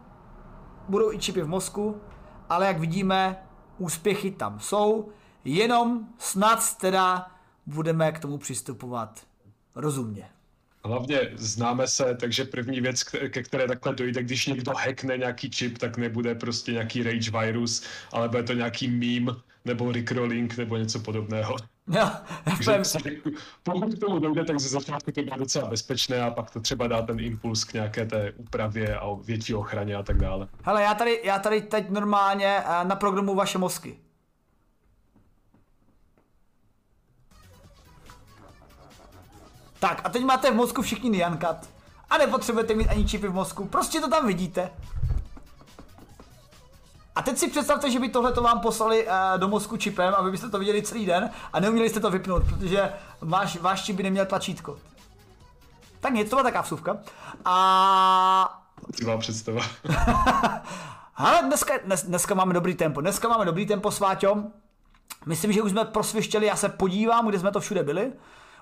budou i čipy v mozku, ale jak vidíme, úspěchy tam jsou, jenom snad teda budeme k tomu přistupovat rozumně. Hlavně známe se, takže první věc, ke které takhle dojde, když někdo hackne nějaký čip, tak nebude prostě nějaký rage virus, ale bude to nějaký meme nebo rickrolling nebo něco podobného. No, takže pokud k tomu dojde, tak ze začátku to bude docela bezpečné a pak to třeba dá ten impuls k nějaké té úpravě a větší ochraně a tak dále. Hele, já tady, já tady teď normálně eh, na programu vaše mozky. Tak a teď máte v mozku všichni Nyankat. A nepotřebujete mít ani čipy v mozku, prostě to tam vidíte. A teď si představte, že by tohle to vám poslali uh, do mozku čipem, aby byste to viděli celý den a neuměli jste to vypnout, protože váš, váš čip by neměl tlačítko. Tak něco, to byla taková vsuvka. A... Tvá představa. Ale dneska, dnes, dneska máme dobrý tempo. Dneska máme dobrý tempo, Sváťo. Myslím, že už jsme prosvištěli, já se podívám, kde jsme to všude byli.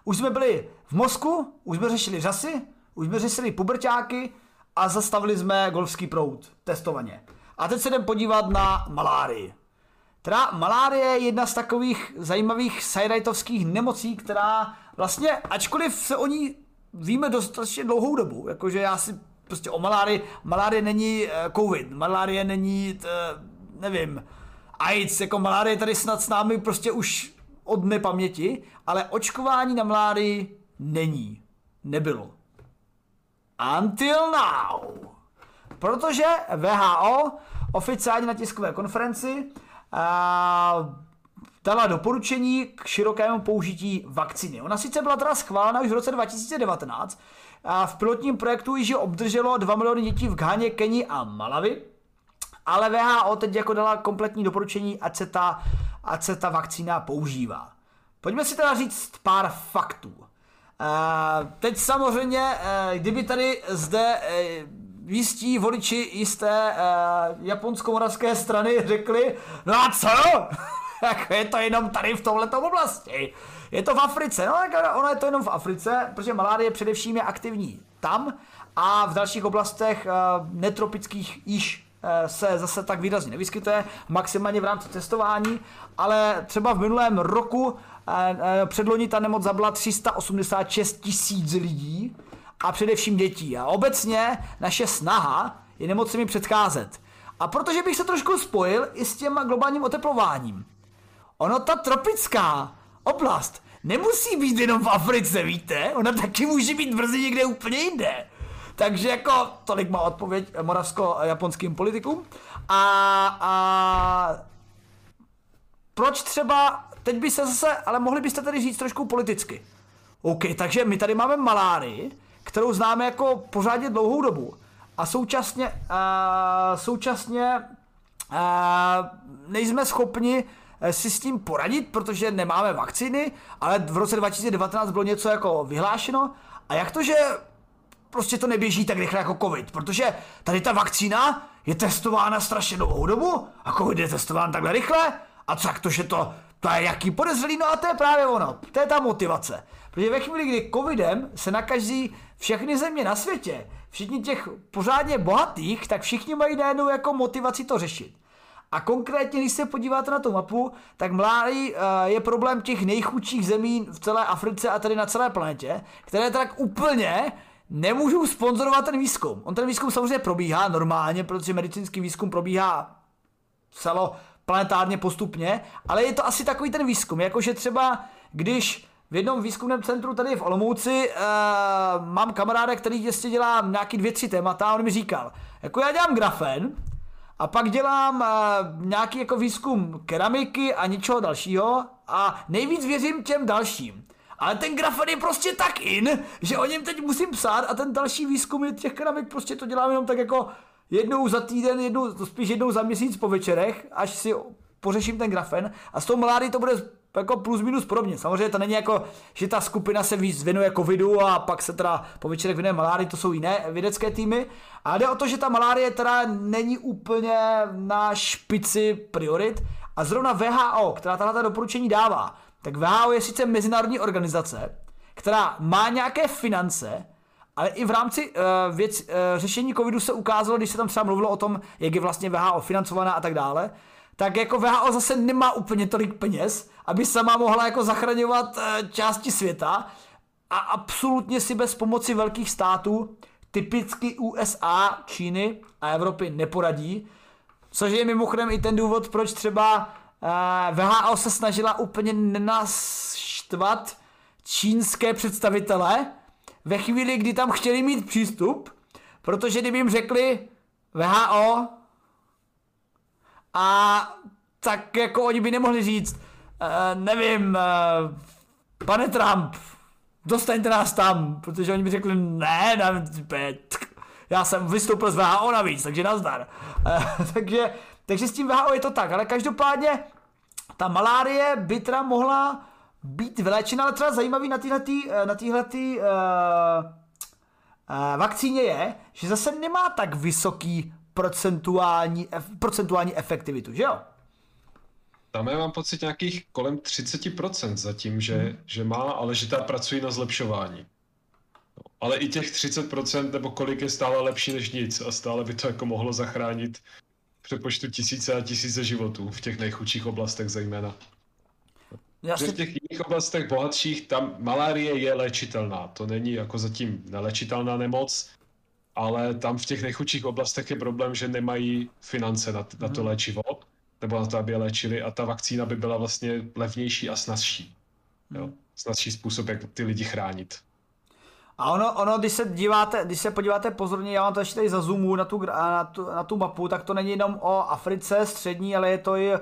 Už jsme byli v Mosku, už jsme řešili řasy, už jsme řešili puberťáky a zastavili jsme golfský proud, testovaně. A teď se jdem podívat na malárii. Teda malárie je jedna z takových zajímavých sajrajtovských nemocí, která vlastně, ačkoliv se o ní víme dostatečně dlouhou dobu, jakože já si prostě o malárii, malárie není uh, covid, malárie není, uh, nevím, AIDS, jako malárie tady snad s námi prostě už od nepaměti, ale očkování na mlády není. Nebylo. Until now. Protože VHO oficiálně na tiskové konferenci uh, dala doporučení k širokému použití vakcíny. Ona sice byla teda schválena už v roce 2019 a v pilotním projektu již obdrželo 2 miliony dětí v Ghaně, Keni a Malavi, ale VHO teď jako dala kompletní doporučení, ať se ta ať se ta vakcína používá. Pojďme si teda říct pár faktů. Uh, teď samozřejmě, uh, kdyby tady zde uh, jistí voliči jisté japonsko-moravské strany řekli, no a co? jako je to jenom tady v tomhle oblasti. Je to v Africe, no tak ono je to jenom v Africe, protože malárie především je aktivní tam a v dalších oblastech netropických již se zase tak výrazně nevyskytuje, maximálně v rámci testování, ale třeba v minulém roku uh, předloni ta nemoc zabila 386 tisíc lidí a především dětí. A obecně naše snaha je nemocemi předcházet. A protože bych se trošku spojil i s tím globálním oteplováním. Ono ta tropická oblast nemusí být jenom v Africe, víte? Ona taky může být brzy někde úplně jinde. Takže jako tolik má odpověď moravsko-japonským politikům. A, a proč třeba, teď by se zase, ale mohli byste tady říct trošku politicky. OK, takže my tady máme malárii, kterou známe jako pořádně dlouhou dobu. A současně, uh, současně uh, nejsme schopni Eh, si s tím poradit, protože nemáme vakcíny, ale v roce 2019 bylo něco jako vyhlášeno. A jak to, že prostě to neběží tak rychle jako covid, protože tady ta vakcína je testována strašně dlouhou dobu a covid je testován takhle rychle a co jak to, že to, to je jaký podezřelý, no a to je právě ono, to je ta motivace. Protože ve chvíli, kdy covidem se nakazí všechny země na světě, všichni těch pořádně bohatých, tak všichni mají najednou jako motivaci to řešit. A konkrétně, když se podíváte na tu mapu, tak mládí uh, je problém těch nejchudších zemí v celé Africe a tady na celé planetě, které tak úplně nemůžou sponzorovat ten výzkum. On ten výzkum samozřejmě probíhá normálně, protože medicínský výzkum probíhá celo planetárně postupně, ale je to asi takový ten výzkum, jakože třeba když v jednom výzkumném centru tady v Olomouci uh, mám kamaráda, který ještě dělá nějaký dvě, tři témata a on mi říkal, jako já dělám grafen, a pak dělám uh, nějaký jako výzkum keramiky a ničeho dalšího a nejvíc věřím těm dalším. Ale ten grafen je prostě tak in, že o něm teď musím psát a ten další výzkum je těch keramik prostě to dělám jenom tak jako jednou za týden, jednou, spíš jednou za měsíc po večerech, až si pořeším ten grafen a s tou malárií to bude jako plus minus podobně. Samozřejmě to není jako, že ta skupina se víc věnuje covidu a pak se teda po večerech věnuje malárii, to jsou jiné vědecké týmy. A jde o to, že ta malárie teda není úplně na špici priorit a zrovna VHO, která tahle doporučení dává, tak VHO je sice mezinárodní organizace, která má nějaké finance, ale i v rámci uh, věc, uh, řešení covidu se ukázalo, když se tam třeba mluvilo o tom, jak je vlastně VHO financovaná a tak dále, tak jako VHO zase nemá úplně tolik peněz, aby sama mohla jako zachraňovat uh, části světa a absolutně si bez pomoci velkých států, typicky USA, Číny a Evropy neporadí, což je mimochodem i ten důvod, proč třeba VHO se snažila úplně nenaštvat čínské představitele ve chvíli, kdy tam chtěli mít přístup, protože kdyby jim řekli VHO, a tak jako oni by nemohli říct, uh, nevím, uh, pane Trump, dostaňte nás tam, protože oni by řekli, ne, ne já jsem vystoupil z VHO navíc, takže nazdar. Uh, takže, takže s tím VHO je to tak, ale každopádně ta malárie by teda mohla být vyléčena, ale třeba zajímavý na téhletý, na téhletý, uh, uh, vakcíně je, že zase nemá tak vysoký procentuální, procentuální efektivitu, že jo? Tam já mám pocit nějakých kolem 30% zatím, že, hmm. že má, ale že ta pracují na zlepšování. Ale i těch 30% nebo kolik je stále lepší než nic a stále by to jako mohlo zachránit přepočtu tisíce a tisíce životů v těch nejchudších oblastech zejména. Jasně. V těch jiných oblastech bohatších tam malárie je léčitelná. To není jako zatím nelečitelná nemoc, ale tam v těch nejchudších oblastech je problém, že nemají finance na, na to mhm. léčivo, nebo na to, aby je léčili a ta vakcína by byla vlastně levnější a snazší. Jo? Mhm. Snazší způsob, jak ty lidi chránit. A ono, ono, když se díváte, když se podíváte pozorně, já vám to ještě tady zazoomu na tu, na, tu, na tu mapu, tak to není jenom o Africe střední, ale je to i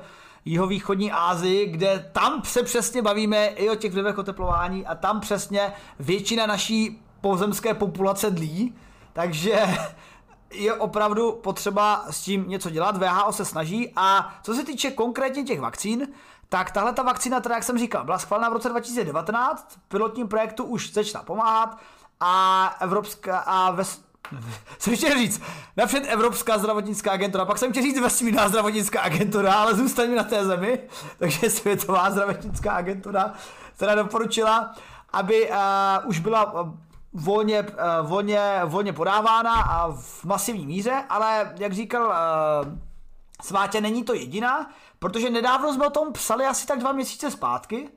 jihovýchodní Ázii, kde tam se přesně bavíme i o těch vlivech oteplování a tam přesně většina naší pozemské populace dlí, takže je opravdu potřeba s tím něco dělat. VHO se snaží. A co se týče konkrétně těch vakcín, tak tahle ta vakcína, teda jak jsem říkal, byla schválena v roce 2019, v pilotním projektu už začala pomáhat a Evropská a ve, jsem chtěl říct, napřed Evropská zdravotnická agentura, pak jsem chtěl říct vesmírná zdravotnická agentura, ale zůstaňme na té zemi, takže Světová zdravotnická agentura teda doporučila, aby uh, už byla uh, volně, uh, volně, volně podávána a v masivní míře, ale jak říkal uh, Svátě, není to jediná, protože nedávno jsme o tom psali asi tak dva měsíce zpátky,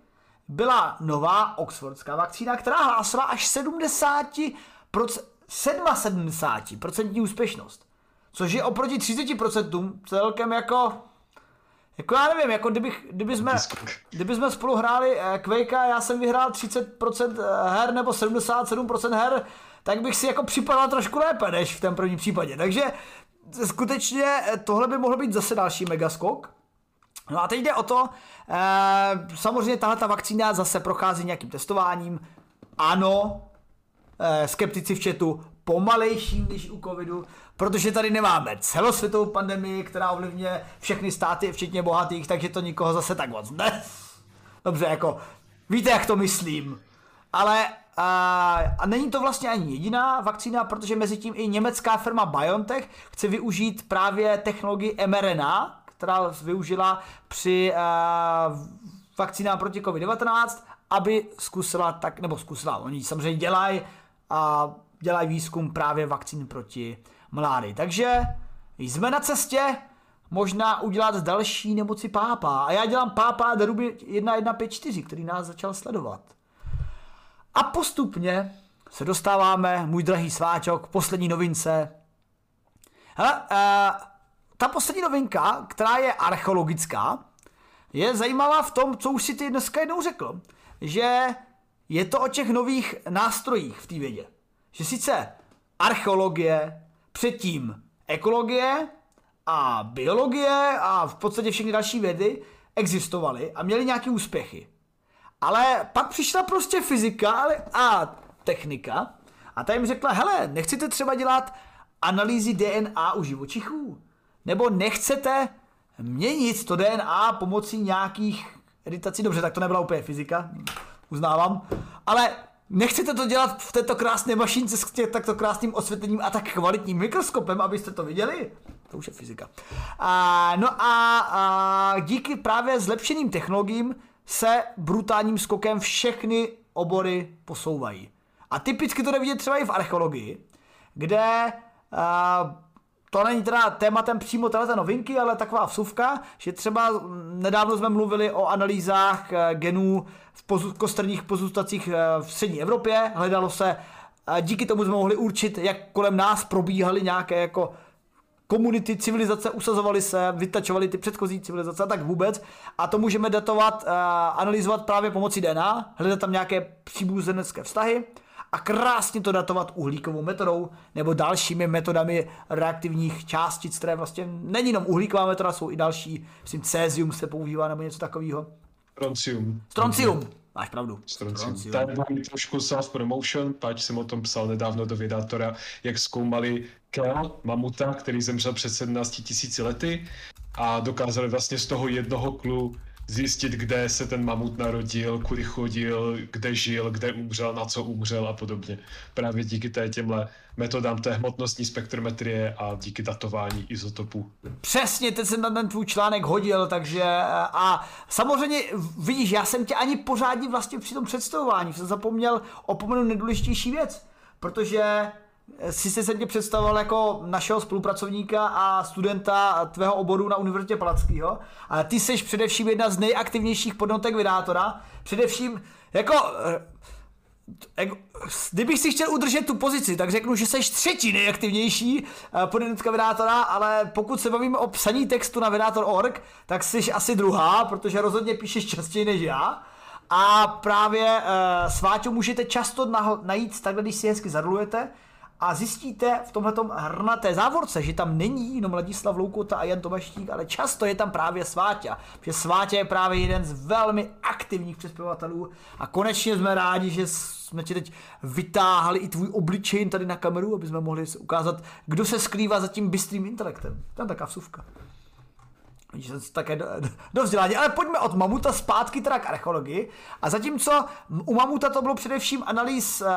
byla nová oxfordská vakcína, která hlásila až 70 77% úspěšnost. Což je oproti 30% celkem jako jako já nevím, jako kdybych, kdyby, jsme, kdyby jsme spolu hráli eh, Quake a já jsem vyhrál 30% eh, her nebo 77% her, tak bych si jako připadal trošku lépe než v tom prvním případě. Takže skutečně eh, tohle by mohlo být zase další megaskok. No a teď jde o to, eh, samozřejmě tahle ta vakcína zase prochází nějakým testováním. Ano, eh, skeptici v chatu, pomalejším než u covidu, protože tady nemáme celosvětovou pandemii, která ovlivňuje všechny státy, včetně bohatých, takže to nikoho zase tak moc ne. Dobře, jako, víte, jak to myslím. Ale a, a není to vlastně ani jediná vakcína, protože mezi tím i německá firma BioNTech chce využít právě technologii mRNA, která využila při uh, vakcínám proti COVID-19, aby zkusila tak, nebo zkusila, oni samozřejmě dělají a dělají výzkum právě vakcín proti mládí. Takže jsme na cestě možná udělat další nemoci pápa. A já dělám pápa Deruby 1154, který nás začal sledovat. A postupně se dostáváme, můj drahý sváčok, poslední novince. Hele, uh, ta poslední novinka, která je archeologická, je zajímavá v tom, co už si ty dneska jednou řekl, že je to o těch nových nástrojích v té vědě. Že sice archeologie, předtím ekologie a biologie a v podstatě všechny další vědy existovaly a měly nějaké úspěchy. Ale pak přišla prostě fyzika a technika a ta jim řekla, hele, nechcete třeba dělat analýzy DNA u živočichů? Nebo nechcete měnit to DNA pomocí nějakých editací? Dobře, tak to nebyla úplně fyzika, uznávám. Ale nechcete to dělat v této krásné mašince s takto krásným osvětlením a tak kvalitním mikroskopem, abyste to viděli? To už je fyzika. A, no a, a díky právě zlepšeným technologiím se brutálním skokem všechny obory posouvají. A typicky to jde třeba i v archeologii, kde a, to není teda tématem přímo této novinky, ale taková vsuvka, že třeba nedávno jsme mluvili o analýzách eh, genů v pozu, kosterních pozůstacích eh, v střední Evropě. Hledalo se, díky tomu jsme mohli určit, jak kolem nás probíhaly nějaké jako komunity, civilizace, usazovaly se, vytačovaly ty předchozí civilizace a tak vůbec. A to můžeme datovat, uh, analyzovat právě pomocí DNA, hledat tam nějaké příbuzenecké vztahy a krásně to datovat uhlíkovou metodou nebo dalšími metodami reaktivních částic, které vlastně není jenom uhlíková metoda, jsou i další, myslím, cézium se používá nebo něco takového. Stroncium. Stroncium. Máš pravdu. Stroncium. Tady mám trošku self-promotion, pač jsem o tom psal nedávno do vydátora, jak zkoumali Kel, mamuta, který zemřel před 17 tisíci lety a dokázali vlastně z toho jednoho klu zjistit, kde se ten mamut narodil, kudy chodil, kde žil, kde umřel, na co umřel a podobně. Právě díky té těmhle metodám té hmotnostní spektrometrie a díky datování izotopů. Přesně, teď jsem na ten tvůj článek hodil, takže a samozřejmě vidíš, já jsem tě ani pořádně vlastně při tom představování jsem zapomněl opomenout nejdůležitější věc, protože Sice jsem tě představoval jako našeho spolupracovníka a studenta tvého oboru na Univerzitě Palackého, ale ty jsi především jedna z nejaktivnějších podnotek vydátora. Především jako eh, Kdybych si chtěl udržet tu pozici, tak řeknu, že jsi třetí nejaktivnější eh, podnotka vydátora, ale pokud se bavíme o psaní textu na vydátor.org, tak jsi asi druhá, protože rozhodně píšeš častěji než já. A právě uh, s Váťou můžete často najít takhle, když si hezky zadlujete, a zjistíte v tomhle hrnaté závorce, že tam není jenom Ladislav Loukota a Jan Tomaštík, ale často je tam právě Sváťa. Že Sváťa je právě jeden z velmi aktivních přispěvatelů a konečně jsme rádi, že jsme ti teď vytáhli i tvůj obličej tady na kameru, aby jsme mohli ukázat, kdo se skrývá za tím bystrým intelektem. Tam taká vsuvka. Jsem také do, do vzdělání. Ale pojďme od mamuta zpátky teda k archeologii. A zatímco u mamuta to bylo především analýz, uh,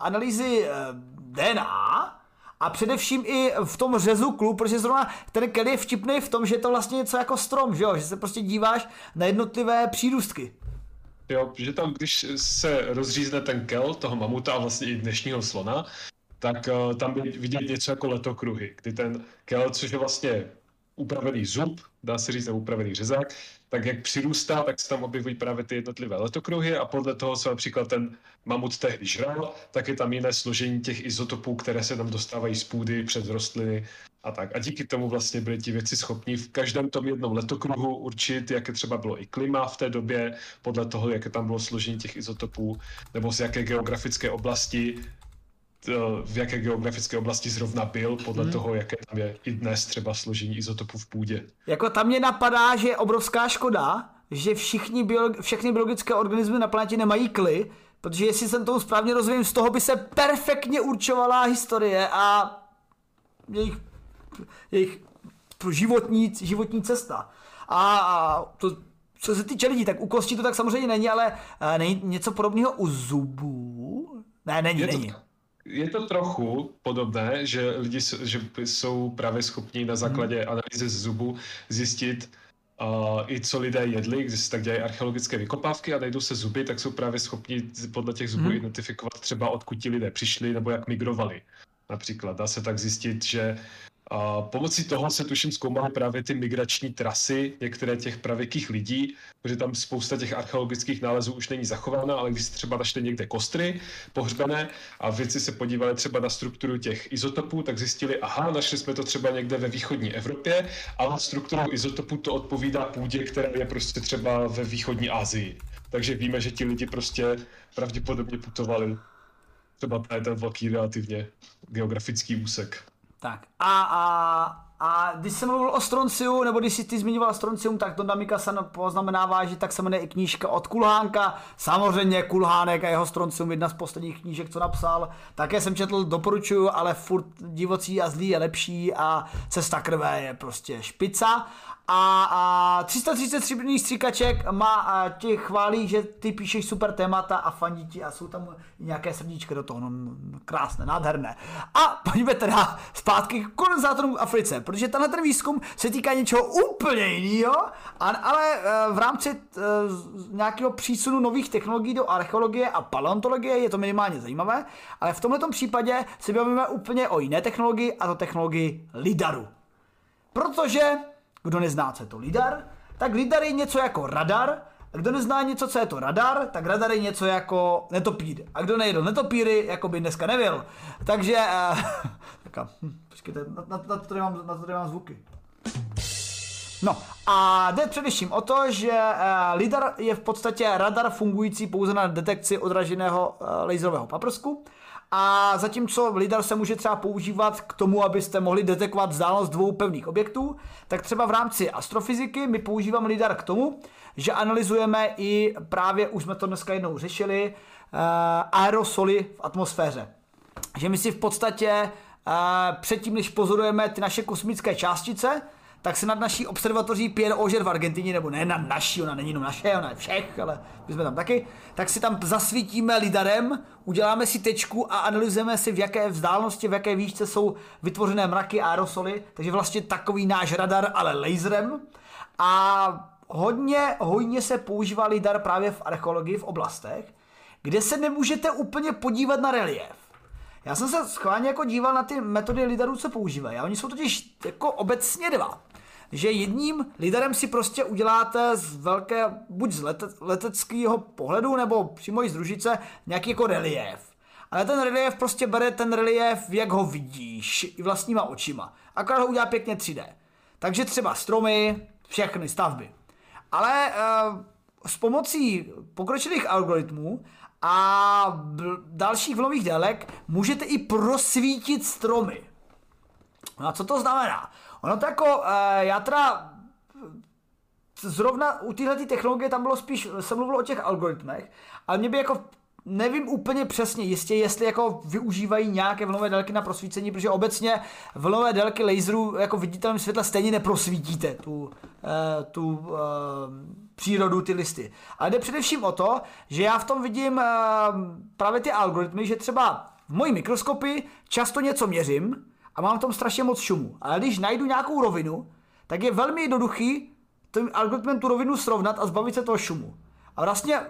analýzy uh, DNA a především i v tom řezu klub, protože zrovna ten Kelly je vtipný v tom, že je to vlastně něco jako strom, že jo? Že se prostě díváš na jednotlivé přírůstky. Jo, že tam, když se rozřízne ten kel toho mamuta a vlastně i dnešního slona, tak uh, tam by vidět něco jako letokruhy, kdy ten kel, což je vlastně upravený zub, dá se říct, upravený řezák, tak jak přirůstá, tak se tam objevují právě ty jednotlivé letokruhy a podle toho se například ten mamut tehdy žral, tak je tam jiné složení těch izotopů, které se tam dostávají z půdy přes rostliny a tak. A díky tomu vlastně byli ti věci schopni v každém tom jednom letokruhu určit, jaké třeba bylo i klima v té době, podle toho, jaké tam bylo složení těch izotopů, nebo z jaké geografické oblasti v jaké geografické oblasti zrovna byl, podle hmm. toho, jaké tam je i dnes třeba složení izotopů v půdě. Jako tam mě napadá, že je obrovská škoda, že všichni biolog- všechny biologické organismy na planetě nemají kly, protože jestli jsem tomu správně rozumím, z toho by se perfektně určovala historie a jejich, jejich životní, životní cesta. A, to, co se týče lidí, tak u kostí to tak samozřejmě není, ale uh, není něco podobného u zubů? Ne, není, je není. To, je to trochu podobné, že lidi že jsou právě schopni na základě hmm. analýzy z zubu zjistit, uh, i co lidé jedli, když se tak dělají archeologické vykopávky a najdou se zuby, tak jsou právě schopni podle těch zubů hmm. identifikovat třeba odkud ti lidé přišli nebo jak migrovali. Například dá se tak zjistit, že a pomocí toho se tuším zkoumaly právě ty migrační trasy některé těch pravěkých lidí, protože tam spousta těch archeologických nálezů už není zachována, ale když třeba našli někde kostry pohřbené a věci se podívali třeba na strukturu těch izotopů, tak zjistili, aha, našli jsme to třeba někde ve východní Evropě, ale strukturou izotopů to odpovídá půdě, která je prostě třeba ve východní Asii. Takže víme, že ti lidi prostě pravděpodobně putovali třeba ten velký relativně geografický úsek. Tak a, a, a když jsem mluvil o stronciu, nebo když jsi ty zmiňoval stroncium, tak to Damika se poznamenává, že tak se jmenuje i knížka od Kulhánka. Samozřejmě Kulhánek a jeho stroncium, jedna z posledních knížek, co napsal. Také jsem četl, doporučuju, ale furt divocí a zlý je lepší a cesta krve je prostě špica. A, a 333 brných stříkaček má a ti chválí, že ty píšeš super témata a fandí ti a jsou tam nějaké srdíčky do toho, no, no krásné, nádherné. A pojďme teda zpátky k kolonizátorům v Africe, protože tenhle ten výzkum se týká něčeho úplně jiného, ale e, v rámci e, nějakého přísunu nových technologií do archeologie a paleontologie je to minimálně zajímavé, ale v tomto případě se bavíme úplně o jiné technologii a to technologii LIDARu. Protože kdo nezná, co je to lidar, tak lidar je něco jako radar, a kdo nezná něco, co je to radar, tak radar je něco jako netopír. A kdo nejedl netopíry, jako by dneska nevěl. Takže, uh, taká, hm, počkejte, na, na, na, to tady mám, na to tady mám zvuky. No a jde především o to, že uh, lidar je v podstatě radar fungující pouze na detekci odraženého uh, laserového paprsku a zatímco lidar se může třeba používat k tomu, abyste mohli detekovat vzdálenost dvou pevných objektů, tak třeba v rámci astrofyziky my používáme lidar k tomu, že analyzujeme i právě, už jsme to dneska jednou řešili, uh, aerosoly v atmosféře. Že my si v podstatě uh, předtím, než pozorujeme ty naše kosmické částice, tak se nad naší observatoří Pierre Auger v Argentině, nebo ne na naší, ona není jenom naše, ona je všech, ale my jsme tam taky, tak si tam zasvítíme lidarem, uděláme si tečku a analyzujeme si, v jaké vzdálenosti, v jaké výšce jsou vytvořené mraky a aerosoly, takže vlastně takový náš radar, ale laserem. A hodně, hodně se používá lidar právě v archeologii v oblastech, kde se nemůžete úplně podívat na relief. Já jsem se schválně jako díval na ty metody lidarů, co používají. A oni jsou totiž jako obecně dva že jedním liderem si prostě uděláte z velké, buď z lete, leteckého pohledu, nebo přímo i z družice, nějaký jako relief. Ale ten relief prostě bere ten relief, jak ho vidíš, i vlastníma očima. Akorát ho udělá pěkně 3D. Takže třeba stromy, všechny stavby. Ale uh, s pomocí pokročilých algoritmů a dalších vlnových délek můžete i prosvítit stromy. No a co to znamená? Ono to jako, e, já teda zrovna u téhle technologie tam bylo spíš, se mluvilo o těch algoritmech, ale mě by jako nevím úplně přesně jistě, jestli jako využívají nějaké vlnové délky na prosvícení, protože obecně vlnové délky laserů jako viditelném světle stejně neprosvítíte tu, e, tu e, přírodu, ty listy. Ale jde především o to, že já v tom vidím právě ty algoritmy, že třeba v mojí mikroskopii často něco měřím, a mám tam strašně moc šumu. Ale když najdu nějakou rovinu, tak je velmi jednoduchý tím algoritmem tu rovinu srovnat a zbavit se toho šumu. A vlastně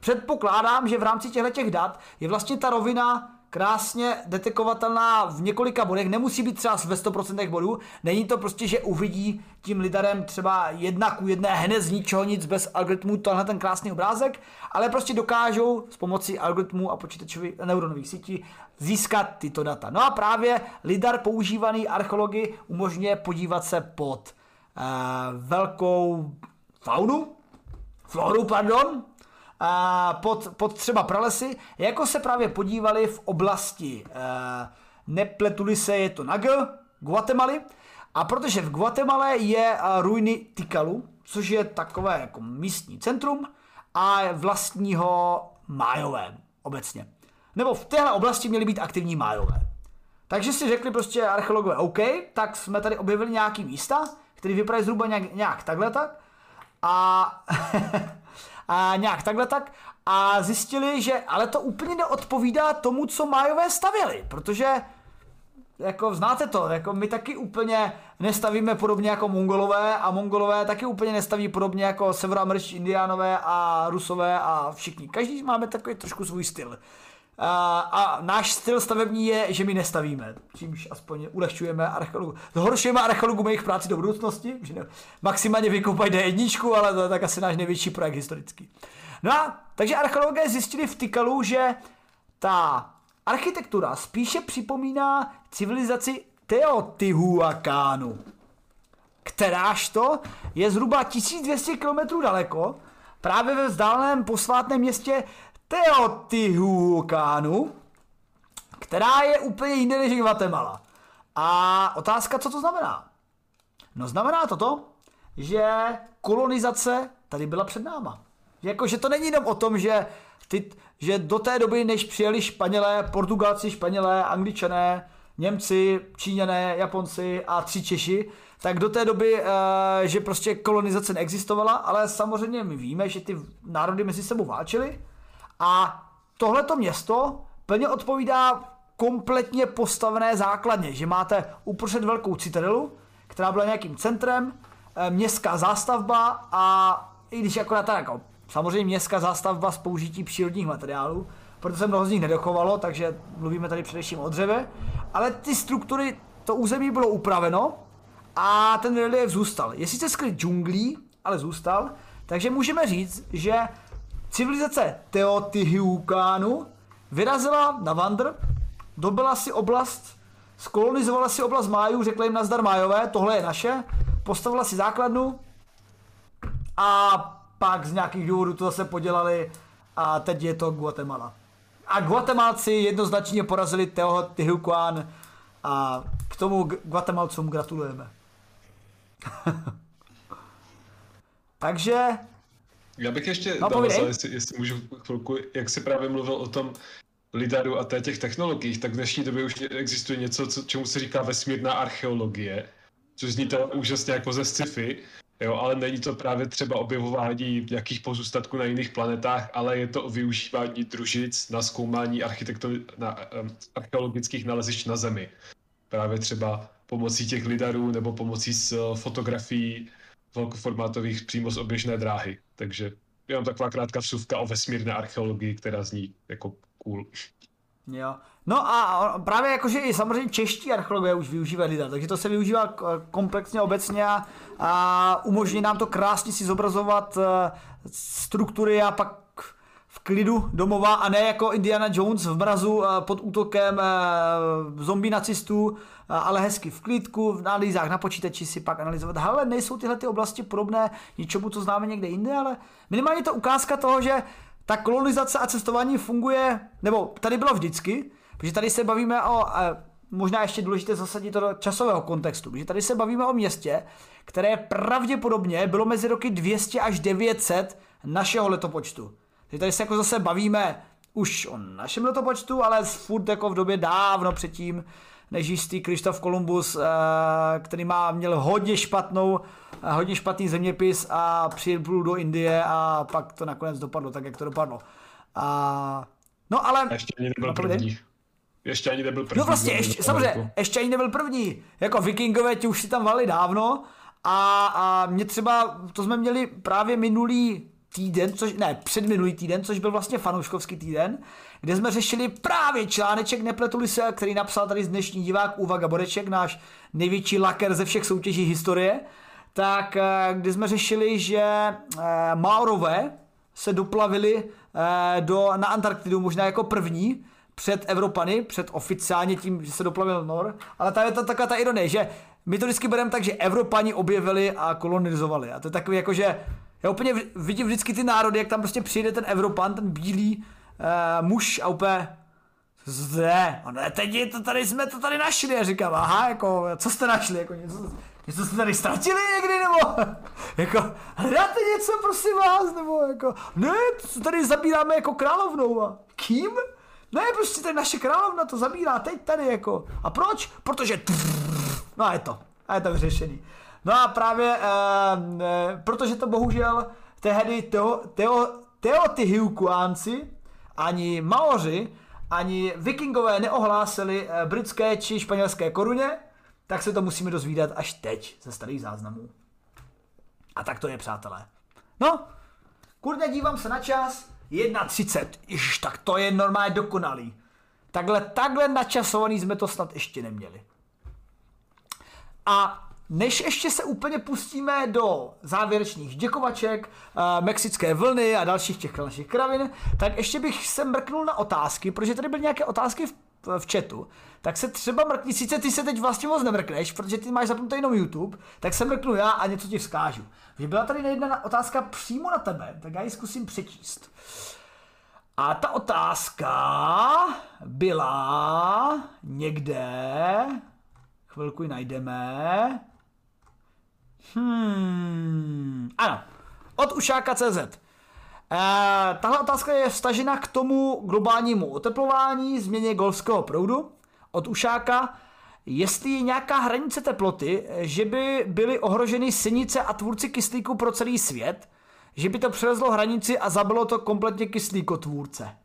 předpokládám, že v rámci těchto těch dat je vlastně ta rovina krásně detekovatelná v několika bodech, nemusí být třeba ve 100% bodů, není to prostě, že uvidí tím lidarem třeba jedna ku jedné hned z ničeho nic bez algoritmů tenhle ten krásný obrázek, ale prostě dokážou s pomocí algoritmů a počítačových neuronových sítí získat tyto data. No a právě lidar používaný archeology umožňuje podívat se pod uh, velkou faunu, floru, pardon, pod, pod třeba pralesy, jako se právě podívali v oblasti, eh, nepletuli se, je to na G, Guatemaly, a protože v Guatemala je ruiny Tikalu, což je takové jako místní centrum a vlastního májové obecně. Nebo v téhle oblasti měly být aktivní májové. Takže si řekli prostě archeologové, OK, tak jsme tady objevili nějaký místa, které vypadají zhruba nějak, nějak takhle tak. A a nějak takhle tak a zjistili, že ale to úplně neodpovídá tomu, co Májové stavěli, protože jako znáte to, jako my taky úplně nestavíme podobně jako Mongolové a Mongolové taky úplně nestaví podobně jako severoameričtí indiánové a Rusové a všichni. Každý máme takový trošku svůj styl. A, a náš styl stavební je, že my nestavíme, čímž aspoň ulehčujeme archeologu. Zhoršujeme archeologům jejich práci do budoucnosti, že ne, maximálně vykopají D1, ale to je tak asi náš největší projekt historický. No a takže archeologové zjistili v Tikalu, že ta architektura spíše připomíná civilizaci Teotihuacánu, kteráž to je zhruba 1200 km daleko, právě ve vzdáleném posvátném městě Teotihuacánu, která je úplně jinde než Guatemala. A otázka, co to znamená? No znamená to to, že kolonizace tady byla před náma. Jako, že to není jenom o tom, že, ty, že do té doby, než přijeli Španělé, Portugalci, Španělé, Angličané, Němci, Číňané, Japonci a tři Češi, tak do té doby, eh, že prostě kolonizace neexistovala, ale samozřejmě my víme, že ty národy mezi sebou válčily a tohleto město plně odpovídá kompletně postavené základně, že máte uprostřed velkou citadelu, která byla nějakým centrem, eh, městská zástavba a i když akorát tak jako samozřejmě městská zástavba s použití přírodních materiálů, protože se mnoho z nich nedochovalo, takže mluvíme tady především o dřeve, ale ty struktury, to území bylo upraveno a ten relief zůstal. Je sice skryt džunglí, ale zůstal, takže můžeme říct, že Civilizace Teotihuacánu vyrazila na vandr, dobila si oblast, skolonizovala si oblast májů, řekla jim nazdar májové, tohle je naše, postavila si základnu a pak z nějakých důvodů to zase podělali a teď je to Guatemala. A Guatemalci jednoznačně porazili Teotihuacán a k tomu Guatemalcům gratulujeme. Takže já bych ještě no, navazal, jestli, jestli můžu chvilku, jak jsi právě mluvil o tom lidaru a těch technologiích, tak v dnešní době už existuje něco, co, čemu se říká vesmírná archeologie, což zní to úžasně jako ze sci-fi, jo, ale není to právě třeba objevování nějakých pozůstatků na jiných planetách, ale je to o využívání družic na zkoumání na, um, archeologických nalezišť na Zemi. Právě třeba pomocí těch lidarů nebo pomocí z uh, fotografií velkoformátových přímo z oběžné dráhy. Takže jenom taková krátká vsuvka o vesmírné archeologii, která zní jako cool. Jo. No a právě jakože i samozřejmě čeští archeologové už využívají lidé, takže to se využívá komplexně obecně a, umožní nám to krásně si zobrazovat uh, struktury a pak klidu domova a ne jako Indiana Jones v mrazu uh, pod útokem uh, zombie nacistů, ale hezky v klidku, v analýzách na počítači si pak analyzovat. Ale nejsou tyhle ty oblasti podobné něčemu, co známe někde jinde, ale minimálně to ukázka toho, že ta kolonizace a cestování funguje, nebo tady bylo vždycky, protože tady se bavíme o, možná ještě důležité zasadit to do časového kontextu, protože tady se bavíme o městě, které pravděpodobně bylo mezi roky 200 až 900 našeho letopočtu. Takže tady se jako zase bavíme už o našem letopočtu, ale furt jako v době dávno předtím, než jistý Krištof Kolumbus, eh, který má, měl hodně špatnou, eh, hodně špatný zeměpis a přijel do Indie a pak to nakonec dopadlo tak, jak to dopadlo. A, no ale... Ještě ani nebyl první. ještě ani nebyl první. No vlastně, ještě, samozřejmě, ještě ani nebyl první. Jako vikingové ti už si tam vali dávno a, a mě třeba, to jsme měli právě minulý týden, což, ne, předminulý týden, což byl vlastně fanouškovský týden, kde jsme řešili právě článeček Nepletuli se, který napsal tady dnešní divák Uvaga Boreček, náš největší laker ze všech soutěží historie, tak eh, kdy jsme řešili, že eh, Maorové se doplavili eh, do, na Antarktidu možná jako první, před Evropany, před oficiálně tím, že se doplavil Nor, ale tady je to taková ta ironie, že my to vždycky bereme tak, že Evropani objevili a kolonizovali. A to je takový jako, že já úplně vidím vždycky ty národy, jak tam prostě přijde ten Evropan, ten bílý uh, muž a úplně zde, a ne, teď to tady jsme to tady našli. A říkám, aha, jako, co jste našli, jako něco, něco jste tady ztratili někdy, nebo, jako, hledáte něco, prosím vás, nebo, jako, ne, to tady zabíráme jako královnou. A kým? Ne, prostě tady naše královna to zabírá teď tady, jako, a proč? Protože, no a je to, a je to vyřešený. No a právě, e, e, protože to bohužel tehdy teo, teo, Teotihuacanci, ani Maoři, ani vikingové neohlásili e, britské či španělské koruně, tak se to musíme dozvídat až teď ze starých záznamů. A tak to je, přátelé. No, kurně dívám se na čas, 1.30, Iž, tak to je normálně dokonalý. Takhle, takhle načasovaný jsme to snad ještě neměli. A než ještě se úplně pustíme do závěrečných děkovaček, uh, mexické vlny a dalších těch našich kravin, tak ještě bych se mrknul na otázky, protože tady byly nějaké otázky v, v chatu, tak se třeba mrkni, sice ty se teď vlastně moc nemrkneš, protože ty máš zapnutý jenom YouTube, tak se mrknu já a něco ti vzkážu. Že byla tady jedna otázka přímo na tebe, tak já ji zkusím přečíst. A ta otázka byla někde, chvilku ji najdeme, Hmm, ano, od ušáka.cz. E, tahle otázka je vstažena k tomu globálnímu oteplování, změně golfského proudu. Od ušáka, jestli je nějaká hranice teploty, že by byly ohroženy synice a tvůrci kyslíku pro celý svět, že by to přelezlo hranici a zabilo to kompletně kyslíkotvůrce.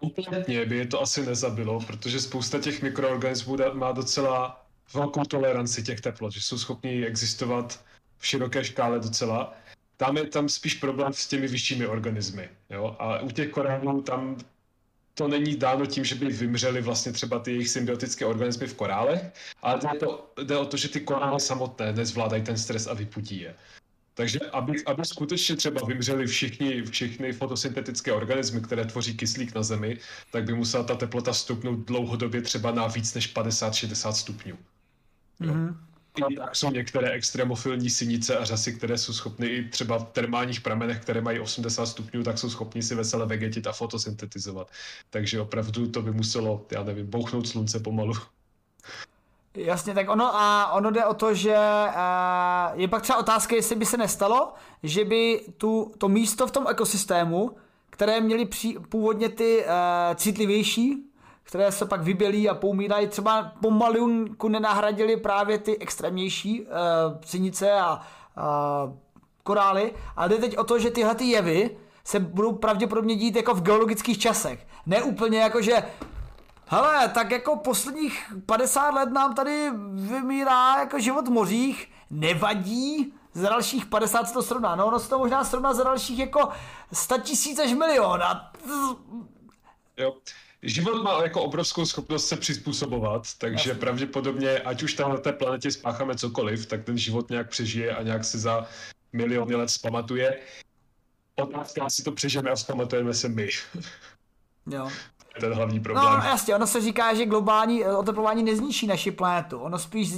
Kompletně by je to asi nezabilo, protože spousta těch mikroorganismů má docela velkou toleranci těch teplot, že jsou schopni existovat v široké škále docela. Tam je tam spíš problém s těmi vyššími organismy. Jo? A u těch korálů tam to není dáno tím, že by vymřely vlastně třeba ty jejich symbiotické organismy v korálech, ale jde, to, jde o to, že ty korály samotné nezvládají ten stres a vyputí je. Takže aby, aby skutečně třeba vymřeli všichni, všechny fotosyntetické organismy, které tvoří kyslík na Zemi, tak by musela ta teplota stupnout dlouhodobě třeba na víc než 50-60 stupňů. Mm-hmm. Tak jsou některé extremofilní synice a řasy, které jsou schopny i třeba v termálních pramenech, které mají 80 stupňů, tak jsou schopni si vesele vegetit a fotosyntetizovat. Takže opravdu to by muselo, já nevím, bouchnout slunce pomalu. Jasně, tak ono a ono jde o to, že je pak třeba otázka, jestli by se nestalo, že by tu, to místo v tom ekosystému, které měly původně ty uh, citlivější které se pak vybělí a poumírají, třeba pomalinku nenahradili právě ty extrémnější uh, cinice a uh, korály, ale jde teď o to, že tyhle ty jevy se budou pravděpodobně dít jako v geologických časech. Ne úplně jako, že hele, tak jako posledních 50 let nám tady vymírá jako život v mořích, nevadí, za dalších 50 se to srovná. No ono se to možná srovná za dalších jako 100 tisíc až milion. A... Jo život má jako obrovskou schopnost se přizpůsobovat, takže Jasně. pravděpodobně, ať už tam na té planetě spácháme cokoliv, tak ten život nějak přežije a nějak se za miliony let zpamatuje. Otázka, si to přežijeme a zpamatujeme se my. Jo ten hlavní problém. No jasně, ono se říká, že globální eh, oteplování nezničí naši planetu. Ono spíš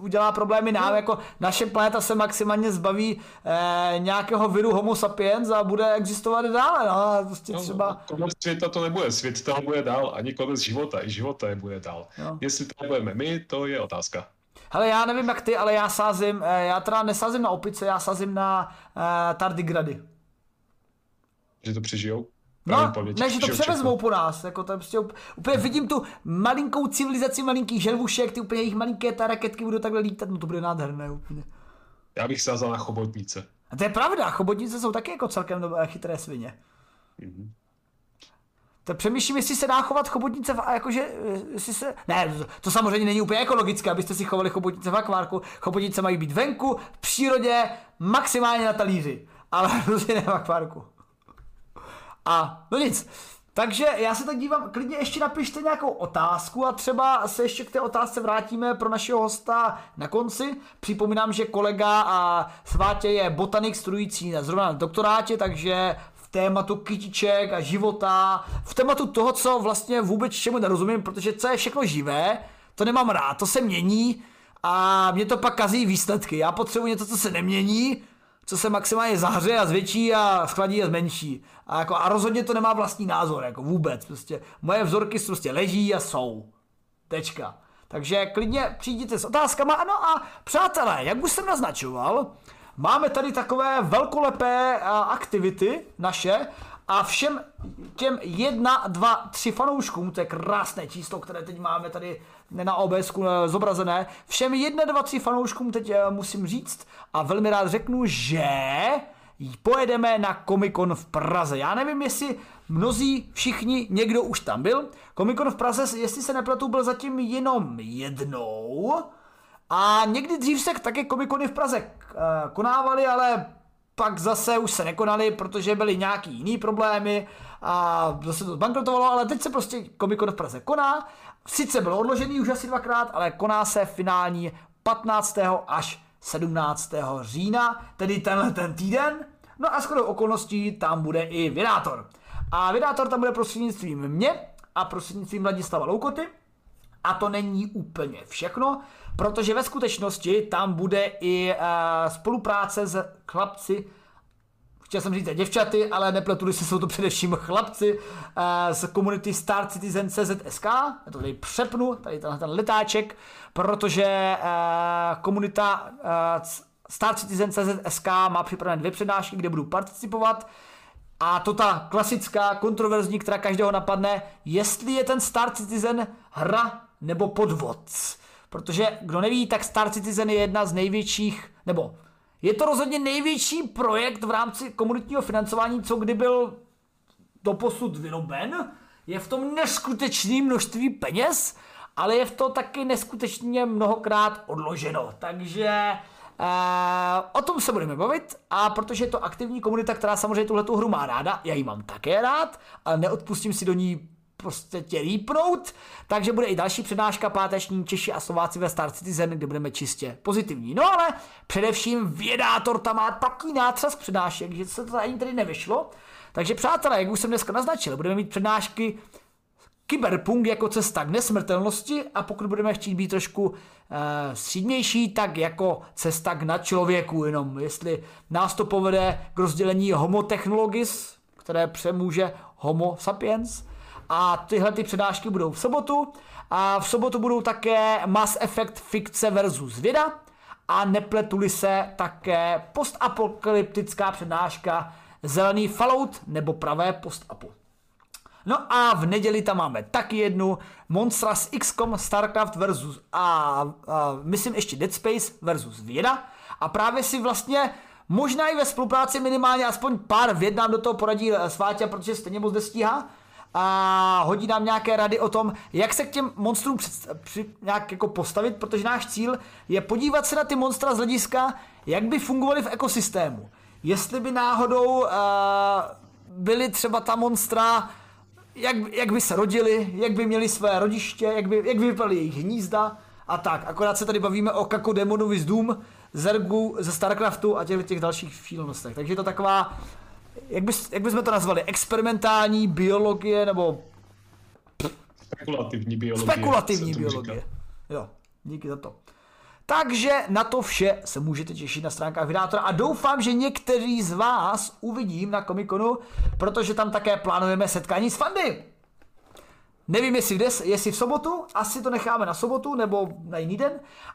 udělá problémy nám, no. jako naše planeta se maximálně zbaví eh, nějakého viru homo sapiens a bude existovat dále. No, prostě no, třeba... Konec světa to nebude, svět tam bude dál, ani konec života, i života nebude dál. No. Jestli to budeme my, to je otázka. Hele, já nevím jak ty, ale já sázím, eh, já teda nesázím na opice, já sázím na uh, tardigrady. Že to přežijou? No, ne, že to převezmou po nás, jako to prostě úplně vidím tu malinkou civilizaci malinkých želvušek, ty úplně jejich malinké ta raketky budou takhle lítat, no to bude nádherné úplně. Já bych sázal na chobotnice. A to je pravda, chobotnice jsou taky jako celkem dobré chytré svině. Mm-hmm. To přemýšlím, jestli se dá chovat chobotnice v, a jakože, eh, jestli se, ne, to, samozřejmě není úplně ekologické, abyste si chovali chobotnice v akvárku. Chobotnice mají být venku, v přírodě, maximálně na talíři, ale prostě ne v akvárku. A no nic, takže já se tak dívám, klidně ještě napište nějakou otázku a třeba se ještě k té otázce vrátíme pro našeho hosta na konci. Připomínám, že kolega a Svátě je botanik studující na zrovna na doktorátě, takže v tématu kytiček a života, v tématu toho, co vlastně vůbec čemu nerozumím, protože co je všechno živé, to nemám rád, to se mění a mě to pak kazí výsledky. Já potřebuji něco, co se nemění, co se maximálně zahře a zvětší a schladí a zmenší. A, jako, a rozhodně to nemá vlastní názor, jako vůbec. Prostě moje vzorky prostě leží a jsou. Tečka. Takže klidně přijděte s otázkama. Ano a přátelé, jak už jsem naznačoval, máme tady takové velkolepé aktivity naše a všem těm jedna, dva, tři fanouškům, to je krásné číslo, které teď máme tady na OBSku zobrazené, všem jedna, dva, tři fanouškům teď eh, musím říct a velmi rád řeknu, že pojedeme na Comic Con v Praze. Já nevím, jestli mnozí, všichni, někdo už tam byl. Comic Con v Praze, jestli se nepletu, byl zatím jenom jednou. A někdy dřív se také Comic Cony v Praze eh, konávaly, ale pak zase už se nekonali, protože byly nějaký jiný problémy a zase to zbankrotovalo, ale teď se prostě Comic Con v Praze koná. Sice byl odložený už asi dvakrát, ale koná se finální 15. až 17. října, tedy tenhle ten týden. No a skoro okolností tam bude i Vydátor. A Vydátor tam bude prostřednictvím mě a prostřednictvím Vladislava Loukoty. A to není úplně všechno, protože ve skutečnosti tam bude i uh, spolupráce s chlapci, chtěl jsem říct děvčaty, ale nepletu se, jsou to především chlapci uh, z komunity Star Citizen CZSK, já to tady přepnu, tady tenhle ten letáček, protože uh, komunita uh, Star Citizen CZSK má připravené dvě přednášky, kde budu participovat. A to ta klasická, kontroverzní, která každého napadne, jestli je ten Star Citizen hra nebo podvod. Protože, kdo neví, tak Star Citizen je jedna z největších, nebo je to rozhodně největší projekt v rámci komunitního financování, co kdy byl doposud vyroben. Je v tom neskutečné množství peněz, ale je v to taky neskutečně mnohokrát odloženo. Takže Uh, o tom se budeme bavit a protože je to aktivní komunita, která samozřejmě tuhle hru má ráda, já ji mám také rád, ale neodpustím si do ní prostě tě rýpnout, takže bude i další přednáška páteční Češi a Slováci ve Star Citizen, kde budeme čistě pozitivní. No ale především vědátor tam má takový nátřas přednášek, že se to ani tady nevyšlo. Takže přátelé, jak už jsem dneska naznačil, budeme mít přednášky Kyberpunk jako cesta k nesmrtelnosti a pokud budeme chtít být trošku uh, střídnější, tak jako cesta k nadčlověku, jenom jestli nás to povede k rozdělení homo technologis, které přemůže homo sapiens, a tyhle ty přednášky budou v sobotu. A v sobotu budou také Mass Effect fikce versus věda. A nepletuli se také postapokalyptická přednáška Zelený Fallout nebo pravé postapo. No a v neděli tam máme taky jednu Monstras XCOM StarCraft versus a, a myslím ještě Dead Space versus věda. A právě si vlastně možná i ve spolupráci minimálně aspoň pár věd nám do toho poradí Sváťa, protože stejně moc nestíhá a hodí nám nějaké rady o tom, jak se k těm monstrům před, při, nějak jako postavit, protože náš cíl je podívat se na ty monstra z hlediska, jak by fungovaly v ekosystému. Jestli by náhodou uh, byly třeba ta monstra, jak, jak by se rodili, jak by měli své rodiště, jak by, jak by vypadaly jejich hnízda a tak. Akorát se tady bavíme o Kako Demonovi z Doom, Zergu ze Starcraftu a těch, těch dalších šílenostech. Takže je to taková jak, bys, jak bychom to nazvali, experimentální biologie, nebo... Spekulativní biologie. Spekulativní biologie. Jo, díky za to. Takže na to vše se můžete těšit na stránkách Vydátora a doufám, že někteří z vás uvidím na Comiconu, protože tam také plánujeme setkání s fandy. Nevím, jestli, dnes, jestli v sobotu, asi to necháme na sobotu nebo na jiný den,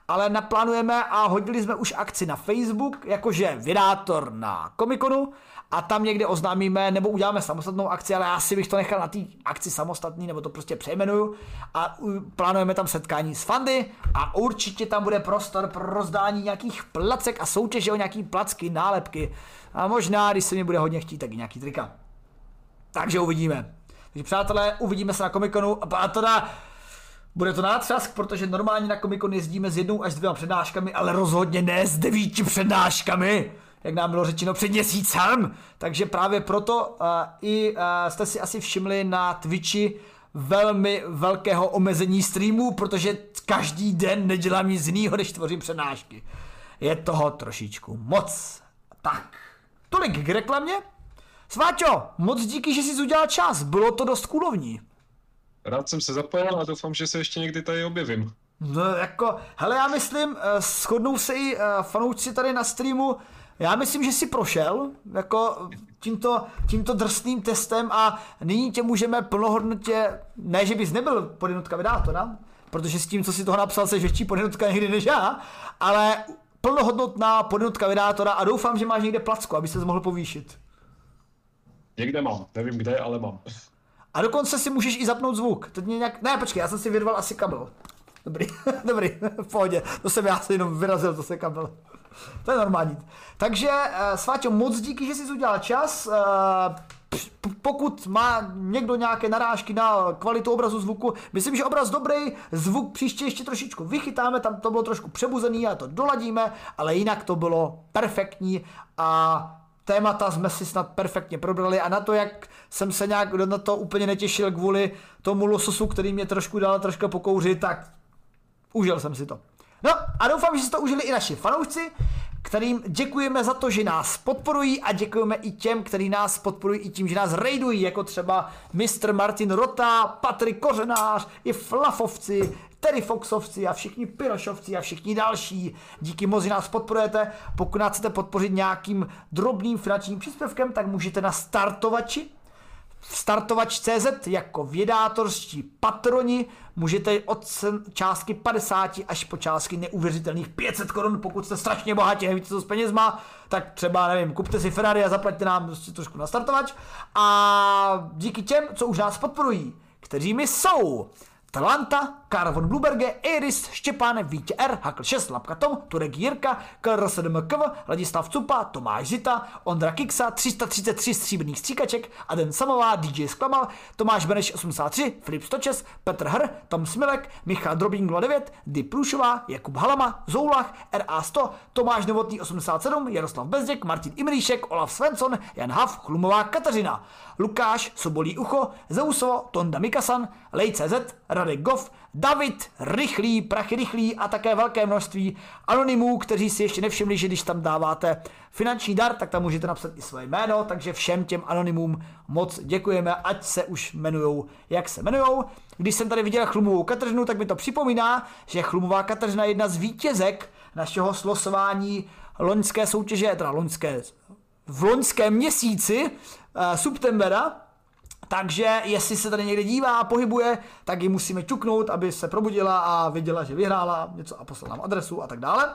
ale naplánujeme a hodili jsme už akci na Facebook, jakože Vydátor na Comiconu a tam někde oznámíme, nebo uděláme samostatnou akci, ale já si bych to nechal na té akci samostatný, nebo to prostě přejmenuju a plánujeme tam setkání s fandy a určitě tam bude prostor pro rozdání nějakých placek a soutěže o nějaký placky, nálepky a možná, když se mi bude hodně chtít, tak i nějaký trika. Takže uvidíme. Takže přátelé, uvidíme se na Komikonu a teda bude to nátřask, protože normálně na Komikon jezdíme s jednou až s dvěma přednáškami, ale rozhodně ne s devíti přednáškami jak nám bylo řečeno před měsícem. Takže právě proto uh, i uh, jste si asi všimli na Twitchi velmi velkého omezení streamů, protože každý den nedělám nic jiného, než tvořím přednášky. Je toho trošičku moc. Tak, tolik k reklamě. Sváťo, moc díky, že jsi udělal čas, bylo to dost kulovní. Rád jsem se zapojil a doufám, že se ještě někdy tady objevím. No jako, hele já myslím, eh, shodnou se i fanoušci tady na streamu, já myslím, že si prošel jako tímto, tímto drsným testem a nyní tě můžeme plnohodnotě, ne, že bys nebyl podjednotka vydátora, protože s tím, co si toho napsal, se větší podjednotka někdy než já, ale plnohodnotná podjednotka vydátora a doufám, že máš někde placku, aby se mohl povýšit. Někde mám, nevím kde, ale mám. A dokonce si můžeš i zapnout zvuk. Teď mě nějak... Ne, počkej, já jsem si vyrval asi kabel. Dobrý, dobrý, v pohodě. To jsem já si jenom vyrazil, to se kabel. To je normální. Takže, uh, Sváťo, moc díky, že jsi udělal čas. Uh, pokud má někdo nějaké narážky na kvalitu obrazu zvuku, myslím, že obraz dobrý, zvuk příště ještě trošičku vychytáme, tam to bylo trošku přebuzený a to doladíme, ale jinak to bylo perfektní a témata jsme si snad perfektně probrali a na to, jak jsem se nějak na to úplně netěšil kvůli tomu lososu, který mě trošku dal trošku pokouřit, tak užil jsem si to. No a doufám, že si to užili i naši fanoušci, kterým děkujeme za to, že nás podporují a děkujeme i těm, kteří nás podporují i tím, že nás rejdují, jako třeba Mr. Martin Rota, Patrik Kořenář, i Flafovci, Terry Foxovci a všichni Pirošovci a všichni další. Díky moc, že nás podporujete. Pokud nás chcete podpořit nějakým drobným finančním příspěvkem, tak můžete na startovači startovač.cz jako vědátorští patroni můžete od částky 50 až po částky neuvěřitelných 500 korun, pokud jste strašně bohatí, nevíte co s penězma, tak třeba, nevím, kupte si Ferrari a zaplaťte nám prostě trošku na startovač. A díky těm, co už nás podporují, kteří mi jsou Talanta, Karl von Bluberge, Iris, Štěpán, Vítě R, Hakl 6, Lapka Tom, Turek Jirka, KR7KV, Ladislav Cupa, Tomáš Zita, Ondra Kiksa, 333 stříbrných stříkaček, Aden Samová, DJ Sklamal, Tomáš Beneš 83, Filip Stočes, Petr Hr, Tom Smilek, Michal Drobín 09, Di Průšová, Jakub Halama, Zoulach, RA100, Tomáš Novotný 87, Jaroslav Bezděk, Martin Imrýšek, Olaf Svensson, Jan Hav, Chlumová Kateřina, Lukáš, Sobolí Ucho, Zeusovo, Tonda Mikasan, Lej.cz, Radek Goff, David, Rychlý, Prachy Rychlý a také velké množství anonymů, kteří si ještě nevšimli, že když tam dáváte finanční dar, tak tam můžete napsat i své jméno, takže všem těm anonymům moc děkujeme, ať se už jmenujou, jak se jmenujou. Když jsem tady viděl Chlumovou Kateřinu, tak mi to připomíná, že Chlumová Kateřina je jedna z vítězek našeho slosování loňské soutěže, teda loňské, v loňském měsíci, uh, Septembera, takže jestli se tady někde dívá a pohybuje, tak ji musíme čuknout, aby se probudila a viděla, že vyhrála něco a poslala nám adresu a tak dále.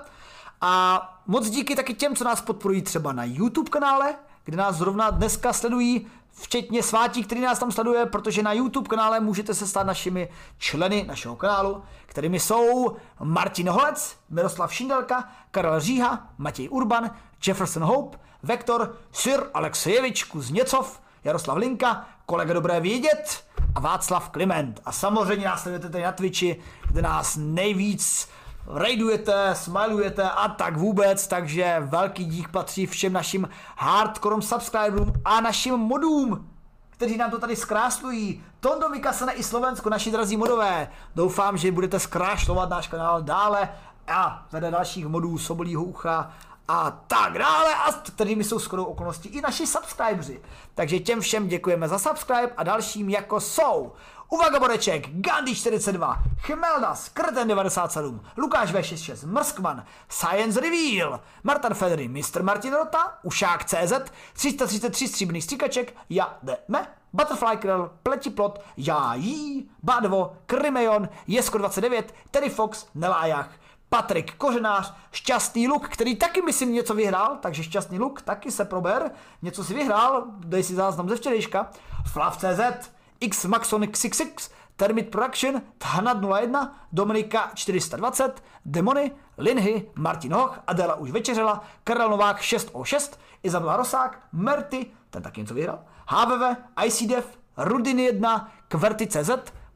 A moc díky taky těm, co nás podporují třeba na YouTube kanále, kde nás zrovna dneska sledují, včetně svátí, který nás tam sleduje, protože na YouTube kanále můžete se stát našimi členy našeho kanálu, kterými jsou Martin Holec, Miroslav Šindelka, Karel Říha, Matěj Urban, Jefferson Hope, Vektor, Sir Alexejevič Kuzněcov, Jaroslav Linka, kolega Dobré vědět a Václav Kliment. A samozřejmě nás sledujete tady na Twitchi, kde nás nejvíc raidujete, smilujete a tak vůbec, takže velký dík patří všem našim hardcore subscriberům a našim modům, kteří nám to tady zkráslují. Tondo Mikasane i Slovensko, naši drazí modové. Doufám, že budete zkrášlovat náš kanál dále a vede dalších modů Sobolího ucha a tak dále, a kterými jsou skoro okolnosti i naši subscriberi. Takže těm všem děkujeme za subscribe a dalším jako jsou Uvaga Boreček, Gandhi 42, Chmeldas, Krten 97, Lukáš V66, Mrskman, Science Reveal, Martin Federy, Mr. Martin Rota, Ušák CZ, 333 stříbrných stříkaček, Ja Deme, Butterfly Krill, Pletiplot, Já jí, Badvo, Krymeon, Jesko 29, Terry Fox, Nelájach, Patrik Kořenář, Šťastný luk, který taky myslím něco vyhrál, takže Šťastný luk taky se prober, něco si vyhrál, dej si záznam ze včerejška, Flav.cz, X Maxon XXX, Termit Production, Thanad 01, Dominika 420, Demony, Linhy, Martin Hoch, Adela už večeřela, Karel Novák 606, Izabela Rosák, Merty, ten taky něco vyhrál, HVV, ICDF, Rudin 1, Kverty.cz,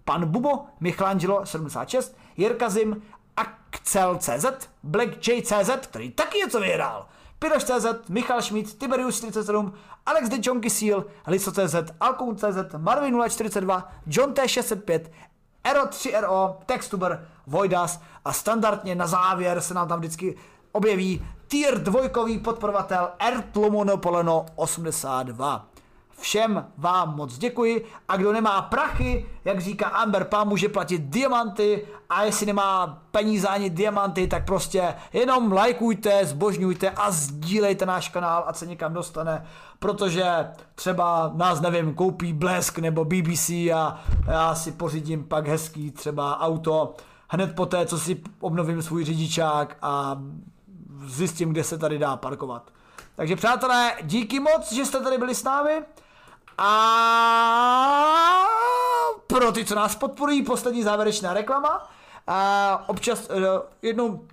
Pan Bubo, Michelangelo 76, Jirka Zim, Axel.cz, Black J.cz, který taky něco vyhrál, Piroš.cz, Michal Schmidt, Tiberius 47, Alex de Jonky Seal, Liso.cz, Alkoun.cz, Marvin 042, John T65, Ero 3RO, Textuber, Voidas a standardně na závěr se nám tam vždycky objeví tier dvojkový podporovatel Ertlomono Poleno 82. Všem vám moc děkuji a kdo nemá prachy, jak říká Amber Pam, může platit diamanty a jestli nemá peníze ani diamanty, tak prostě jenom lajkujte, zbožňujte a sdílejte náš kanál a se někam dostane, protože třeba nás, nevím, koupí Blesk nebo BBC a já si pořídím pak hezký třeba auto hned po té, co si obnovím svůj řidičák a zjistím, kde se tady dá parkovat. Takže přátelé, díky moc, že jste tady byli s námi. A pro ty, co nás podporují, poslední závěrečná reklama. A občas eh, jednou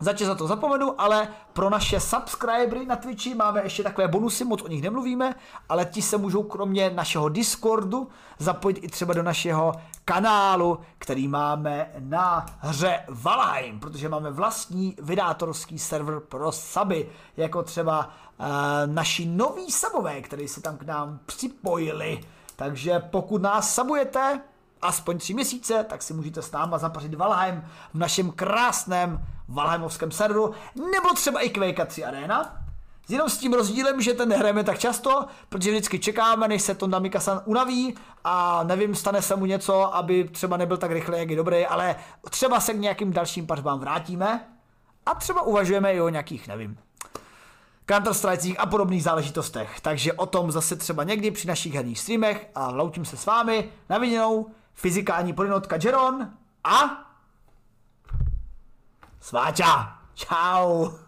Zatím za to zapomenu, ale pro naše subscribery na Twitchi máme ještě takové bonusy, moc o nich nemluvíme, ale ti se můžou kromě našeho Discordu zapojit i třeba do našeho kanálu, který máme na hře Valheim, protože máme vlastní vydátorský server pro suby, jako třeba uh, naši noví subové, kteří se tam k nám připojili. Takže pokud nás sabujete, aspoň tři měsíce, tak si můžete s náma zapařit Valheim v našem krásném Valheimovském serveru, nebo třeba i Quake 3 Arena. Jenom s tím rozdílem, že ten nehrajeme tak často, protože vždycky čekáme, než se to Namikasan unaví a nevím, stane se mu něco, aby třeba nebyl tak rychle, jak je dobrý, ale třeba se k nějakým dalším pařbám vrátíme a třeba uvažujeme i o nějakých, nevím, counter a podobných záležitostech. Takže o tom zase třeba někdy při našich herních streamech a loučím se s vámi. Na viděnou, fyzikální podinotka Jeron a Sváťa. Čau.